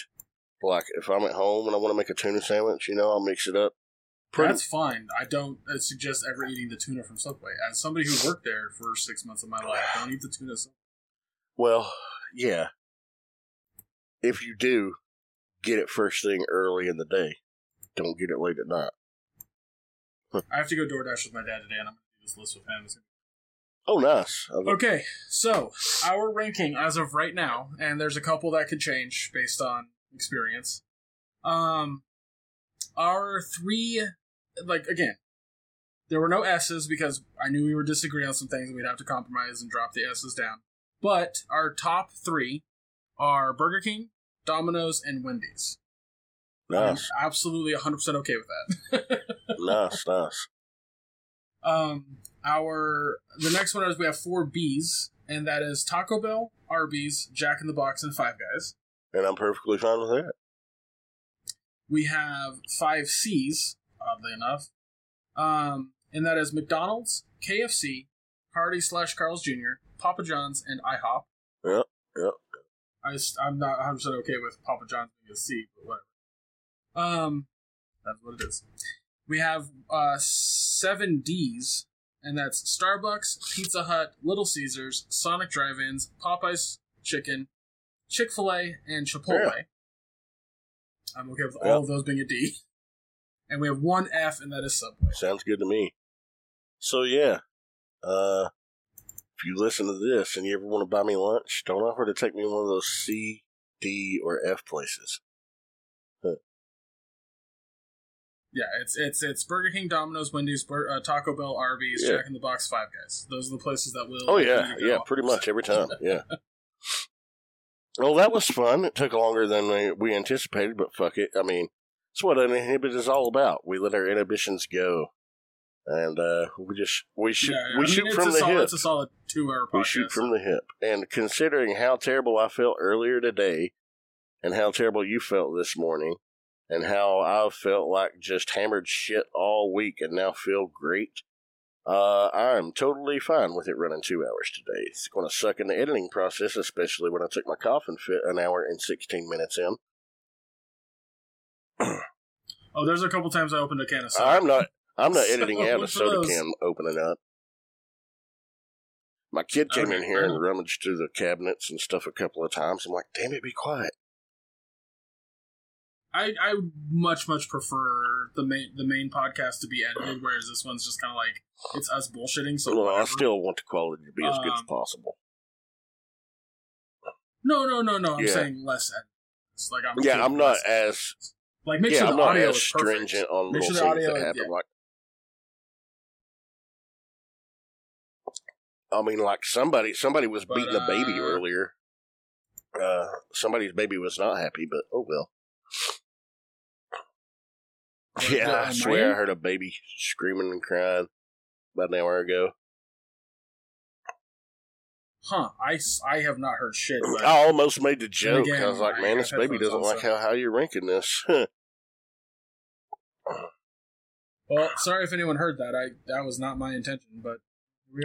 Like if I'm at home and I want to make a tuna sandwich, you know, I'll mix it up. Pretty, That's fine. I don't uh, suggest ever eating the tuna from Subway. As somebody who worked there for six months of my life, don't eat the tuna. Well, yeah. If you do, get it first thing early in the day. Don't get it late at night. <laughs> I have to go DoorDash with my dad today, and I'm going to do this list with him. Oh, nice. Okay, so our ranking as of right now, and there's a couple that could change based on experience. Um, our three, like again, there were no S's because I knew we were disagreeing on some things, and we'd have to compromise and drop the S's down. But our top three are Burger King, Domino's, and Wendy's. Nice, I'm absolutely 100% okay with that. <laughs> nice, nice. Um, our the next one is we have four B's, and that is Taco Bell, Arby's, Jack in the Box, and Five Guys. And I'm perfectly fine with that. We have five C's, oddly enough, um, and that is McDonald's, KFC, Hardy slash Carl's Jr., Papa John's, and IHOP. Yep, yep. I, am not 100 percent okay with Papa John's being a C, but whatever. Um, that's what it is. We have uh, seven D's, and that's Starbucks, Pizza Hut, Little Caesars, Sonic Drive-Ins, Popeyes Chicken, Chick Fil A, and Chipotle. Yeah. I'm okay with all of those being a D. <laughs> And we have one F, and that is Subway. Sounds good to me. So yeah, uh, if you listen to this and you ever want to buy me lunch, don't offer to take me to one of those C, D, or F places. Yeah, it's it's it's Burger King, Domino's, Wendy's, Bur- uh, Taco Bell, Arby's, Yeah. Jack in the Box, Five Guys. Those are the places that will. Oh yeah, yeah, pretty much every time. <laughs> Yeah. Well, that was fun. It took longer than we, we anticipated, but fuck it. I mean, it's what uninhibited is all about. We let our inhibitions go, and uh, we just we shoot Yeah, yeah. we I shoot it's from the solid, hip. It's a solid two-hour podcast. We shoot from the hip. And considering how terrible I felt earlier today, and how terrible you felt this morning, and how I felt like just hammered shit all week and now feel great, uh, I'm totally fine with it running two hours today. It's going to suck in the editing process, especially when I took my coffin fit an hour and 16 minutes in. Oh, there's a couple times I opened a can of soda. I'm not. I'm not <laughs> So, editing out a soda those. can opening up. My kid came in here and rummaged through the cabinets and stuff a couple of times. I'm like, damn it, be quiet. I I much much prefer the main the main podcast to be edited, whereas this one's just kind of like it's us bullshitting. So well, I still want the quality to be as good as Um, possible. no no no no. I'm Yeah. saying less. It's like I'm Yeah, I'm not as like make yeah, sure I'm the not audio as is perfect. stringent on Make little sure things that happen. yeah. Like, I mean, like somebody somebody was But, beating a baby uh, earlier. Uh, somebody's baby was not happy, but oh well. Yeah, I swear I heard a baby screaming and crying about an hour ago. Huh? I, I have not heard shit. <clears throat> But I almost made the joke. again, I was like, man, this baby doesn't on, like how, how you're ranking this. <laughs> Well, sorry if anyone heard that. I that was not my intention, but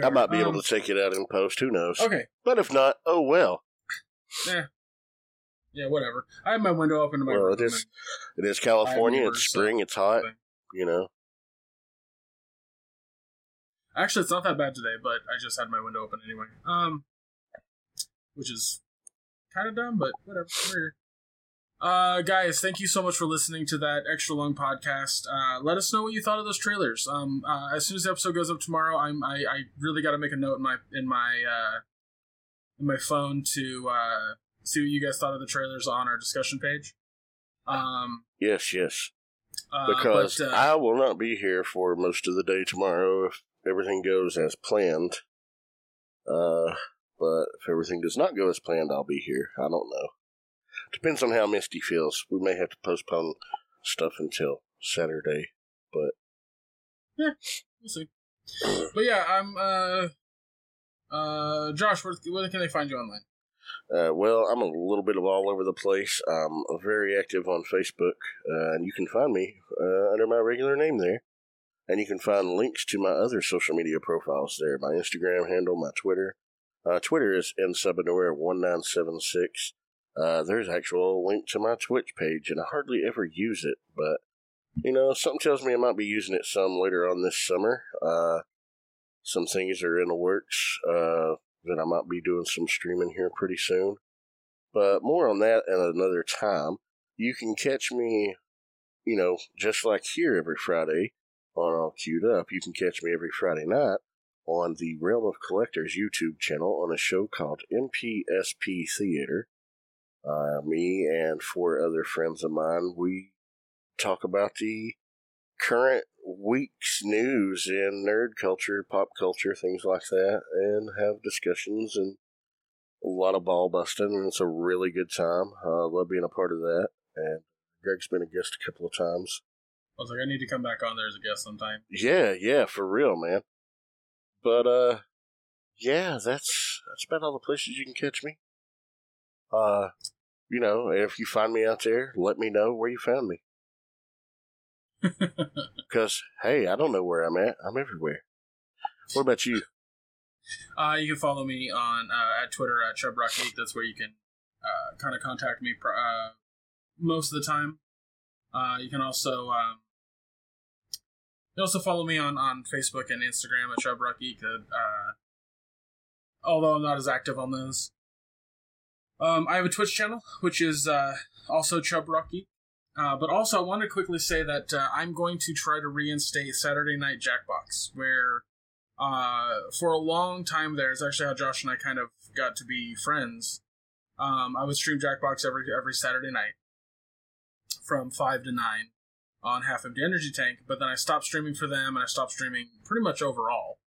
I might be able Um, to take it out in post. Who knows? Okay, But if not, oh well. yeah, yeah, whatever. I have my window open to my Well, it is- It is California. It's so- spring. It's hot. You know. Actually, it's not that bad today, but I just had my window open anyway. Um, which is kind of dumb, but whatever. Uh, guys, thank you so much for listening to that extra long podcast. Uh, let us know what you thought of those trailers. Um, uh, as soon as the episode goes up tomorrow, I'm I, I really got to make a note in my in my uh, in my phone to uh, see what you guys thought of the trailers on our discussion page. Um, Yes, yes. uh, Because but, uh, I will not be here for most of the day tomorrow if everything goes as planned. Uh, but if everything does not go as planned, I'll be here. I don't know. Depends on how Misty feels. We may have to postpone stuff until Saturday. But yeah, we'll see. But yeah, I'm uh uh Josh, where, where can they find you online? Uh, well, I'm a little bit of all over the place. I'm very active on Facebook, uh, and you can find me uh, under my regular name there. And you can find links to my other social media profiles there my Instagram handle, my Twitter. Uh, Twitter is nsubinaware1976. Uh, there's actual link to my Twitch page, and I hardly ever use it, but you know, something tells me I might be using it some later on this summer. Uh, some things are in the works. Uh, that I might be doing some streaming here pretty soon. But more on that at another time. You can catch me, you know, just like here every Friday on All Queued Up. You can catch me every Friday night on the Realm of Collectors YouTube channel on a show called NPSP Theater. Uh, me and four other friends of mine, we talk about the current week's news in nerd culture, pop culture, things like that, and have discussions and a lot of ball busting, and it's a really good time. I uh, love being a part of that. And Greg's been a guest a couple of times. I was like, I need to come back on there as a guest sometime. Yeah, yeah, for real, man. But uh, yeah, that's that's about all the places you can catch me. Uh, you know, if you find me out there, let me know where you found me. <laughs> Because hey, I don't know where I'm at. I'm everywhere. What about you? Uh, you can follow me on uh, at Twitter at ChubRock8. That's where you can uh, kind of contact me pr- uh, most of the time. Uh, you can also um, you also follow me on, on Facebook and Instagram at ChubRock8. Uh, although I'm not as active on those. Um, I have a Twitch channel, which is uh, also ChubRock8. Uh, but also, I want to quickly say that uh, I'm going to try to reinstate Saturday Night Jackbox, where uh, for a long time there is actually how Josh and I kind of got to be friends. Um, I would stream Jackbox every every Saturday night from five to nine on Half Empty Energy Tank, but then I stopped streaming for them and I stopped streaming pretty much overall.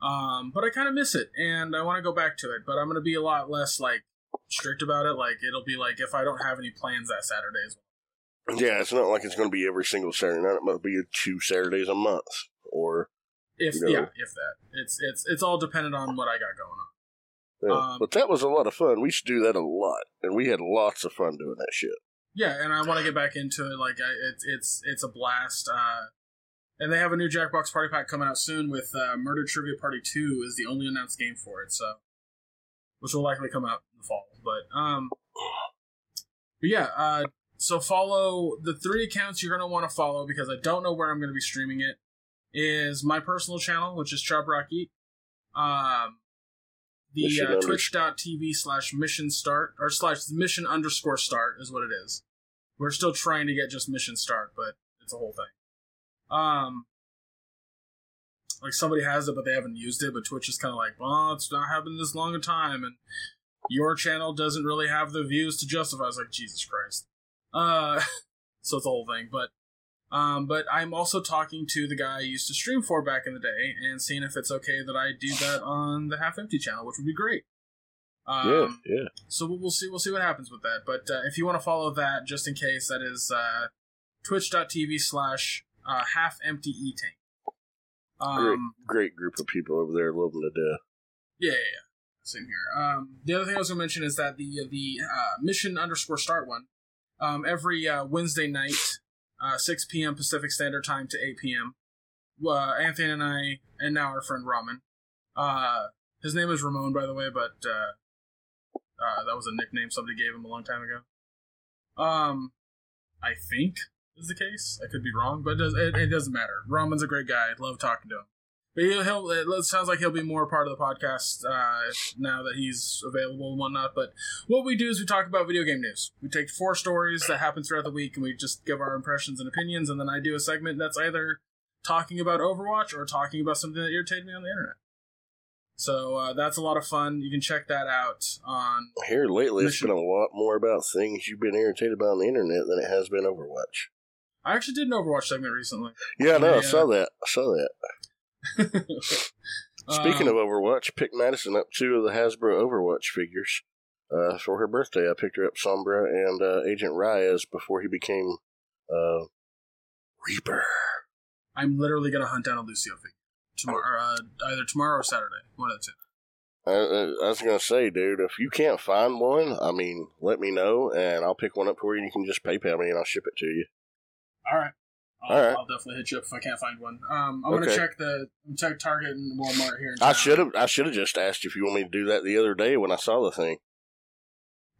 Um, but I kind of miss it and I want to go back to it, but I'm going to be a lot less like strict about it. Like it'll be like if I don't have any plans that Saturday as well. Yeah, it's not like it's going to be every single Saturday night. It might be two Saturdays a month, or If You know. yeah, if that. It's it's it's all dependent on what I got going on. yeah. Um, but that was a lot of fun. We used to do that a lot, and we had lots of fun doing that shit. Yeah, and I want to get back into it. Like, I, it's it's it's a blast. Uh, and they have a new Jackbox Party Pack coming out soon with uh, Murder Trivia Party Two is the only announced game for it. So, which will likely come out in the fall. But um, but yeah. Uh, so follow the three accounts you're gonna want to follow because I don't know where I'm gonna be streaming it. Is my personal channel, which is Chub. Um, the uh, twitch.tv slash mission start or slash mission underscore start is what it is. We're still trying to get just mission start, but it's a whole thing. Um, like somebody has it, but they haven't used it. But Twitch is kind of like, well, it's not happened this long a time, and your channel doesn't really have the views to justify. I was like, Jesus Christ. Uh, <laughs> so it's a whole thing, but. Um, but I'm also talking to the guy I used to stream for back in the day and seeing if it's okay that I do that on the Half Empty channel, which would be great. Um, yeah, yeah. so we'll, we'll see. We'll see what happens with that. But uh, if you want to follow that, just in case, that is uh, twitch.tv slash uh, half empty e tank. Um, Great group of people over there. Love to death. yeah, yeah, yeah. Same here. Um, the other thing I was going to mention is that the the uh, mission underscore start one um, every uh, Wednesday night, uh, 6 p.m. Pacific Standard Time to 8 p.m. uh, Anthony and I, and now our friend Ramen. Uh, his name is Ramon, by the way, but uh, uh, that was a nickname somebody gave him a long time ago. Um, I think is the case. I could be wrong, but it, does, it, it doesn't matter. Ramen's a great guy. I love talking to him. But he'll, he'll, it sounds like he'll be more part of the podcast uh, now that he's available and whatnot. But what we do is we talk about video game news. We take four stories that happen throughout the week and we just give our impressions and opinions, and then I do a segment that's either talking about Overwatch or talking about something that irritated me on the internet. So uh, that's a lot of fun. You can check that out on. Here lately, It's been a lot more about things you've been irritated about on the internet than it has been Overwatch. I actually did an Overwatch segment recently. Yeah, no, Yeah. I saw that. I saw that. <laughs> Speaking Um, of Overwatch, picked Madison up two of the Hasbro Overwatch figures. Uh, for her birthday, I picked her up Sombra and uh, Agent Reyes before he became uh, Reaper. I'm literally gonna hunt down a Lucio figure tomorrow, uh, either tomorrow or Saturday, one of the two. I, I I was gonna say, dude, if you can't find one, I mean, let me know and I'll pick one up for you. You can just PayPal me and I'll ship it to you. All right. I'll, right. I'll definitely hit you up if I can't find one. Um, I'm gonna check the check Target and Walmart here. I should have I should have just asked you if you want me to do that the other day when I saw the thing.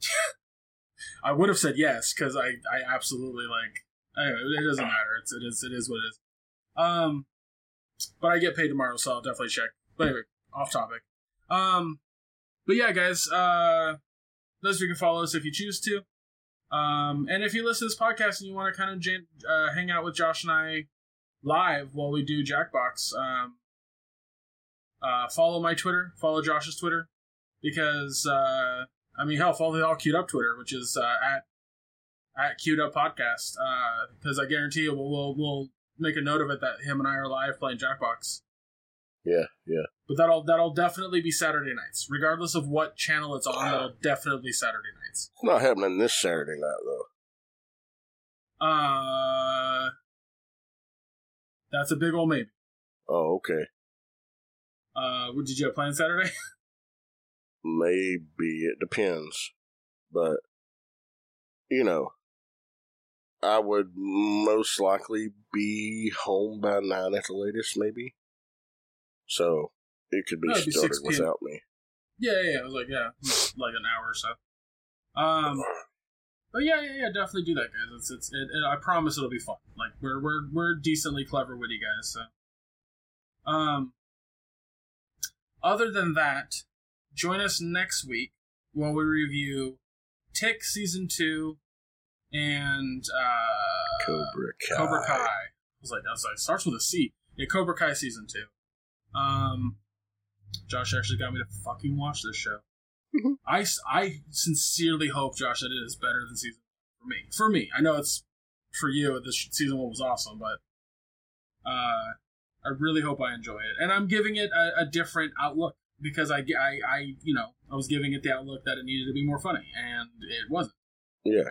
<laughs> I would have said yes because I, I absolutely like. Anyway, it doesn't matter. It's it is it is what it is. Um, but I get paid tomorrow, so I'll definitely check. But anyway, off topic. Um, but yeah, guys. Uh, those of you can follow us if you choose to. Um, and if you listen to this podcast and you want to kind of jan- uh, hang out with Josh and I live while we do Jackbox, um, uh, follow my Twitter, follow Josh's Twitter, because uh, I mean, hell, follow the All Queued Up Twitter, which is uh, at at Queued Up Podcast, because I guarantee you we'll, we'll we'll make a note of it that him and I are live playing Jackbox. Yeah, yeah. But that'll that'll definitely be Saturday nights, regardless of what channel it's on. That'll definitely be Saturday nights. It's not happening this Saturday night though. Uh, that's a big old maybe. Oh, okay. Uh, what did you have planned Saturday? <laughs> Maybe it depends, but you know, I would most likely be home by nine at the latest, maybe. So it could be That'd be 6 started without me. yeah, yeah, yeah. I was like, yeah, like an hour or so. Um, but yeah, yeah, yeah, definitely do that, guys. It's it's. It, it, I promise it'll be fun. Like we're we're we're decently clever, witty guys. So, um, other than that, join us next week while we review Tick season two and uh, Cobra Kai. Cobra Kai. I was like, I was like, starts with a C. Yeah, Cobra Kai season two. Um, Josh actually got me to fucking watch this show. I, I sincerely hope Josh that it is better than season one for me. For me, I know it's for you. This season one was awesome, but uh, I really hope I enjoy it, and I'm giving it a, a different outlook because I, I, I, you know, I was giving it the outlook that it needed to be more funny, and it wasn't. Yeah.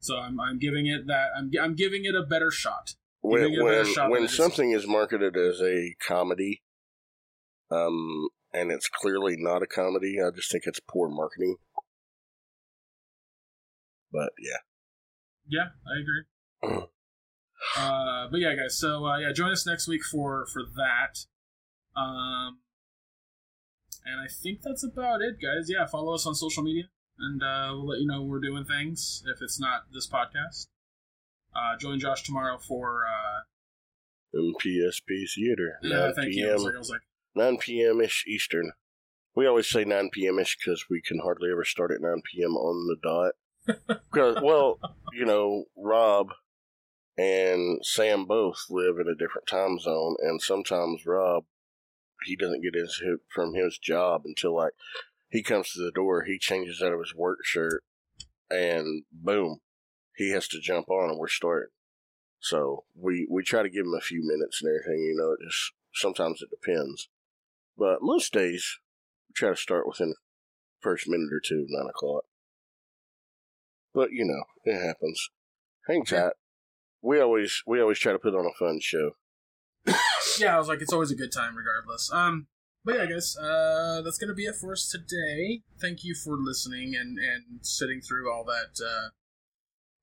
So I'm, I'm giving it that I'm, I'm giving it a better shot. When Giving better when shot when than it is. something is marketed as a comedy, um, and it's clearly not a comedy, I just think it's poor marketing. But yeah. Yeah, I agree. uh, but yeah, guys. So uh, yeah, join us next week for for that. Um, and I think that's about it, guys. Yeah, follow us on social media, and uh, we'll let you know we're doing things. If it's not this podcast, uh, join Josh tomorrow for uh, MPSP Theater, yeah. 9 Thank you. I was like, I was like, 9 p.m. ish Eastern. We always say 9 p.m. ish because we can hardly ever start at 9 p.m. on the dot. <laughs> well, you know, Rob and Sam both live in a different time zone, and sometimes Rob, he doesn't get his from his job until like he comes to the door, he changes out of his work shirt, and boom, he has to jump on, and we're starting. So we we try to give him a few minutes and everything. You know, it just sometimes it depends, but most days we try to start within the first minute or two of nine o'clock. But you know, it happens. Hang tight. We always we always try to put on a fun show. <coughs> yeah, I was like, it's always a good time, regardless. Um, but yeah, guys, uh, that's gonna be it for us today. Thank you for listening and and sitting through all that uh,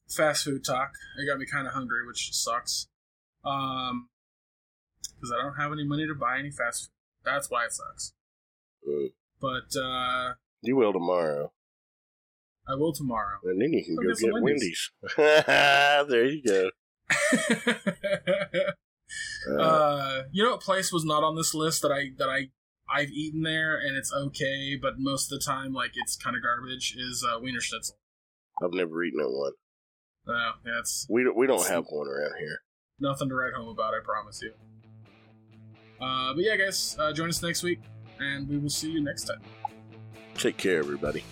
fast food talk. It got me kind of hungry, which sucks. Um, because I don't have any money to buy any fast food. That's why it sucks. Mm. But uh, You will tomorrow, I will tomorrow. and then you can Go go get get Wendy's. Wendy's. <laughs> there you go. <laughs> Uh, uh, you know what place was not on this list that I that I I've eaten there and it's okay, but most of the time like it's kind of garbage. Is uh, Wienerschnitzel. I've never eaten at one. No, yeah, it's We we don't have one around here. nothing to write home about. I promise you. Uh, but yeah, guys, uh, join us next week, and we will see you next time. Take care, everybody.